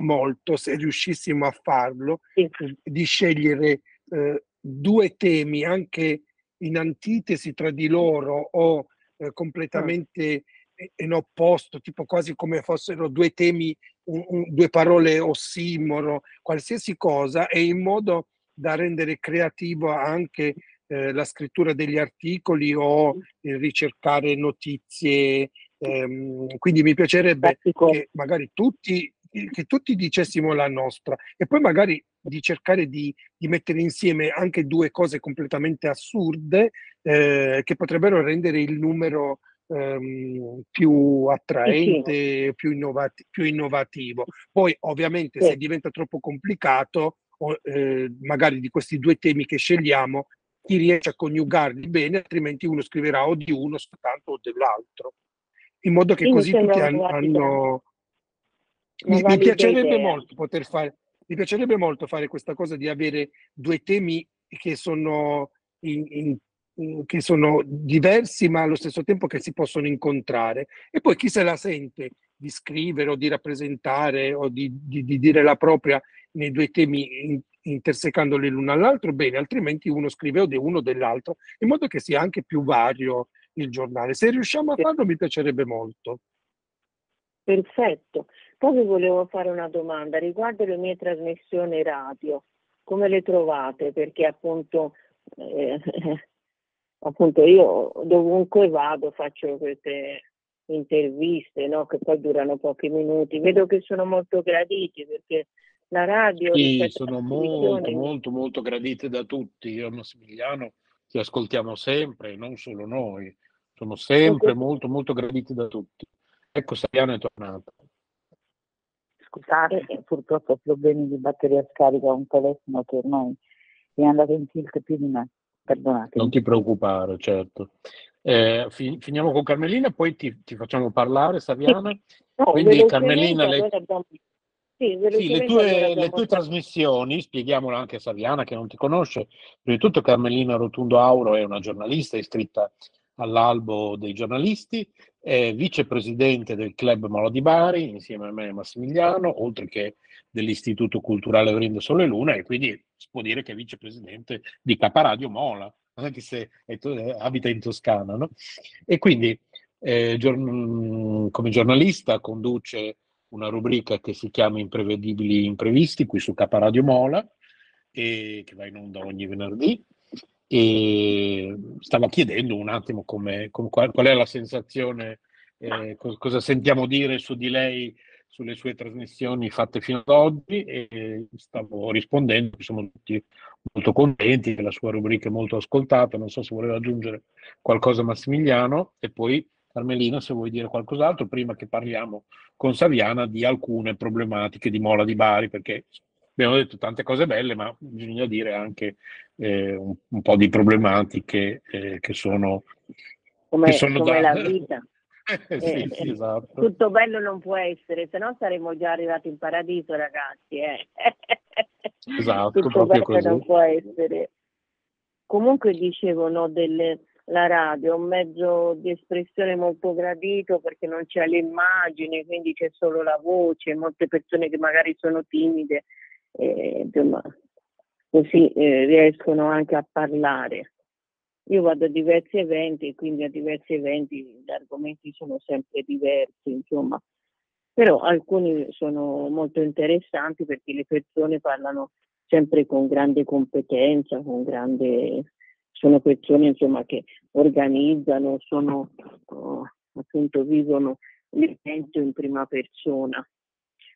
molto, se riuscissimo a farlo, sì. Eh, di scegliere eh, due temi anche in antitesi tra di loro o eh, completamente in opposto, tipo quasi come fossero due temi, un, un, due parole ossimoro, qualsiasi cosa, e in modo da rendere creativo anche eh, la scrittura degli articoli o il ricercare notizie. Ehm, quindi mi piacerebbe che magari tutti che tutti dicessimo la nostra e poi magari di cercare di, di mettere insieme anche due cose completamente assurde eh, che potrebbero rendere il numero ehm, più attraente, più, innovati- più, innovativo. Poi ovviamente se diventa troppo complicato, o, eh, magari di questi due temi che scegliamo, chi riesce a coniugarli bene, altrimenti uno scriverà o di uno soltanto o dell'altro, in modo che così tutti hanno, hanno mi, mi piacerebbe molto poter fare, mi piacerebbe molto fare questa cosa di avere due temi che sono, in, in, che sono diversi ma allo stesso tempo che si possono incontrare e poi chi se la sente di scrivere o di rappresentare o di, di, di dire la propria nei due temi intersecandoli l'uno all'altro, bene, altrimenti uno scrive o di uno o dell'altro, in modo che sia anche più vario il giornale. Se riusciamo a farlo mi piacerebbe molto.
Perfetto. Poi vi volevo fare una domanda riguardo le mie trasmissioni radio. Come le trovate? Perché appunto, eh, appunto io dovunque vado faccio queste interviste no? che poi durano pochi minuti. Vedo che sono molto graditi perché la radio...
Sì, sono molto, molto, molto gradite da tutti. Io e Massimiliano ti ascoltiamo sempre, non solo noi. Sono sempre molto, molto graditi da tutti. Ecco, Saviano è tornato
scusate, purtroppo ho problemi di batteria scarica un telefono che ormai è andato in tilt più di me. Perdonate.
Non ti preoccupare, certo. Eh, fi- finiamo con Carmelina, poi ti, ti facciamo parlare, Saviana. No, Quindi Carmelina, le... Abbiamo... Sì, sì, le, tue, le, tue, trasmissioni, spieghiamolo anche a Saviana che non ti conosce, prima di tutto Carmelina Rotundo Auro è una giornalista iscritta all'albo dei giornalisti, è vicepresidente del Club Molo di Bari insieme a me e Massimiliano, oltre che dell'Istituto Culturale Orindo Sole Luna e quindi si può dire che è vicepresidente di Caparadio Mola, anche se è, abita in Toscana. No? E quindi eh, giorn- come giornalista conduce una rubrica che si chiama Imprevedibili Imprevisti qui su Caparadio Mola e che va in onda ogni venerdì e stava chiedendo un attimo come, come, qual, qual, è la sensazione, eh, cosa sentiamo dire su di lei, sulle sue trasmissioni fatte fino ad oggi e stavo rispondendo, siamo tutti molto contenti, che la sua rubrica è molto ascoltata, non so se voleva aggiungere qualcosa Massimiliano e poi Carmelina se vuoi dire qualcos'altro prima che parliamo con Saviana di alcune problematiche di Mola di Bari perché abbiamo detto tante cose belle, ma bisogna dire anche eh, un, un, po' di problematiche eh, che sono,
come, che sono come da... la vita. <laughs> eh, sì, sì, eh, esatto. Tutto bello non può essere, se no saremmo già arrivati in paradiso, ragazzi. Eh. <laughs>
Esatto,
tutto bello così. non può essere. comunque dicevano delle, la radio è un mezzo di espressione molto gradito perché non c'è l'immagine, quindi c'è solo la voce, molte persone che magari sono timide, eh, insomma, così eh, riescono anche a parlare. Io vado a diversi eventi e quindi a diversi eventi gli argomenti sono sempre diversi, insomma, però alcuni sono molto interessanti perché le persone parlano sempre con grande competenza, con grande sono persone insomma, che organizzano, sono, uh, appunto, vivono l'evento in prima persona.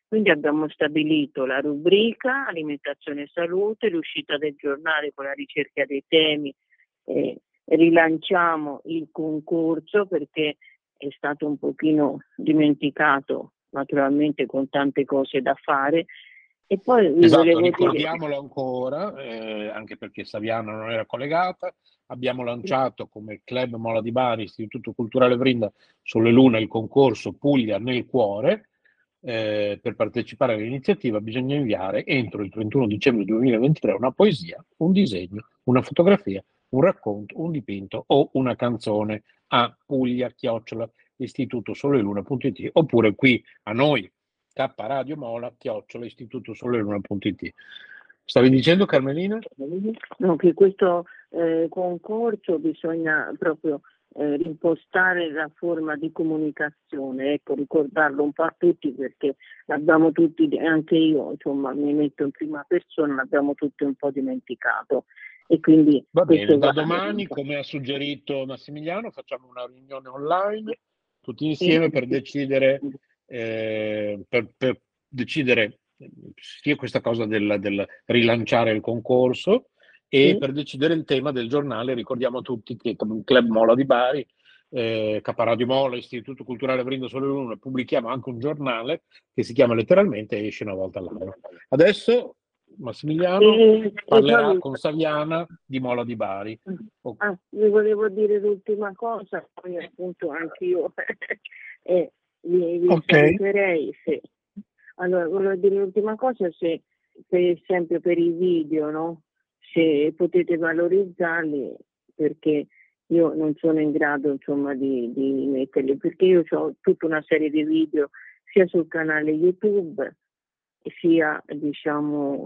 Quindi abbiamo stabilito la rubrica alimentazione e salute, l'uscita del giornale con la ricerca dei temi, eh, rilanciamo il concorso perché è stato un pochino dimenticato naturalmente con tante cose da fare e poi
esatto, ricordiamolo dire... ancora, eh, anche perché Saviano non era collegata, abbiamo lanciato come Club Mola di Bari, Istituto Culturale Brinda, sulle Luna il concorso Puglia nel cuore. Eh, per partecipare all'iniziativa bisogna inviare entro il 31 dicembre 2023 una poesia, un disegno, una fotografia, un racconto, un dipinto o una canzone a Puglia, chiocciola, istitutosoleluna.it oppure qui a noi K Radio Mola, chiocciola, istituto soleluna.it. Stavi dicendo Carmelina?
No, che questo eh, concorso bisogna proprio eh, impostare la forma di comunicazione, ecco, ricordarlo un po' a tutti perché l'abbiamo tutti, anche io insomma mi metto in prima persona, l'abbiamo tutti un po' dimenticato. E quindi
va bene, da domani, come ha suggerito Massimiliano, facciamo una riunione online tutti insieme sì. per decidere eh, per, per, decidere sia questa cosa del, del rilanciare il concorso e sì. per decidere il tema del giornale. Ricordiamo tutti che come Club Mola di Bari, eh, Caparadio Mola, Istituto Culturale Brindo Sole Luna, pubblichiamo anche un giornale che si chiama letteralmente esce una volta all'anno. Adesso Massimiliano parlerà esatto. con Saviana di Mola di Bari.
Ah, vi volevo dire l'ultima cosa, poi appunto anch'io <laughs> eh, vi, vi okay. saluterei se... Allora, volevo dire l'ultima cosa, se per esempio per i video, no? se potete valorizzarli, perché io non sono in grado insomma di, di metterli, perché io ho tutta una serie di video sia sul canale YouTube sia diciamo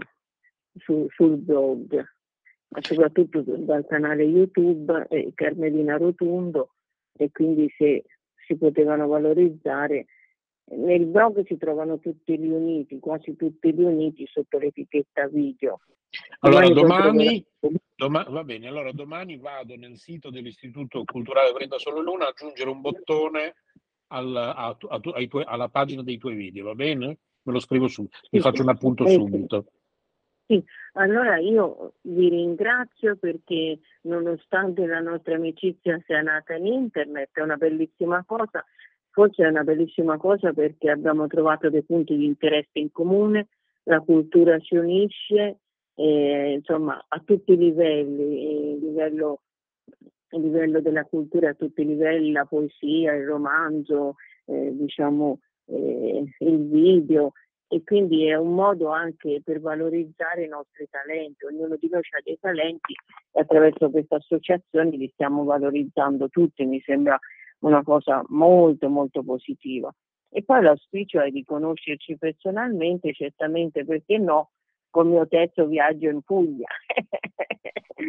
su, sul blog, ma soprattutto dal canale YouTube eh, Carmelina Rotundo e quindi se si potevano valorizzare. Nel blog si trovano tutti riuniti, quasi tutti riuniti sotto l'etichetta video.
Allora domani, doma, va bene, allora domani vado nel sito dell'Istituto Culturale Brenda Solo Luna a aggiungere un bottone al, a, a, a, tuoi, alla pagina dei tuoi video, va bene? Me lo scrivo su, mi sì, faccio un appunto sì. subito.
Sì, allora io vi ringrazio perché nonostante la nostra amicizia sia nata in internet, è una bellissima cosa, forse è una bellissima cosa perché abbiamo trovato dei punti di interesse in comune, la cultura ci unisce, eh, insomma a tutti i livelli, il livello, il livello, della cultura a tutti i livelli, la poesia, il romanzo, eh, diciamo eh, il video, e quindi è un modo anche per valorizzare i nostri talenti. Ognuno di noi ha dei talenti e attraverso questa associazione li stiamo valorizzando tutti, mi sembra una cosa molto molto positiva. E poi l'auspicio è di conoscerci personalmente, certamente perché no, col mio terzo viaggio in Puglia.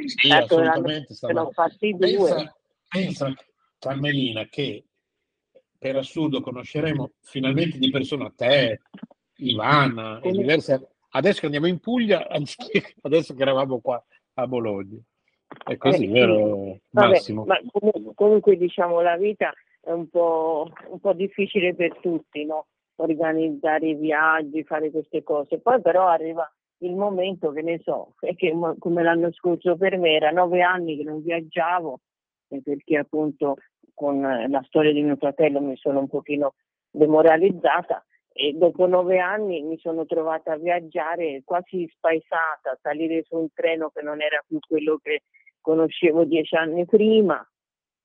Sì, assolutamente. Sono fatti due. Pensa, Carmelina, che per assurdo conosceremo finalmente di persona te, Ivana e diverse. Adesso che andiamo in Puglia, <laughs> anziché adesso che eravamo qua a Bologna. È così, eh, vero Massimo?
Vabbè, ma comunque, comunque, diciamo la vita è un po', un po' difficile per tutti, no? Organizzare i viaggi, fare queste cose. Poi però arriva il momento che ne so, <laughs> è che come l'anno scorso per me era nove anni che non viaggiavo, perché appunto con la storia di mio fratello mi sono un pochino demoralizzata e dopo nove anni mi sono trovata a viaggiare quasi spaesata, salire su un treno che non era più quello che conoscevo dieci anni prima.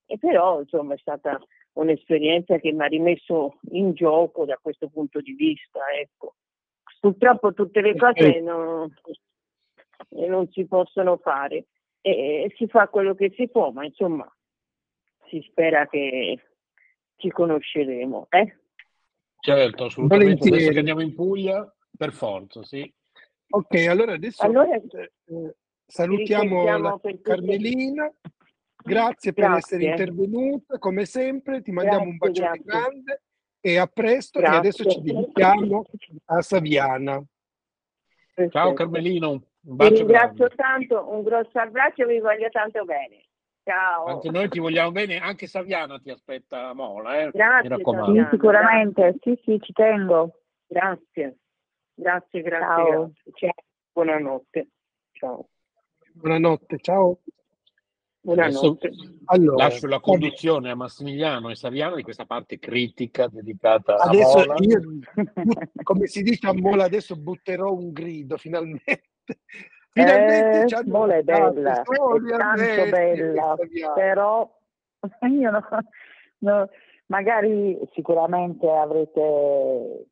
E però insomma è stata un'esperienza che mi ha rimesso in gioco da questo punto di vista. Ecco. Purtroppo tutte le cose non, non si possono fare. e si fa quello che si può, ma insomma si spera che ci conosceremo. Eh?
Certo, assolutamente. Adesso che andiamo in Puglia, per forza, sì.
Ok, allora adesso allora, eh, salutiamo la Carmelina. Grazie per grazie. essere intervenuta, come sempre, ti mandiamo grazie, un bacione grazie. grande e a presto e adesso ci dedichiamo a Saviana.
Ciao Carmelino,
un bacio. Vi ringrazio grande. tanto, un grosso abbraccio vi voglio tanto bene. Ciao.
Anche noi ti vogliamo bene, anche Saviana ti aspetta a Mola. Eh?
Grazie,
sì, sicuramente, sì, sì, ci tengo.
Grazie, grazie, grazie. Ciao. grazie. Buonanotte. Ciao.
Buonanotte, ciao.
Buonanotte. Allora, lascio la conduzione a Massimiliano e Saviano di questa parte critica dedicata
adesso
a Mola.
Io, <laughs> come si dice a Mola, adesso butterò un grido finalmente.
Finalmente eh, Mola è bella, è tanto bella, però <laughs> io no, no, magari sicuramente avrete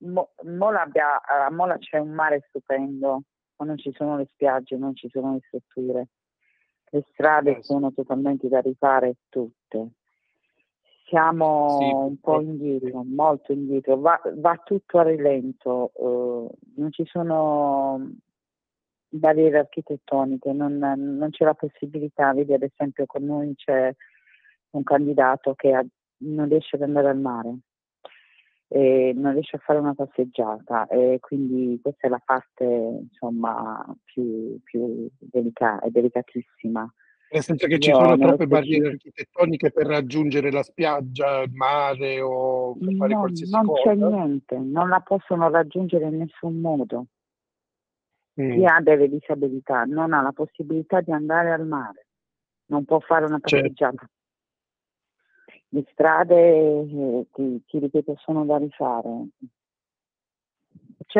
Mola, abbia, a Mola c'è un mare stupendo, ma non ci sono le spiagge, non ci sono le strutture. Le strade sono totalmente da rifare tutte. Siamo sì, un po' indietro, molto indietro, va, va tutto a rilento, uh, non ci sono barriere architettoniche, non, non, c'è la possibilità, vedi ad esempio con noi c'è un candidato che ha, non riesce ad andare al mare, e non riesce a fare una passeggiata e quindi questa è la parte insomma più, più delicata, delicatissima.
Nel senso che ci sono troppe barriere architettoniche per raggiungere la spiaggia, il mare o per fare
no,
qualsiasi
non
cosa?
Non c'è niente, non la possono raggiungere in nessun modo. Mm. Chi ha delle disabilità non ha la possibilità di andare al mare, non può fare una certo. passeggiata. Certo le strade, eh, ti, ti, ripeto, sono da rifare.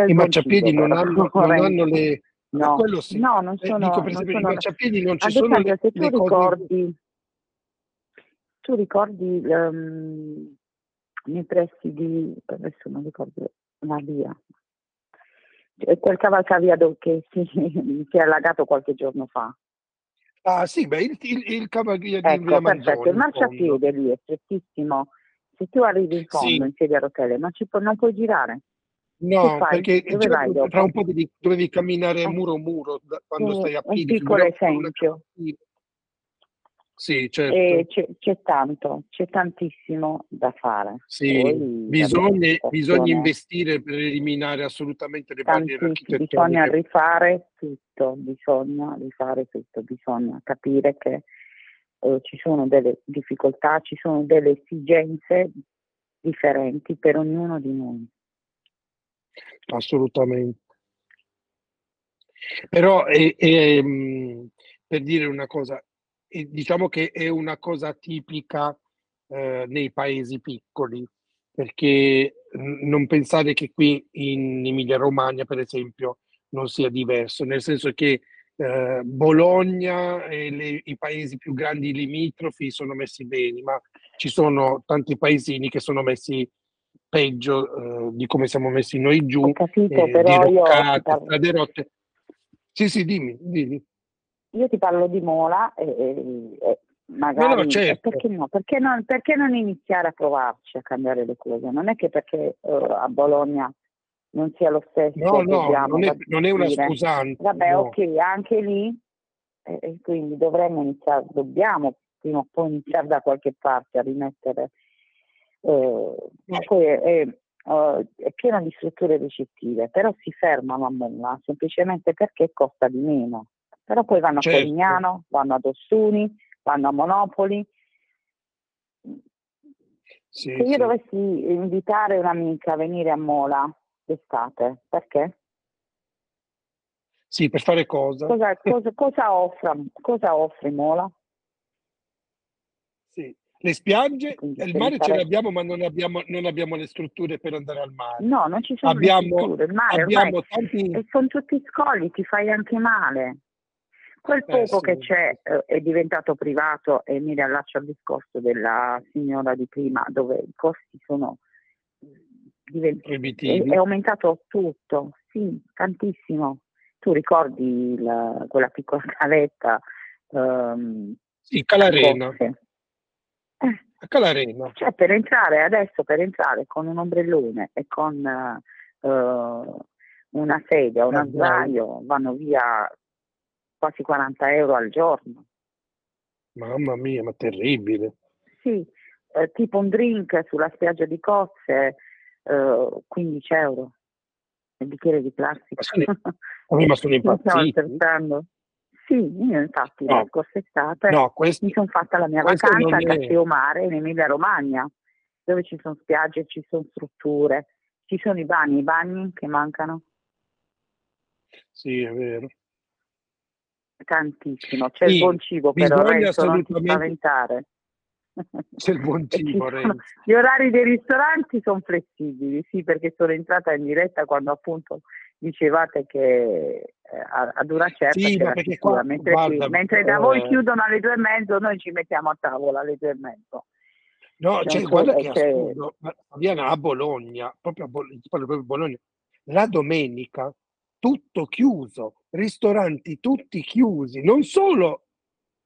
I marciapiedi non, hanno, non hanno le...
No, sì. no non sono... Eh, dico, per esempio,
sono... i marciapiedi non ci Ad sono esempio,
se tu le ricordi, cose... tu ricordi um, nei pressi di... adesso non ricordo la via, quel cavalcavia che si, <laughs> si è allagato qualche giorno fa.
Ah sì, beh, il, il, il cavaliere
ecco, di Via perfetto, il marciapiede lì è strettissimo. Se tu arrivi in fondo sì. in sedia a rotelle, non, pu- non puoi girare.
No, perché tra un po' devi, dovevi camminare eh. muro a muro da, quando
eh,
stai a piedi.
Un piccolo esempio.
Sì, certo.
C'è, c'è, tanto, c'è tantissimo da fare.
Sì, bisogna, bisogna, investire per eliminare assolutamente le barriere architettoniche.
Bisogna rifare tutto, bisogna rifare tutto, bisogna capire che eh, ci sono delle difficoltà, ci sono delle esigenze differenti per ognuno di noi.
Assolutamente. Però è, è, per dire una cosa, e diciamo che è una cosa tipica eh, nei paesi piccoli, perché non pensare che qui in Emilia Romagna, per esempio, non sia diverso, nel senso che eh, Bologna e le, i paesi più grandi limitrofi sono messi bene, ma ci sono tanti paesini che sono messi peggio eh, di come siamo messi noi giù,
Ho capito, eh, però
roccate, io... rotte. Sì, sì, dimmi, dimmi
io ti parlo di Mola e, e, magari no, no, certo. perché, no? Perché, non, perché non iniziare a provarci a cambiare le cose? Non è che perché uh, a Bologna non sia lo stesso.
No, no, non è, non è, una scusante.
Vabbè,
no.
ok, anche lì, eh, quindi dovremmo iniziare, dobbiamo prima o poi iniziare da qualche parte a rimettere. Eh, ma poi è, è, è pieno di strutture ricettive, però si fermano a Mola semplicemente perché costa di meno però poi vanno certo. a Polignano, vanno ad Ossuni, vanno a Monopoli. Sì, Se io sì. dovessi invitare un'amica a venire a Mola d'estate, perché?
Sì, per fare cosa?
Cosa, <laughs> cosa, cosa, offre, cosa offre Mola?
Sì, le spiagge, Quindi il mare ce l'abbiamo, ma non abbiamo, non abbiamo, le strutture per andare al mare.
No, non ci sono abbiamo, le strutture. Il mare abbiamo tanti... E sono tutti scogli, ti fai anche male. Quel eh, poco eh, che c'è eh, è diventato privato e mi riallaccio al discorso della signora di prima, dove i costi sono diventati, è, è, aumentato tutto, sì, tantissimo. tu ricordi la, quella piccola <laughs> caletta?
Um, sì, Calarena. Eh. Calarena.
Cioè per entrare adesso, per entrare con un ombrellone e con uh, una sedia, un sdraio, vanno via quasi 40 euro al giorno.
Mamma mia, ma terribile.
Sì, eh, tipo un drink sulla spiaggia di Cozze, eh, 15 euro. Il bicchiere di plastica.
Ma sono, <laughs> ma sono impazziti.
Sì, io infatti no. la scorsa estate no, questo, mi sono fatta la mia vacanza a Castello Mare in Emilia Romagna, dove ci sono spiagge, ci sono strutture, ci sono i bagni, i bagni che mancano.
Sì, è vero.
Tantissimo, c'è sì, il buon cibo però Renzo, spaventare.
C'è il buon cibo,
sono, Gli orari dei ristoranti sono flessibili, sì, perché sono entrata in diretta quando appunto dicevate che eh, ad una certa
sì, perché qua,
mentre,
guarda,
qui, mentre da voi eh, chiudono alle due e mezzo, noi ci mettiamo a tavola alle due e mezzo.
No, cioè, guarda che c'è... assurdo, Fabiana, a Bologna, proprio a Bologna, proprio a Bologna, la domenica tutto chiuso, ristoranti tutti chiusi, non solo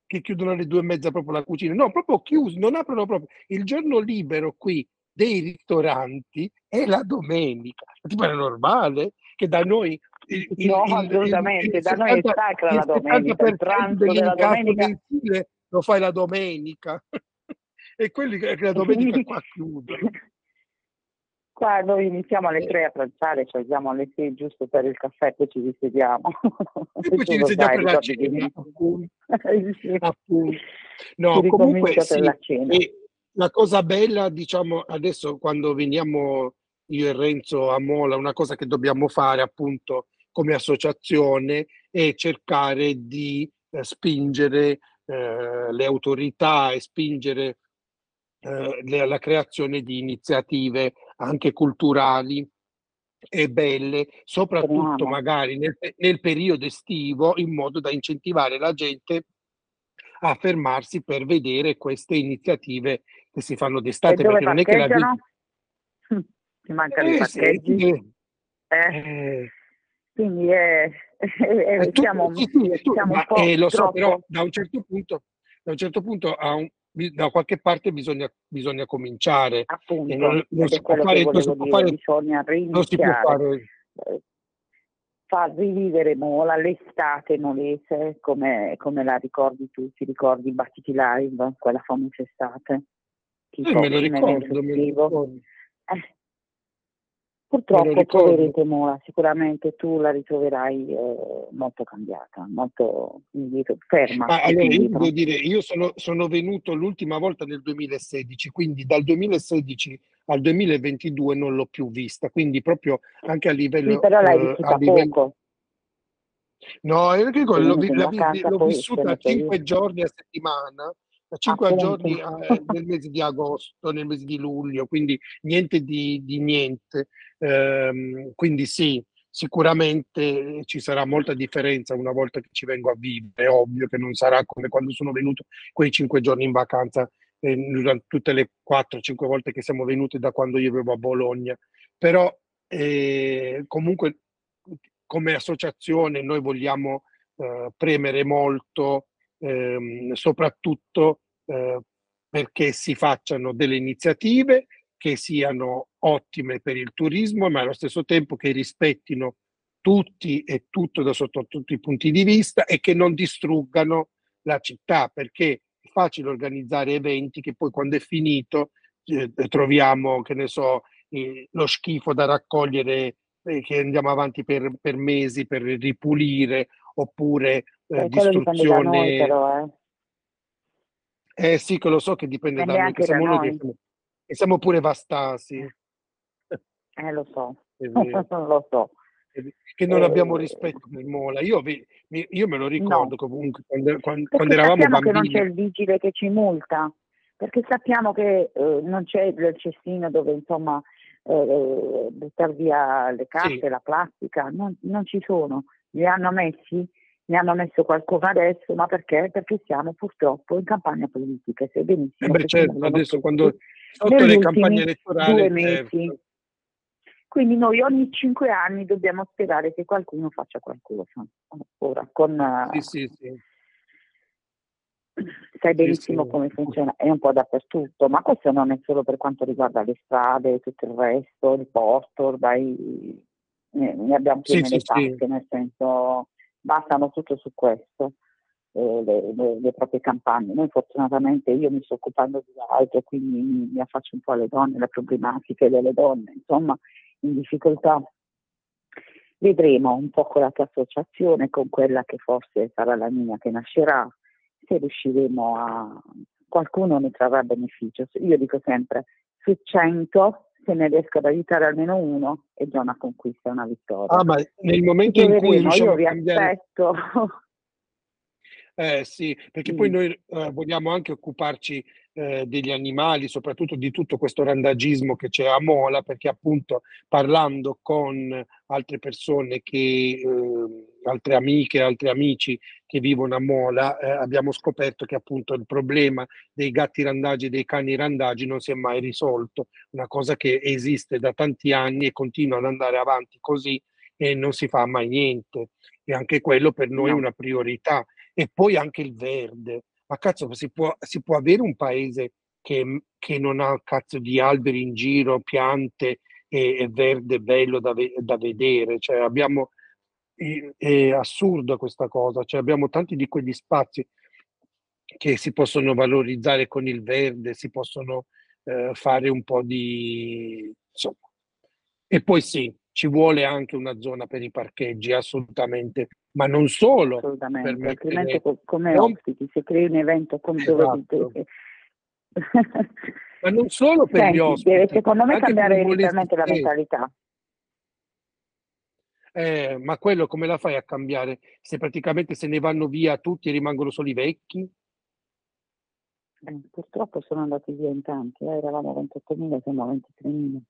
che chiudono alle due e mezza proprio la cucina, no, proprio chiusi, non aprono proprio. Il giorno libero qui dei ristoranti è la domenica. Tipo è normale che da noi
il, il, no, il, assolutamente, da noi è sacra la domenica, il pranzo della domenica
lo fai la domenica <laughs> e quelli che la domenica qua chiudono.
Qua noi iniziamo alle tre a pranzare, ci alziamo alle sei giusto per il caffè, poi ci risediamo.
E <laughs> poi ci risediamo per <laughs> la cena, appunto. No, comunque sì, la, la cosa bella, diciamo, adesso quando veniamo io e Renzo a Mola, una cosa che dobbiamo fare appunto come associazione è cercare di eh, spingere eh, le autorità e spingere eh, la creazione di iniziative anche culturali e belle, soprattutto magari nel, nel, periodo estivo, in modo da incentivare la gente a fermarsi per vedere queste iniziative che si fanno d'estate.
Perché non è che la vita... Ci mancano eh, i parcheggi.
Sì, eh.
Quindi è, è, è, tu, siamo, sì, sì, tu, siamo ma,
eh, lo so, però da un certo punto, da un certo punto a un, da qualche parte bisogna, bisogna cominciare.
Appunto, non, non, si può fare, non, si può fare, bisogna fare far rivivere Mola l'estate molese come, come, la ricordi tu, ti ricordi Battiti Live, quella famosa estate?
Tipo, eh, me lo ricordo, me lo ricordo.
Eh, Purtroppo troverete Mola, sicuramente tu la ritroverai eh, molto cambiata, molto ferma.
Ah, allora, io devo dire, io sono, sono, venuto l'ultima volta nel 2016, quindi dal 2016 al 2022 non l'ho più vista, quindi proprio anche a livello...
Sì, però l'hai eh, vissuta livello... poco.
No, io dico, l'ho, l'ho, l'ho vissuta cinque giorni a settimana cinque Appunto. giorni eh, nel mese di agosto, nel mese di luglio, quindi niente di, di niente. Ehm, quindi sì, sicuramente ci sarà molta differenza una volta che ci vengo a vivere, è ovvio che non sarà come quando sono venuto quei cinque giorni in vacanza eh, tutte le quattro, cinque volte che siamo venuti da quando io vivevo a Bologna, però eh, comunque come associazione noi vogliamo eh, premere molto ehm, soprattutto eh, perché si facciano delle iniziative che siano ottime per il turismo, ma allo stesso tempo che rispettino tutti e tutto da sotto tutti i punti di vista e che non distruggano la città, perché è facile organizzare eventi che poi quando è finito eh, troviamo, che ne so, eh, lo schifo da raccogliere eh, che andiamo avanti per, per, mesi per ripulire oppure eh, distruzione. Noi, però, eh. eh. sì, che lo so che dipende, da noi, che siamo, noi. Noi siamo, e siamo pure vastasi.
Eh, lo so, <laughs> lo so.
Che non abbiamo eh, rispetto per Mola. Io, io me lo ricordo no. comunque quando, quando, quando eravamo bambini.
che non c'è il vigile che ci multa, perché sappiamo che eh, non c'è il cestino dove insomma eh, buttare via le carte, sì. la plastica, non, non ci sono. Li hanno messi ne hanno messo qualcosa adesso, ma perché? Perché siamo purtroppo in campagna politica, sai benissimo.
Eh beh, certo, adesso quando sotto le campagne elettorali...
Due mesi, certo. Quindi noi ogni cinque anni dobbiamo sperare che qualcuno faccia qualcosa. Ora, con,
sì, sì, sì.
Sai benissimo come funziona, è un po' dappertutto, ma questo non è solo per quanto riguarda le strade, tutto il resto, il porto, ormai ne abbiamo piene le tasche, nel senso bastano tutto su questo. Eh, le, le, le, proprie campagne. Noi fortunatamente io mi sto occupando di altro, quindi mi, mi affaccio un po' alle donne, le problematiche delle donne, insomma, in difficoltà. Vedremo un po' con la tua associazione, con quella che forse sarà la mia che nascerà, se riusciremo a... qualcuno ne trarrà beneficio. Io dico sempre, su 100 se ne riesco ad aiutare almeno uno è già una conquista, una vittoria.
Ah, ma nel momento in cui riusciamo
io vi
cambiare...
aspetto.
Eh sì, perché sì. poi noi eh, vogliamo anche occuparci eh, degli animali, soprattutto di tutto questo randagismo che c'è a Mola, perché appunto parlando con altre persone che, eh, altre amiche, altri amici che vivono a Mola, eh, abbiamo scoperto che appunto il problema dei gatti randagi e dei cani randagi non si è mai risolto, una cosa che esiste da tanti anni e continua ad andare avanti così e non si fa mai niente. E anche quello per noi no. è una priorità e poi anche il verde. Ma cazzo, si può, si può avere un paese che, che, non ha cazzo di alberi in giro, piante e, e verde bello da, da vedere. Cioè, abbiamo, è, assurda questa cosa, cioè, abbiamo tanti di quegli spazi che si possono valorizzare con il verde, si possono eh, fare un po' di... insomma. E poi sì, ci vuole anche una zona per i parcheggi, assolutamente, ma non solo.
Assolutamente, mettere... altrimenti come non... ospiti, se crei un evento come esatto.
ma non solo per
Senti,
gli ospiti.
Deve secondo me cambiare radicalmente la mentalità.
Eh, ma quello come la fai a cambiare? Se praticamente se ne vanno via tutti e rimangono solo i vecchi?
Eh, purtroppo sono andati via in tanti, eh, eravamo 28.000, siamo a 23.000.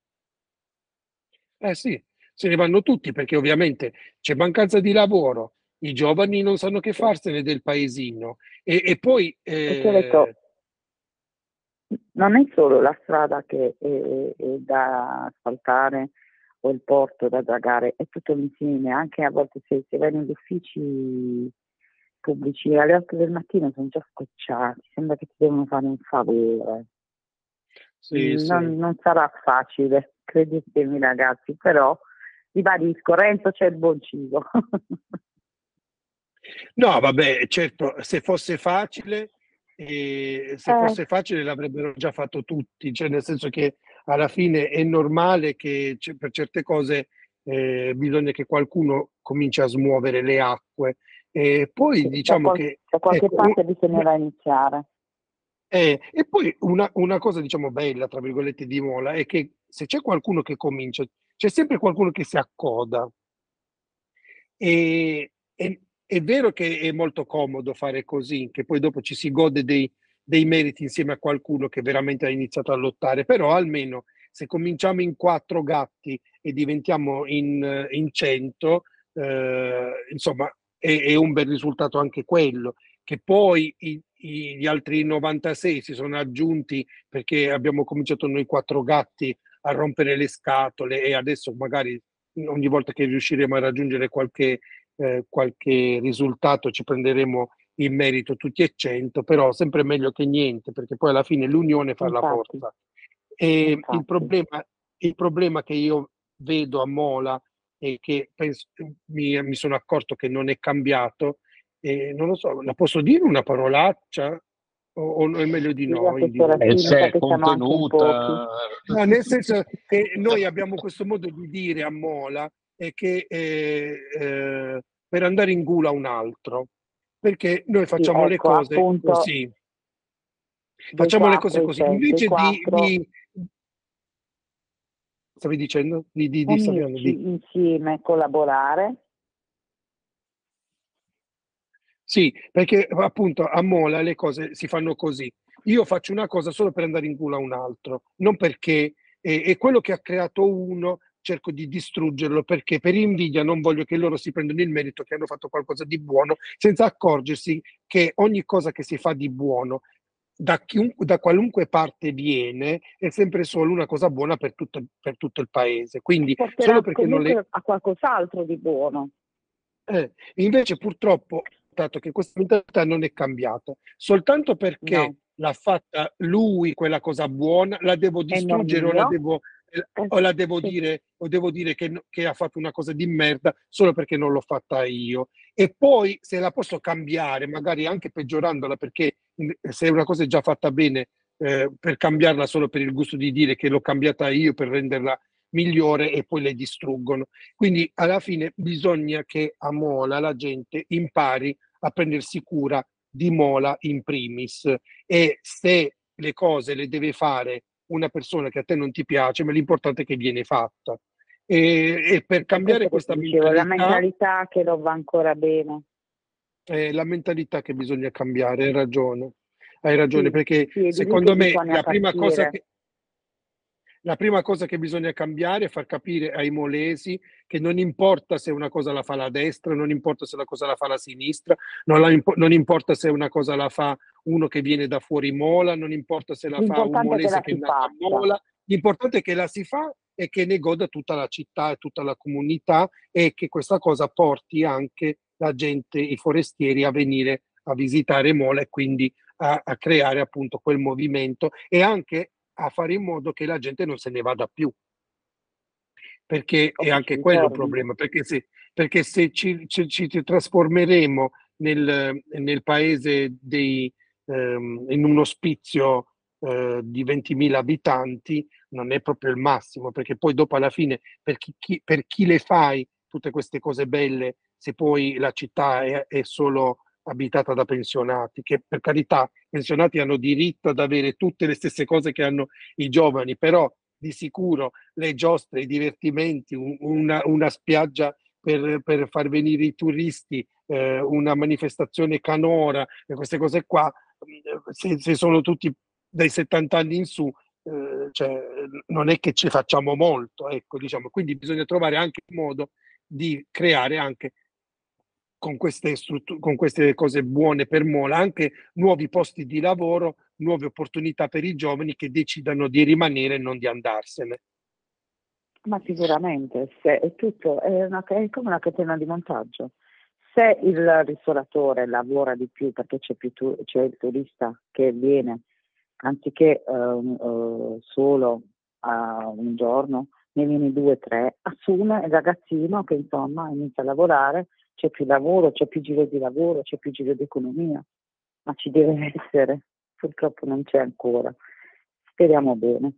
Eh sì, se ne vanno tutti perché ovviamente c'è mancanza di lavoro, i giovani non sanno che farsene del paesino e, e poi... Eh...
Detto, non è solo la strada che è, è da asfaltare o il porto da dragare, è tutto l'insieme, anche a volte se, se vai negli uffici pubblici alle 8 del mattino sono già scocciati, sembra che ti devono fare un favore. Sì, non, sì. non sarà facile, credetemi ragazzi, però ribadisco, Renzo c'è il buon cibo. <laughs>
no, vabbè, certo, se fosse facile, eh, se eh. fosse facile l'avrebbero già fatto tutti, cioè nel senso che alla fine è normale che per certe cose eh, bisogna che qualcuno cominci a smuovere le acque. E poi diciamo
da
che...
Da qualche ecco, parte bisognerà iniziare.
Eh, e poi una, una, cosa, diciamo, bella, tra virgolette, di Mola è che se c'è qualcuno che comincia, c'è sempre qualcuno che si accoda. E, e, è vero che è molto comodo fare così, che poi dopo ci si gode dei, dei meriti insieme a qualcuno che veramente ha iniziato a lottare, però almeno se cominciamo in quattro gatti e diventiamo in, in cento, eh, insomma, è, è, un bel risultato anche quello. Che poi i, i, gli altri 96 si sono aggiunti perché abbiamo cominciato noi quattro gatti a rompere le scatole e adesso magari ogni volta che riusciremo a raggiungere qualche, eh, qualche risultato ci prenderemo il merito tutti e cento, però sempre meglio che niente, perché poi alla fine l'unione fa Infatti. la forza. E il problema, il problema che io vedo a Mola e che penso, mi, mi, sono accorto che non è cambiato, e non lo so, la posso dire una parolaccia? O, o è meglio di no?
E se è contenuta.
No, nel senso che noi abbiamo questo modo di dire a Mola e che eh, eh, per andare in gula un altro, perché noi facciamo sì, ecco, le cose appunto, così. Facciamo le cose così. Invece di, di, Stavi dicendo? Di, di, di,
di, insieme, collaborare.
Sì, perché appunto a Mola le cose si fanno così. Io faccio una cosa solo per andare in culo a un altro, non perché è quello che ha creato uno cerco di distruggerlo perché per invidia non voglio che loro si prendano il merito che hanno fatto qualcosa di buono senza accorgersi che ogni cosa che si fa di buono da, chiunque, da, qualunque parte viene è sempre solo una cosa buona per tutto, per tutto il paese. Quindi solo perché non le...
a qualcos'altro di buono.
Eh, invece purtroppo dato che questa mentalità non è cambiata, soltanto perché no. l'ha fatta lui quella cosa buona, la devo distruggere o la devo, o la devo dire, o devo dire che, che, ha fatto una cosa di merda solo perché non l'ho fatta io. E poi se la posso cambiare, magari anche peggiorandola, perché se una cosa è già fatta bene, eh, per cambiarla solo per il gusto di dire che l'ho cambiata io per renderla migliore e poi le distruggono. Quindi alla fine bisogna che a Mola la gente impari a prendersi cura di Mola in primis e se le cose le deve fare una persona che a te non ti piace, ma l'importante è che viene fatta. E, e per cambiare questa
mentalità, la mentalità che non va ancora bene.
È la mentalità che bisogna cambiare, hai ragione. Hai ragione, sì, perché sì, secondo me la prima cosa che la prima cosa che bisogna cambiare è far capire ai molesi che non importa se una cosa la fa la destra, non importa se una cosa la fa la sinistra, non, imp- non importa se una cosa la fa uno che viene da fuori Mola, non importa se la fa un molese che, che è a Mola, l'importante è che la si fa e che ne goda tutta la città e tutta la comunità e che questa cosa porti anche la gente, i forestieri a venire a visitare Mola e quindi a, a creare appunto quel movimento e anche a fare in modo che la gente non se ne vada più. Perché è anche quello il problema, perché se, perché se ci, ci, ci trasformeremo nel, nel paese dei, ehm, in un ospizio eh, di 20.000 abitanti, non è proprio il massimo, perché poi dopo alla fine per chi, chi, per chi le fai tutte queste cose belle, se poi la città è, è solo abitata da pensionati, che per carità i pensionati hanno diritto ad avere tutte le stesse cose che hanno i giovani, però di sicuro le giostre, i divertimenti, un, una, una, spiaggia per, per, far venire i turisti, eh, una manifestazione canora, queste cose qua, se, se, sono tutti dai 70 anni in su, eh, cioè, non è che ci facciamo molto, ecco, diciamo. quindi bisogna trovare anche un modo di creare anche con queste, con queste cose buone per Mola, anche nuovi posti di lavoro, nuove opportunità per i giovani che decidano di rimanere e non di andarsene.
Ma sicuramente, se è tutto, è, una, è come una catena di montaggio. Se il ristoratore lavora di più perché c'è, più tu, c'è il turista che viene, anziché uh, uh, solo uh, un giorno, ne viene due o tre, assume il ragazzino che insomma inizia a lavorare c'è più lavoro, c'è più giro di lavoro, c'è più giro di economia, ma ci deve <laughs> essere, purtroppo non c'è ancora. Speriamo bene.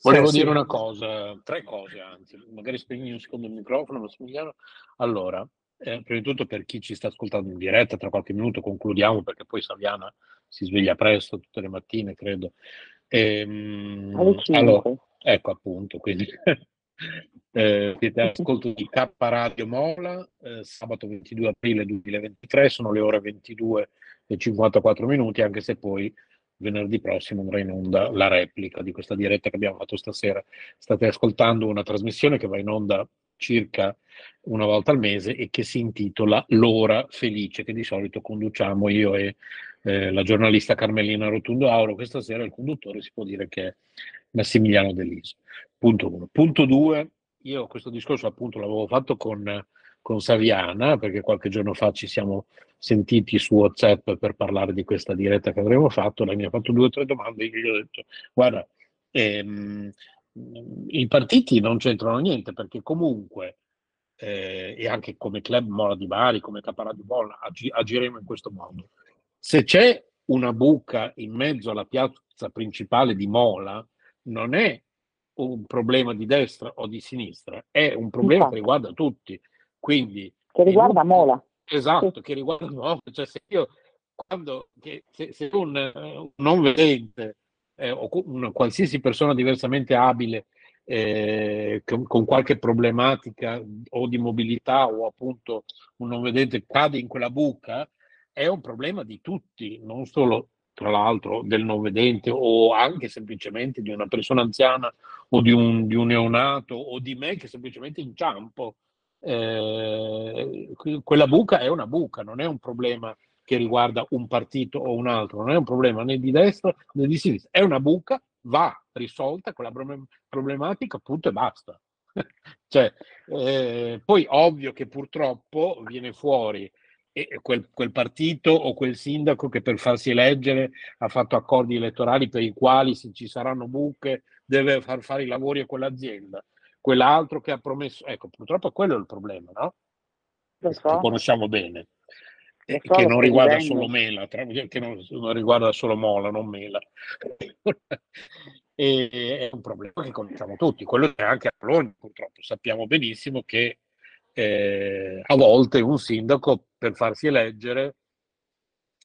Volevo sì, dire sì. una cosa, tre cose anzi, magari spegni un secondo il microfono, Massimiliano. Allora, eh, prima di tutto per chi ci sta ascoltando in diretta, tra qualche minuto concludiamo perché poi Saviana si sveglia presto tutte le mattine, credo. Ehm, allora, ecco appunto, quindi <laughs> Eh, siete ascolto di K Radio Mola, eh, sabato 22 aprile 2023, sono le ore 22 e 54 minuti, anche se poi venerdì prossimo andrà in onda la replica di questa diretta che abbiamo fatto stasera. State ascoltando una trasmissione che va in onda circa una volta al mese e che si intitola L'ora felice, che di solito conduciamo io e eh, la giornalista Carmelina Rotundo Auro. Questa sera il conduttore si può dire che è Massimiliano Deliso. Punto uno. Punto due, io questo discorso appunto l'avevo fatto con, con Saviana, perché qualche giorno fa ci siamo sentiti su WhatsApp per parlare di questa diretta che avremmo fatto. Lei mi ha fatto due o tre domande io gli ho detto, guarda, ehm, i partiti non c'entrano niente perché comunque eh, e anche come club Mola di Bari, come Caparà di Bolla, ag- agiremo in questo modo. Se c'è una buca in mezzo alla piazza principale di Mola, non è un problema di destra o di sinistra, è un problema Infatti. che riguarda tutti. Quindi,
che riguarda
inutile,
Mola.
Esatto, sì. che riguarda Mola. Cioè, se io, quando, che, se, se un, un, non vedente eh, o una qualsiasi persona diversamente abile eh, con, con, qualche problematica o di mobilità o appunto un non vedente cade in quella buca, è un problema di tutti, non solo tra l'altro del non vedente o anche semplicemente di una persona anziana o di un, di un neonato o di me che semplicemente inciampo. Eh, quella buca è una buca, non è un problema che riguarda un partito o un altro, non è un problema né di destra né di sinistra, è una buca, va risolta quella problematica, appunto, e basta. <laughs> cioè, eh, poi ovvio che purtroppo viene fuori quel, quel, partito o quel sindaco che per farsi eleggere ha fatto accordi elettorali per i quali se ci saranno buche deve far fare i lavori a quell'azienda. Quell'altro che ha promesso, ecco, purtroppo quello è il problema, no? Lo so. Che conosciamo bene. Eh, che non riguarda solo Mela, che non, non, riguarda solo Mola, non Mela. <laughs> e, è un problema che conosciamo tutti, quello che anche a Bologna purtroppo sappiamo benissimo che eh, a volte un sindaco per farsi eleggere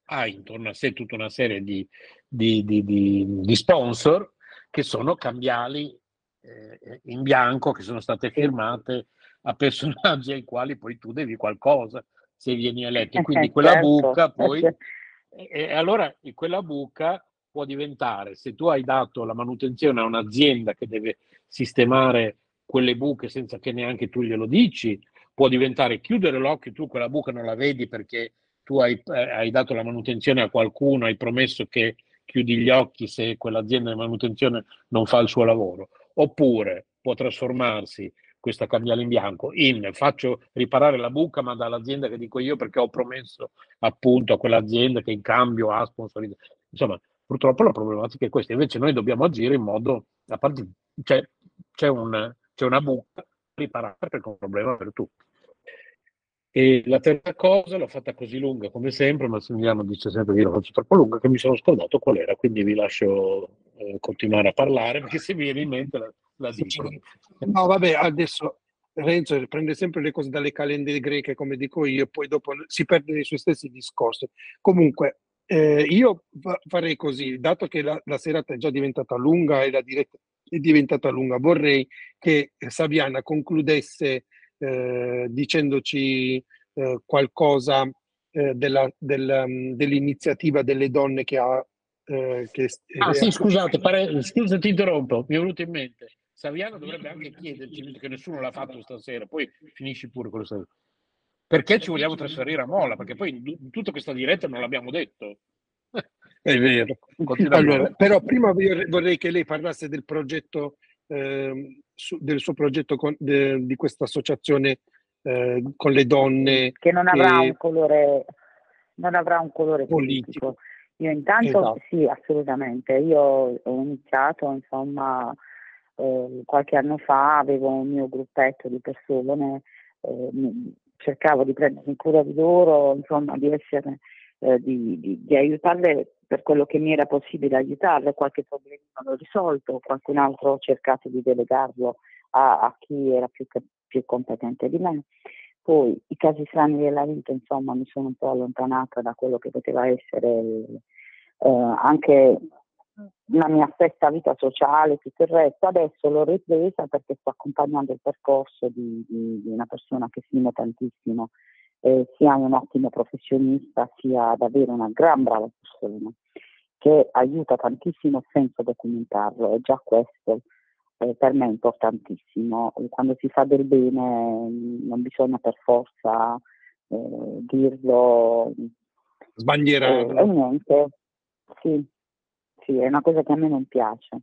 ha intorno a sé tutta una serie di, di, di, di sponsor che sono cambiali eh, in bianco, che sono state firmate a personaggi ai quali poi tu devi qualcosa se vieni eletto. E quindi quella certo. buca poi... E, e allora quella buca può diventare, se tu hai dato la manutenzione a un'azienda che deve sistemare quelle buche senza che neanche tu glielo dici, può diventare chiudere l'occhio, tu quella buca non la vedi perché tu hai, eh, hai dato la manutenzione a qualcuno, hai promesso che chiudi gli occhi se quell'azienda di manutenzione non fa il suo lavoro, oppure può trasformarsi questa cambiale in bianco in faccio riparare la buca ma dall'azienda che dico io perché ho promesso appunto a quell'azienda che in cambio ha sponsorizzato insomma purtroppo la problematica è questa. Invece noi dobbiamo agire in modo a parte c'è, c'è, un, c'è una buca riparare perché è un problema per tutti e la terza cosa l'ho fatta così lunga come sempre, Massimiliano dice sempre che io la faccio troppo lunga, che mi sono scordato qual era, quindi vi lascio eh, continuare a parlare perché se mi viene in mente la, la dico.
No, vabbè, adesso Renzo prende sempre le cose dalle calende greche, come dico io, e poi dopo si perde nei suoi stessi discorsi. Comunque, eh, io farei così, dato che la, la serata è già diventata lunga e la diretta è diventata lunga, vorrei che Saviana concludesse eh, dicendoci eh, qualcosa eh, della, del, um, dell'iniziativa delle donne che ha. Eh, che,
ah sì, scusate, pare, scusa ti interrompo, mi è venuto in mente. Saviano dovrebbe anche chiederci, visto che nessuno l'ha fatto stasera, poi finisci pure quello stasera. Perché ci vogliamo trasferire a Mola? Perché poi in tutta questa diretta non l'abbiamo detto.
È vero. Allora, però prima vorrei che lei parlasse del progetto eh, su, del suo progetto con, de, di questa associazione eh, con le donne.
Che non avrà, e... un, colore, non avrà un colore politico. politico. Io intanto esatto. sì, assolutamente. Io ho iniziato, insomma, eh, qualche anno fa, avevo un mio gruppetto di persone, eh, cercavo di prendermi cura di loro, insomma, di essere, eh, di, di, di aiutarle per quello che mi era possibile aiutarle, qualche problema l'ho risolto, qualcun altro ho cercato di delegarlo a, a chi era più, più, competente di me. Poi i casi strani della vita, insomma, mi sono un po' allontanata da quello che poteva essere eh, anche la mia stessa vita sociale, tutto il resto. Adesso l'ho ripresa perché sto accompagnando il percorso di, di, di una persona che stimo tantissimo, eh, sia un ottimo professionista, sia davvero una gran brava persona che aiuta tantissimo senza documentarlo e già questo eh, per me è importantissimo. Quando si fa del bene non bisogna per forza eh, dirlo.
Sbandierarlo.
Eh, niente, sì, sì, è una cosa che a me non piace.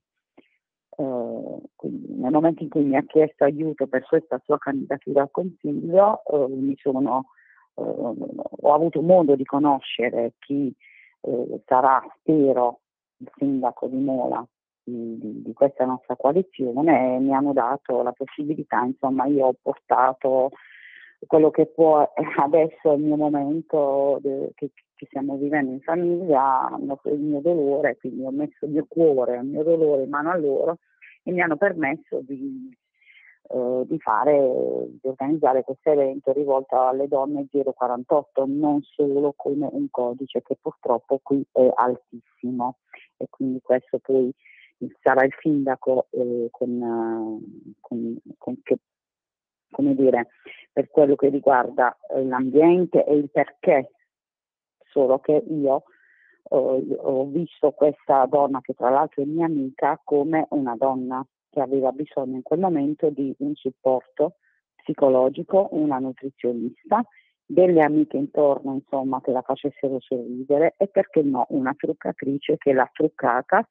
Quindi nel momento in cui mi ha chiesto aiuto per questa sua candidatura al consiglio, uh, mi sono, ho avuto modo di conoscere chi eh, sarà, spero, il sindaco di Mola di, di, questa nostra coalizione e mi hanno dato la possibilità, insomma io ho portato quello che può <laughs> adesso il mio momento de, che, che, stiamo vivendo in famiglia, il mio dolore, quindi ho messo il mio cuore, il mio dolore in mano a loro e mi hanno permesso di eh, di fare, di organizzare questo evento rivolto alle donne 048, non solo come un codice che purtroppo qui è altissimo. E quindi questo poi sarà il sindaco eh, con, con, con che, come dire, per quello che riguarda eh, l'ambiente e il perché, solo che io ho visto questa donna che tra l'altro è mia amica come una donna che aveva bisogno in quel momento di un supporto psicologico, una nutrizionista delle amiche intorno, insomma, che la facessero sorridere e perché no, una truccatrice che l'ha truccata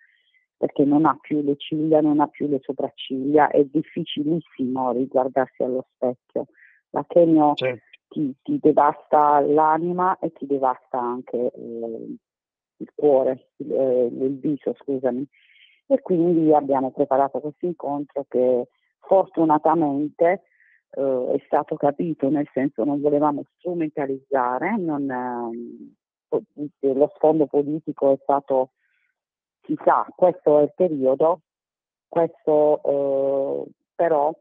perché non ha più le ciglia, non ha più le sopracciglia, è difficilissimo riguardarsi allo specchio. La chemio certo. ti, ti, devasta l'anima e ti devasta anche eh, il cuore, il, eh, il viso, scusami. E quindi abbiamo preparato questo incontro che fortunatamente eh, è stato capito, nel senso non volevamo strumentalizzare, non, eh, lo sfondo politico è stato si sa, questo è il periodo, questo eh, però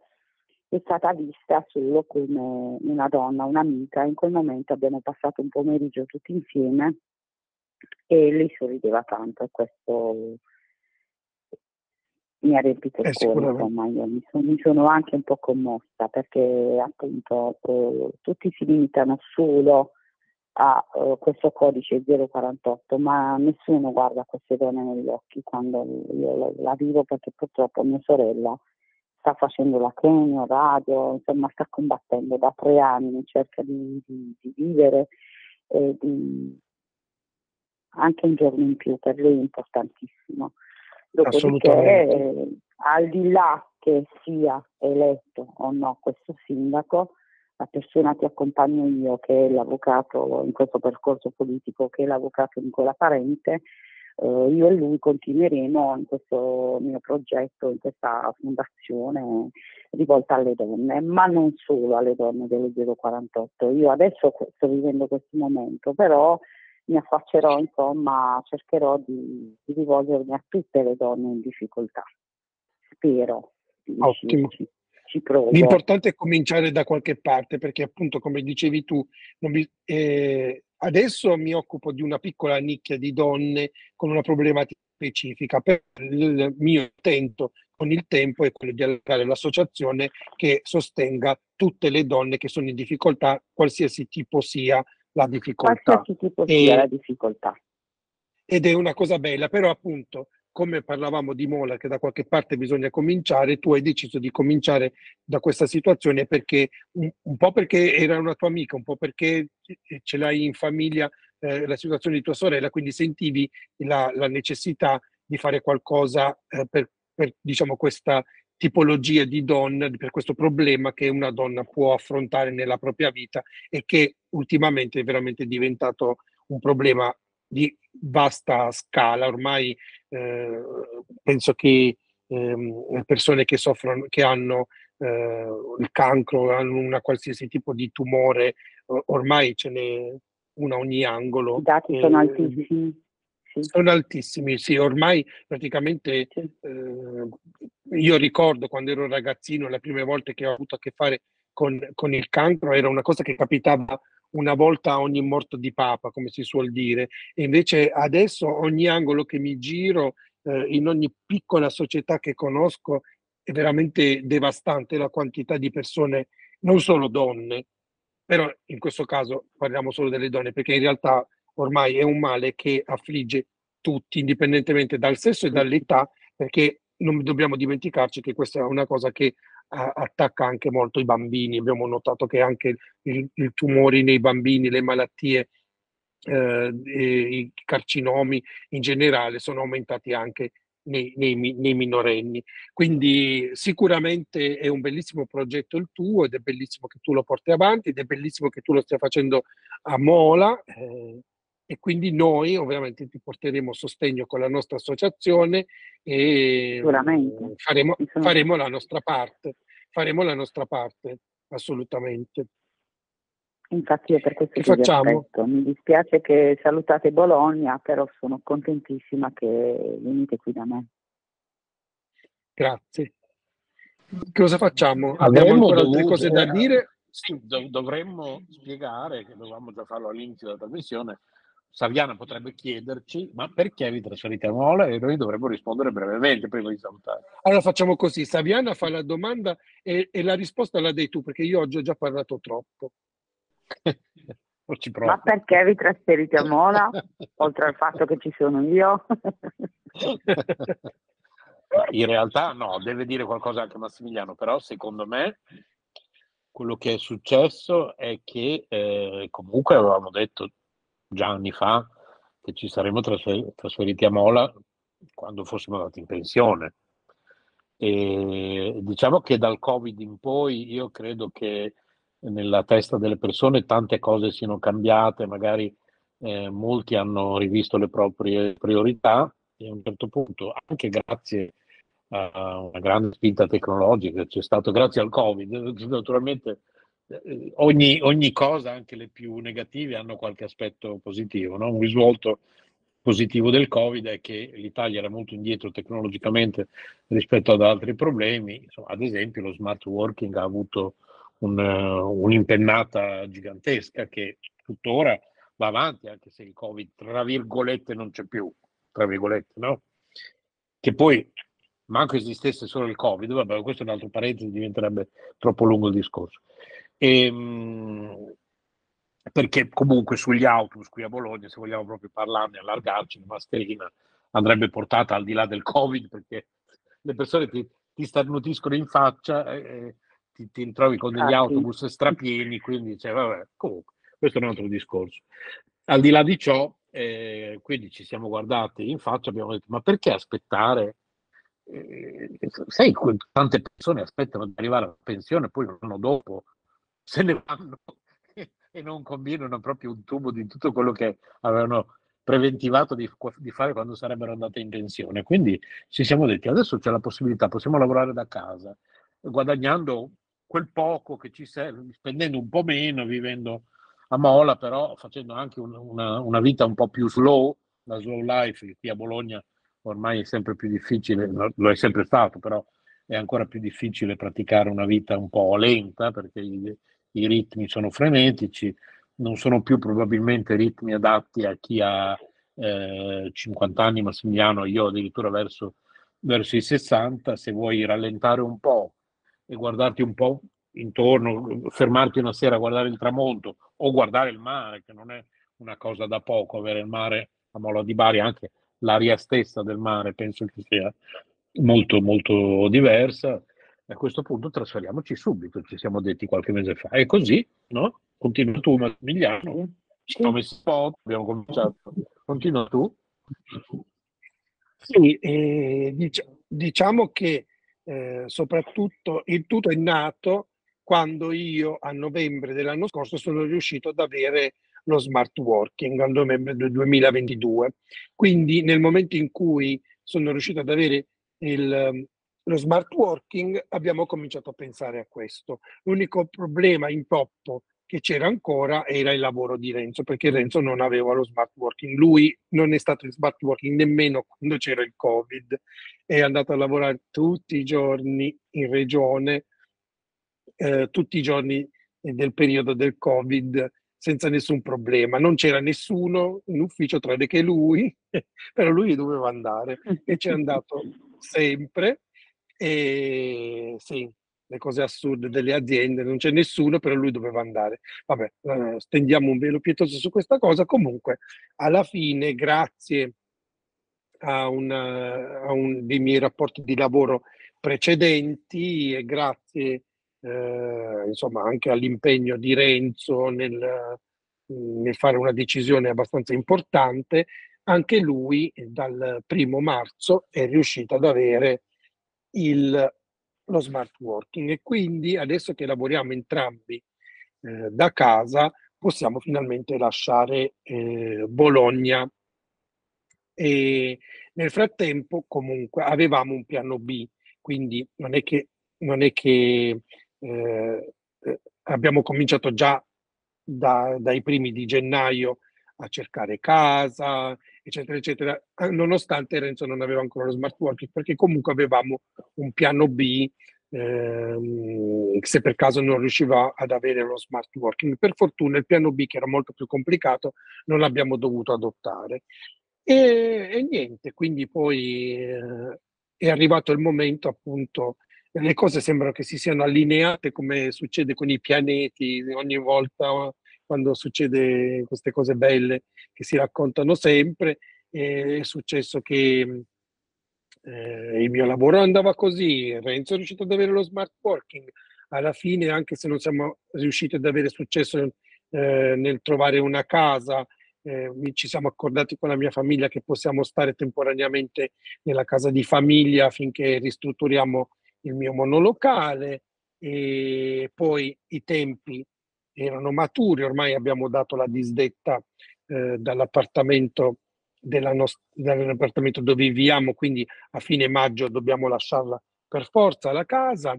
è stata vista solo come una donna, un'amica. In quel momento abbiamo passato un pomeriggio tutti insieme e lei sorrideva tanto e questo mi ha riempito il eh, cuore, insomma, io mi sono, mi sono, anche un po' commossa perché appunto eh, tutti si limitano solo a uh, questo codice 048, ma nessuno guarda queste donne negli occhi quando io la, la vivo perché purtroppo mia sorella sta facendo la chemio, radio, insomma sta combattendo da tre anni, cerca di, di, di vivere e di anche un giorno in più per lei è importantissimo. Dopodiché, eh, al di là che sia eletto o no questo sindaco, la persona che accompagno io, che è l'avvocato in questo percorso politico, che è l'avvocato Nicola Parente, eh, io e lui continueremo in questo mio progetto, in questa fondazione rivolta alle donne, ma non solo alle donne dello 048. Io adesso sto vivendo questo momento, però mi affaccerò, insomma, cercherò di, di rivolgermi a tutte le donne in difficoltà. Spero.
Ottimo. Ci, ci provo. L'importante è cominciare da qualche parte perché appunto come dicevi tu, vi, eh, adesso mi occupo di una piccola nicchia di donne con una problematica specifica, però il mio intento con il tempo è quello di allargare l'associazione che sostenga tutte le donne che sono in difficoltà, qualsiasi tipo sia la difficoltà.
Qualsiasi tipo e, sia la difficoltà.
Ed è una cosa bella, però appunto come parlavamo di Mola, che da qualche parte bisogna cominciare, tu hai deciso di cominciare da questa situazione perché un, un po' perché era una tua amica, un po' perché ce l'hai in famiglia eh, la situazione di tua sorella, quindi sentivi la, la necessità di fare qualcosa eh, per, per diciamo, questa tipologia di donna, per questo problema che una donna può affrontare nella propria vita e che ultimamente è veramente diventato un problema di vasta scala, ormai eh, penso che eh, persone che soffrono, che hanno eh, il cancro, hanno una qualsiasi tipo di tumore, ormai ce n'è una a ogni angolo.
I dati sono altissimi.
Sì. Sono altissimi, sì, ormai praticamente sì. eh, io ricordo quando ero ragazzino, le prime volte che ho avuto a che fare con, con il cancro era una cosa che capitava una volta ogni morto di papa, come si suol dire, e invece adesso ogni angolo che mi giro, eh, in ogni piccola società che conosco, è veramente devastante la quantità di persone, non solo donne, però in questo caso parliamo solo delle donne, perché in realtà ormai è un male che affligge tutti, indipendentemente dal sesso e dall'età, perché non dobbiamo dimenticarci che questa è una cosa che attacca anche molto i bambini. Abbiamo notato che anche i, tumori nei bambini, le malattie, eh, i carcinomi in generale sono aumentati anche nei, nei, nei, minorenni. Quindi sicuramente è un bellissimo progetto il tuo ed è bellissimo che tu lo porti avanti ed è bellissimo che tu lo stia facendo a Mola. Eh, e quindi noi ovviamente ti porteremo sostegno con la nostra associazione e faremo, faremo, la nostra parte, faremo la nostra parte, assolutamente.
Infatti io per questo ti facciamo? Mi dispiace che salutate Bologna, però sono contentissima che venite qui da me.
Grazie. Cosa facciamo? Abbiamo ancora altre cose da dire?
Sì, dovremmo spiegare, che dovevamo già farlo all'inizio della trasmissione, Saviana potrebbe chiederci ma perché vi trasferite a Mola e noi dovremmo rispondere brevemente prima di salutare.
Allora facciamo così, Saviana fa la domanda e, e la risposta la dai tu perché io oggi ho già parlato troppo. <laughs>
ma perché vi trasferite a Mola <laughs> oltre al fatto che ci sono io?
In realtà no, deve dire qualcosa anche Massimiliano, però secondo me quello che è successo è che eh, comunque avevamo detto già anni fa che ci saremmo trasfer- trasferiti a Mola quando fossimo andati in pensione. E diciamo che dal Covid in poi io credo che nella testa delle persone tante cose siano cambiate, magari eh, molti hanno rivisto le proprie priorità e a un certo punto, anche grazie a una grande spinta tecnologica c'è stato grazie al Covid, naturalmente ogni, ogni, cosa, anche le più negative, hanno qualche aspetto positivo. No? Un risvolto positivo del Covid è che l'Italia era molto indietro tecnologicamente rispetto ad altri problemi. Insomma, ad esempio, lo smart working ha avuto un, un'impennata gigantesca che tuttora va avanti, anche se il Covid, tra virgolette, non c'è più, tra virgolette, no? Che poi manco esistesse solo il Covid, vabbè, questo è un altro parentesi, diventerebbe troppo lungo il discorso. E, ehm, perché comunque sugli autobus qui a Bologna, se vogliamo proprio parlarne, allargarci, la mascherina andrebbe portata al di là del Covid, perché le persone ti, ti starnutiscono in faccia e ti, ti trovi con degli autobus strapieni, quindi cioè, vabbè, comunque, questo è un altro discorso. Al di là di ciò, eh, quindi ci siamo guardati in faccia, abbiamo detto, ma perché aspettare eh, sai, tante persone aspettano di arrivare alla pensione, poi un anno dopo se ne vanno <laughs> e non combinano proprio un tubo di tutto quello che avevano preventivato di, di, fare quando sarebbero andate in pensione. Quindi ci siamo detti, adesso c'è la possibilità, possiamo lavorare da casa, guadagnando quel poco che ci serve, spendendo un po' meno, vivendo a Mola, però facendo anche un, una, una, vita un po' più slow, la slow life, che qui a Bologna ormai è sempre più difficile, lo è sempre stato, però è ancora più difficile praticare una vita un po' lenta perché i, ritmi sono frenetici, non sono più probabilmente ritmi adatti a chi ha eh, 50 anni, Massimiliano, io addirittura verso, verso i 60, se vuoi rallentare un po' e guardarti un po' intorno, fermarti una sera a guardare il tramonto o guardare il mare, che non è una cosa da poco avere il mare a Mola di Bari, anche l'aria stessa del mare penso che sia molto molto diversa. A questo punto trasferiamoci subito, ci siamo detti qualche mese fa. E così, no? Continua tu, Massimiliano. Ci siamo messi un abbiamo cominciato. Continua tu.
Sì, eh, dic- diciamo che eh, soprattutto il tutto è nato quando io a novembre dell'anno scorso sono riuscito ad avere lo smart working a novembre del 2022. Quindi nel momento in cui sono riuscito ad avere il, lo smart working abbiamo cominciato a pensare a questo. L'unico problema in toppo che c'era ancora era il lavoro di Renzo, perché Renzo non aveva lo smart working. Lui non è stato in smart working nemmeno quando c'era il Covid, è andato a lavorare tutti i giorni in regione, eh, tutti i giorni del periodo del Covid senza nessun problema. Non c'era nessuno in ufficio tranne che lui, <laughs> però lui doveva andare e ci è andato <laughs> sempre. E sì, le cose assurde delle aziende, non c'è nessuno, però lui doveva andare. Vabbè, eh, stendiamo un velo pietoso su questa cosa. Comunque, alla fine, grazie a, una, a un dei miei rapporti di lavoro precedenti e grazie eh, insomma anche all'impegno di Renzo nel, nel, fare una decisione abbastanza importante, anche lui dal primo marzo è riuscito ad avere il, lo smart working. E quindi adesso che lavoriamo entrambi eh, da casa possiamo finalmente lasciare eh, Bologna. E nel frattempo comunque avevamo un piano B, quindi non è che, non è che eh, eh, abbiamo cominciato già da, dai primi di gennaio a cercare casa, eccetera, eccetera, nonostante Renzo non aveva ancora lo smart working, perché comunque avevamo un piano B ehm, se per caso non riusciva ad avere lo smart working. Per fortuna il piano B, che era molto più complicato, non l'abbiamo dovuto adottare. E, e niente, quindi poi eh, è arrivato il momento appunto le cose sembrano che si siano allineate come succede con i pianeti ogni volta quando succede queste cose belle che si raccontano sempre. è successo che eh, il mio lavoro andava così, Renzo è riuscito ad avere lo smart working, alla fine, anche se non siamo riusciti ad avere successo eh, nel trovare una casa, eh, ci siamo accordati con la mia famiglia che possiamo stare temporaneamente nella casa di famiglia finché ristrutturiamo il mio monolocale e poi i tempi erano maturi, ormai abbiamo dato la disdetta eh, dall'appartamento, nost- dall'appartamento dove viviamo, quindi a fine maggio dobbiamo lasciarla per forza la casa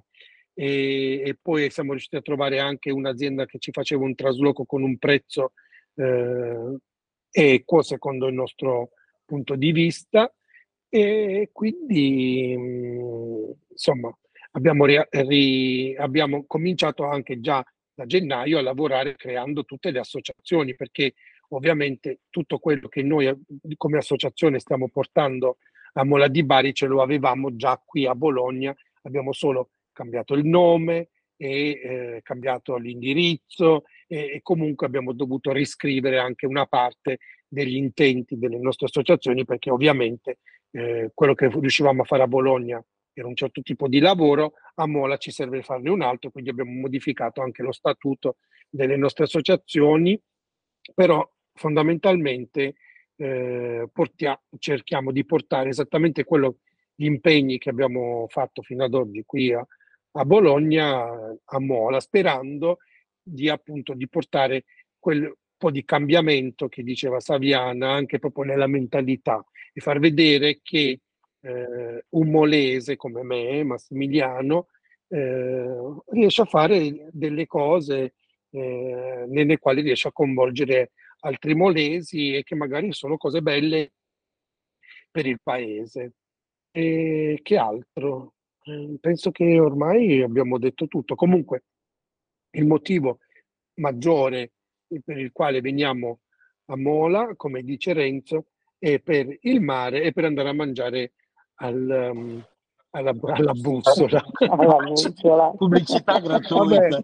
e, e, poi siamo riusciti a trovare anche un'azienda che ci faceva un trasloco con un prezzo eh, equo secondo il nostro punto di vista e quindi insomma abbiamo, ri, abbiamo cominciato anche già da gennaio a lavorare creando tutte le associazioni perché ovviamente tutto quello che noi come associazione stiamo portando a Mola di Bari ce lo avevamo già qui a Bologna, abbiamo solo cambiato il nome e eh, cambiato l'indirizzo e, e, comunque abbiamo dovuto riscrivere anche una parte degli intenti delle nostre associazioni perché ovviamente eh, quello che riuscivamo a fare a Bologna era un certo tipo di lavoro, a Mola ci serve farne un altro, quindi abbiamo modificato anche lo statuto delle nostre associazioni, però fondamentalmente eh, portia- cerchiamo di portare esattamente quello, gli impegni che abbiamo fatto fino ad oggi qui a, a Bologna, a Mola, sperando di appunto di portare quel po' di cambiamento che diceva Saviana anche proprio nella mentalità e far vedere che eh, un molese come me, Massimiliano, eh, riesce a fare delle cose eh, nelle quali riesce a coinvolgere altri molesi e che magari sono cose belle per il paese. E che altro? Eh, penso che ormai abbiamo detto tutto. Comunque, il motivo maggiore per il quale veniamo a Mola, come dice Renzo, è per il mare e per andare a mangiare al, um, alla, alla, bussola.
alla bussola. <laughs>
Pubblicità gratuita.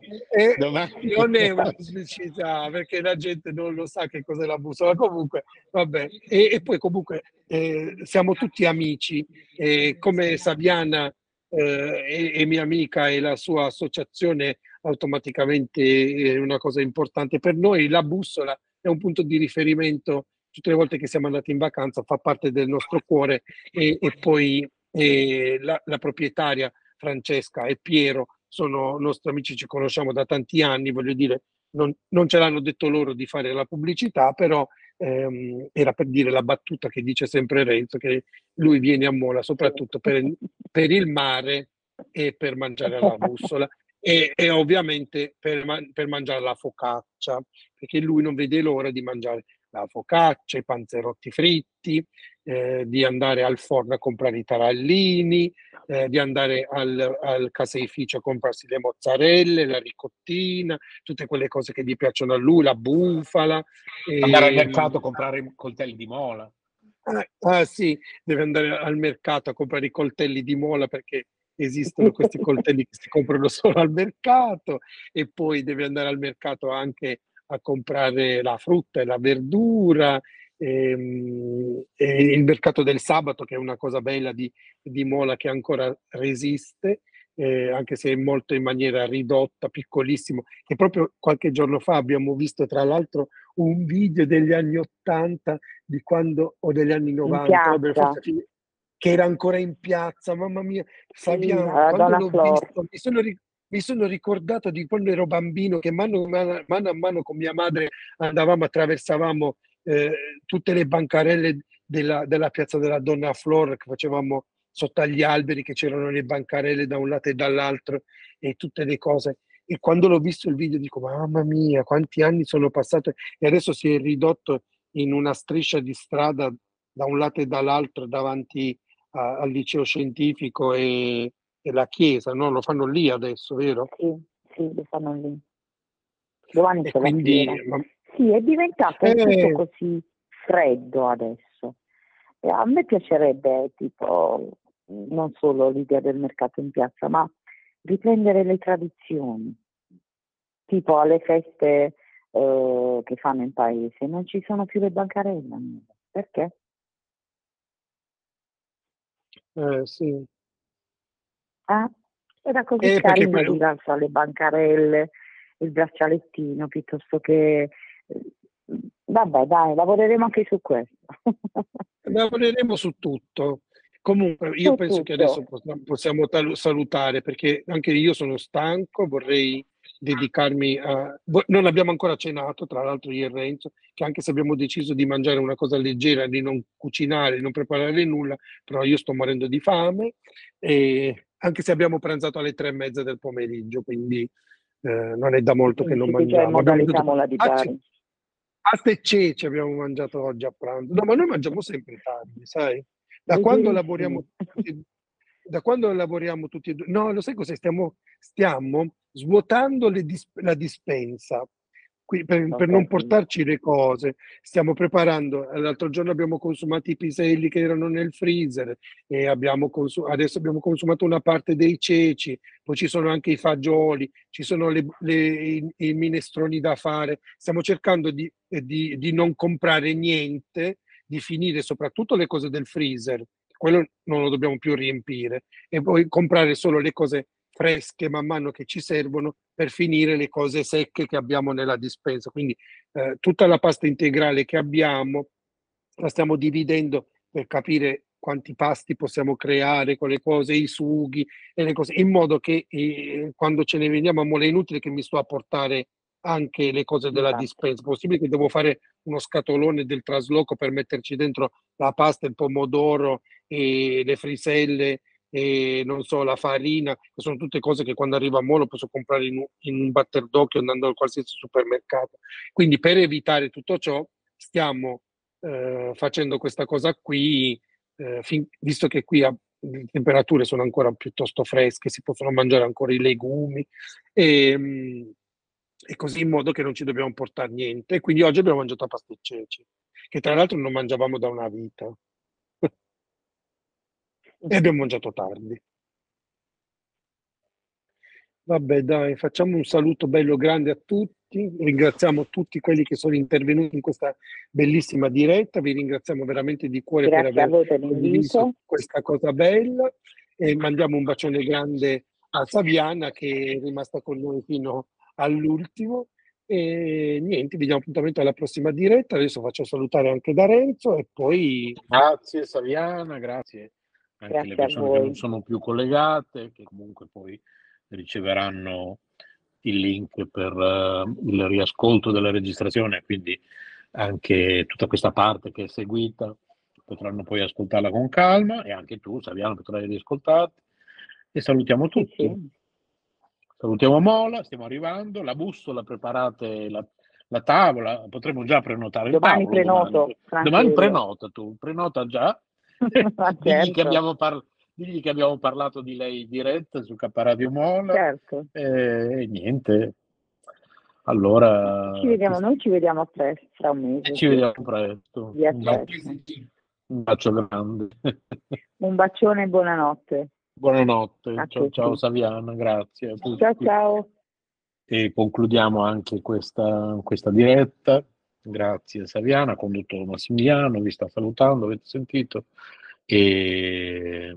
Vabbè, non è una pubblicità perché la gente non lo sa che cos'è la bussola. Comunque, vabbè. E, e poi comunque eh, siamo tutti amici. E come Saviana eh, è, è mia amica e la sua associazione automaticamente è una cosa importante per noi. La bussola è un punto di riferimento tutte le volte che siamo andati in vacanza, fa parte del nostro cuore e, e poi e la, la, proprietaria Francesca e Piero sono nostri amici, ci conosciamo da tanti anni, voglio dire, non, non ce l'hanno detto loro di fare la pubblicità, però ehm, era per dire la battuta che dice sempre Renzo, che lui viene a Mola soprattutto per, per il mare e per mangiare la bussola. <laughs> E, e, ovviamente per, per, mangiare la focaccia, perché lui non vede l'ora di mangiare la focaccia, i panzerotti fritti, eh, di andare al forno a comprare i tarallini, eh, di andare al, al caseificio a comprarsi le mozzarelle, la ricottina, tutte quelle cose che gli piacciono a lui, la bufala.
Andare e... al mercato a comprare i coltelli di mola.
Ah, ah, sì, deve andare al mercato a comprare i coltelli di mola perché esistono questi <laughs> coltelli che si comprano solo al mercato e poi deve andare al mercato anche a comprare la frutta e la verdura, ehm, e il mercato del sabato che è una cosa bella di, di Mola che ancora resiste, eh, anche se è molto in maniera ridotta, piccolissimo, che proprio qualche giorno fa abbiamo visto tra l'altro un video degli anni 80 di quando, o degli anni 90, che era ancora in piazza, mamma mia, Fabiano, sì, quando l'ho visto, mi sono, mi sono ricordato di quando ero bambino che mano, mano, a mano con mia madre andavamo, attraversavamo eh, tutte le bancarelle della, della, piazza della Donna Flor che facevamo sotto agli alberi, che c'erano le bancarelle da un lato e dall'altro e tutte le cose. E quando l'ho visto il video dico, mamma mia, quanti anni sono passati e adesso si è ridotto in una striscia di strada da un lato e dall'altro davanti a, al liceo scientifico e, e la chiesa, no? Lo fanno lì adesso, vero?
Sì, sì, lo fanno lì. Domani
e quindi, ma...
Sì, è diventato eh... così freddo adesso. E a me piacerebbe, tipo, non solo l'idea del mercato in piazza, ma riprendere le tradizioni. Tipo alle feste eh, che fanno in paese, non ci sono più le bancarelle. Perché?
Eh, sì.
Ah? Era così eh, carino di lanciare le bancarelle, il braccialettino, piuttosto che... Vabbè, dai, lavoreremo anche su questo. <laughs>
lavoreremo su tutto. Comunque, io su penso tutto. che adesso possiamo salutare perché anche io sono stanco, vorrei dedicarmi a... Non abbiamo ancora cenato, tra l'altro io e Renzo, che anche se abbiamo deciso di mangiare una cosa leggera, di non cucinare, di non preparare nulla, però io sto morendo di fame, e anche se abbiamo pranzato alle tre e mezza del pomeriggio, quindi eh, non è da molto che non mangiamo. Abbiamo
detto,
pasta e ceci abbiamo mangiato oggi a pranzo. No, ma noi mangiamo sempre tardi, sai? Da quando lavoriamo da quando lavoriamo tutti e due, no, lo sai cosa stiamo, stiamo svuotando dis- la dispensa qui, per, okay. per, non portarci le cose. Stiamo preparando, l'altro giorno abbiamo consumato i piselli che erano nel freezer e abbiamo consum- adesso abbiamo consumato una parte dei ceci, poi ci sono anche i fagioli, ci sono le, le, i, i, minestroni da fare. Stiamo cercando di, di, di non comprare niente, di finire soprattutto le cose del freezer quello non lo dobbiamo più riempire e poi comprare solo le cose fresche man mano che ci servono per finire le cose secche che abbiamo nella dispensa. Quindi eh, tutta la pasta integrale che abbiamo la stiamo dividendo per capire quanti pasti possiamo creare con le cose, i sughi e le cose, in modo che eh, quando ce ne veniamo a mole inutile che mi sto a portare anche le cose della esatto. dispensa. Possibile che devo fare uno scatolone del trasloco per metterci dentro la pasta, il pomodoro e le friselle e non so, la farina, che sono tutte cose che quando arriva a Molo posso comprare in un, in un batter d'occhio andando a qualsiasi supermercato. Quindi per evitare tutto ciò stiamo eh, facendo questa cosa qui, eh, fin, visto che qui a, le temperature sono ancora piuttosto fresche, si possono mangiare ancora i legumi. E, ehm, e così in modo che non ci dobbiamo portare niente. Quindi oggi abbiamo mangiato pasta e ceci, che tra l'altro non mangiavamo da una vita. E abbiamo mangiato tardi. Vabbè, dai, facciamo un saluto bello grande a tutti, ringraziamo tutti quelli che sono intervenuti in questa bellissima diretta, vi ringraziamo veramente di cuore
Grazie
per aver
condiviso
questa cosa bella e mandiamo un bacione grande a Saviana che è rimasta con noi fino all'ultimo. E niente, vi diamo appuntamento alla prossima diretta. Adesso faccio salutare anche da Renzo e poi.
Grazie Saviana, grazie anche grazie le persone che non sono più collegate, che comunque poi riceveranno il link per uh, il riascolto della registrazione, quindi anche tutta questa parte che è seguita potranno poi ascoltarla con calma e anche tu, Saviano, potrai riascoltarti. E salutiamo tutti. Sì. Salutiamo Mola, stiamo arrivando, la bussola, preparate la, la tavola, potremo già prenotare
domani
il
tavolo.
Prenoto, domani. domani prenota tu, prenota già. <laughs> <laughs> digli, che abbiamo par- digli che abbiamo parlato di lei diretta su K Radio Mola.
Certo.
E, niente. Allora...
Ci vediamo, noi ci vediamo presto, fra un mese.
Ci vediamo presto.
Un,
un bacio grande. <laughs>
un bacione e buonanotte.
Buonanotte, ciao, ciao Saviana, grazie.
Ciao ciao.
E concludiamo anche questa, questa diretta. Grazie Saviana, condotto Massimiliano, vi sta salutando, avete sentito. E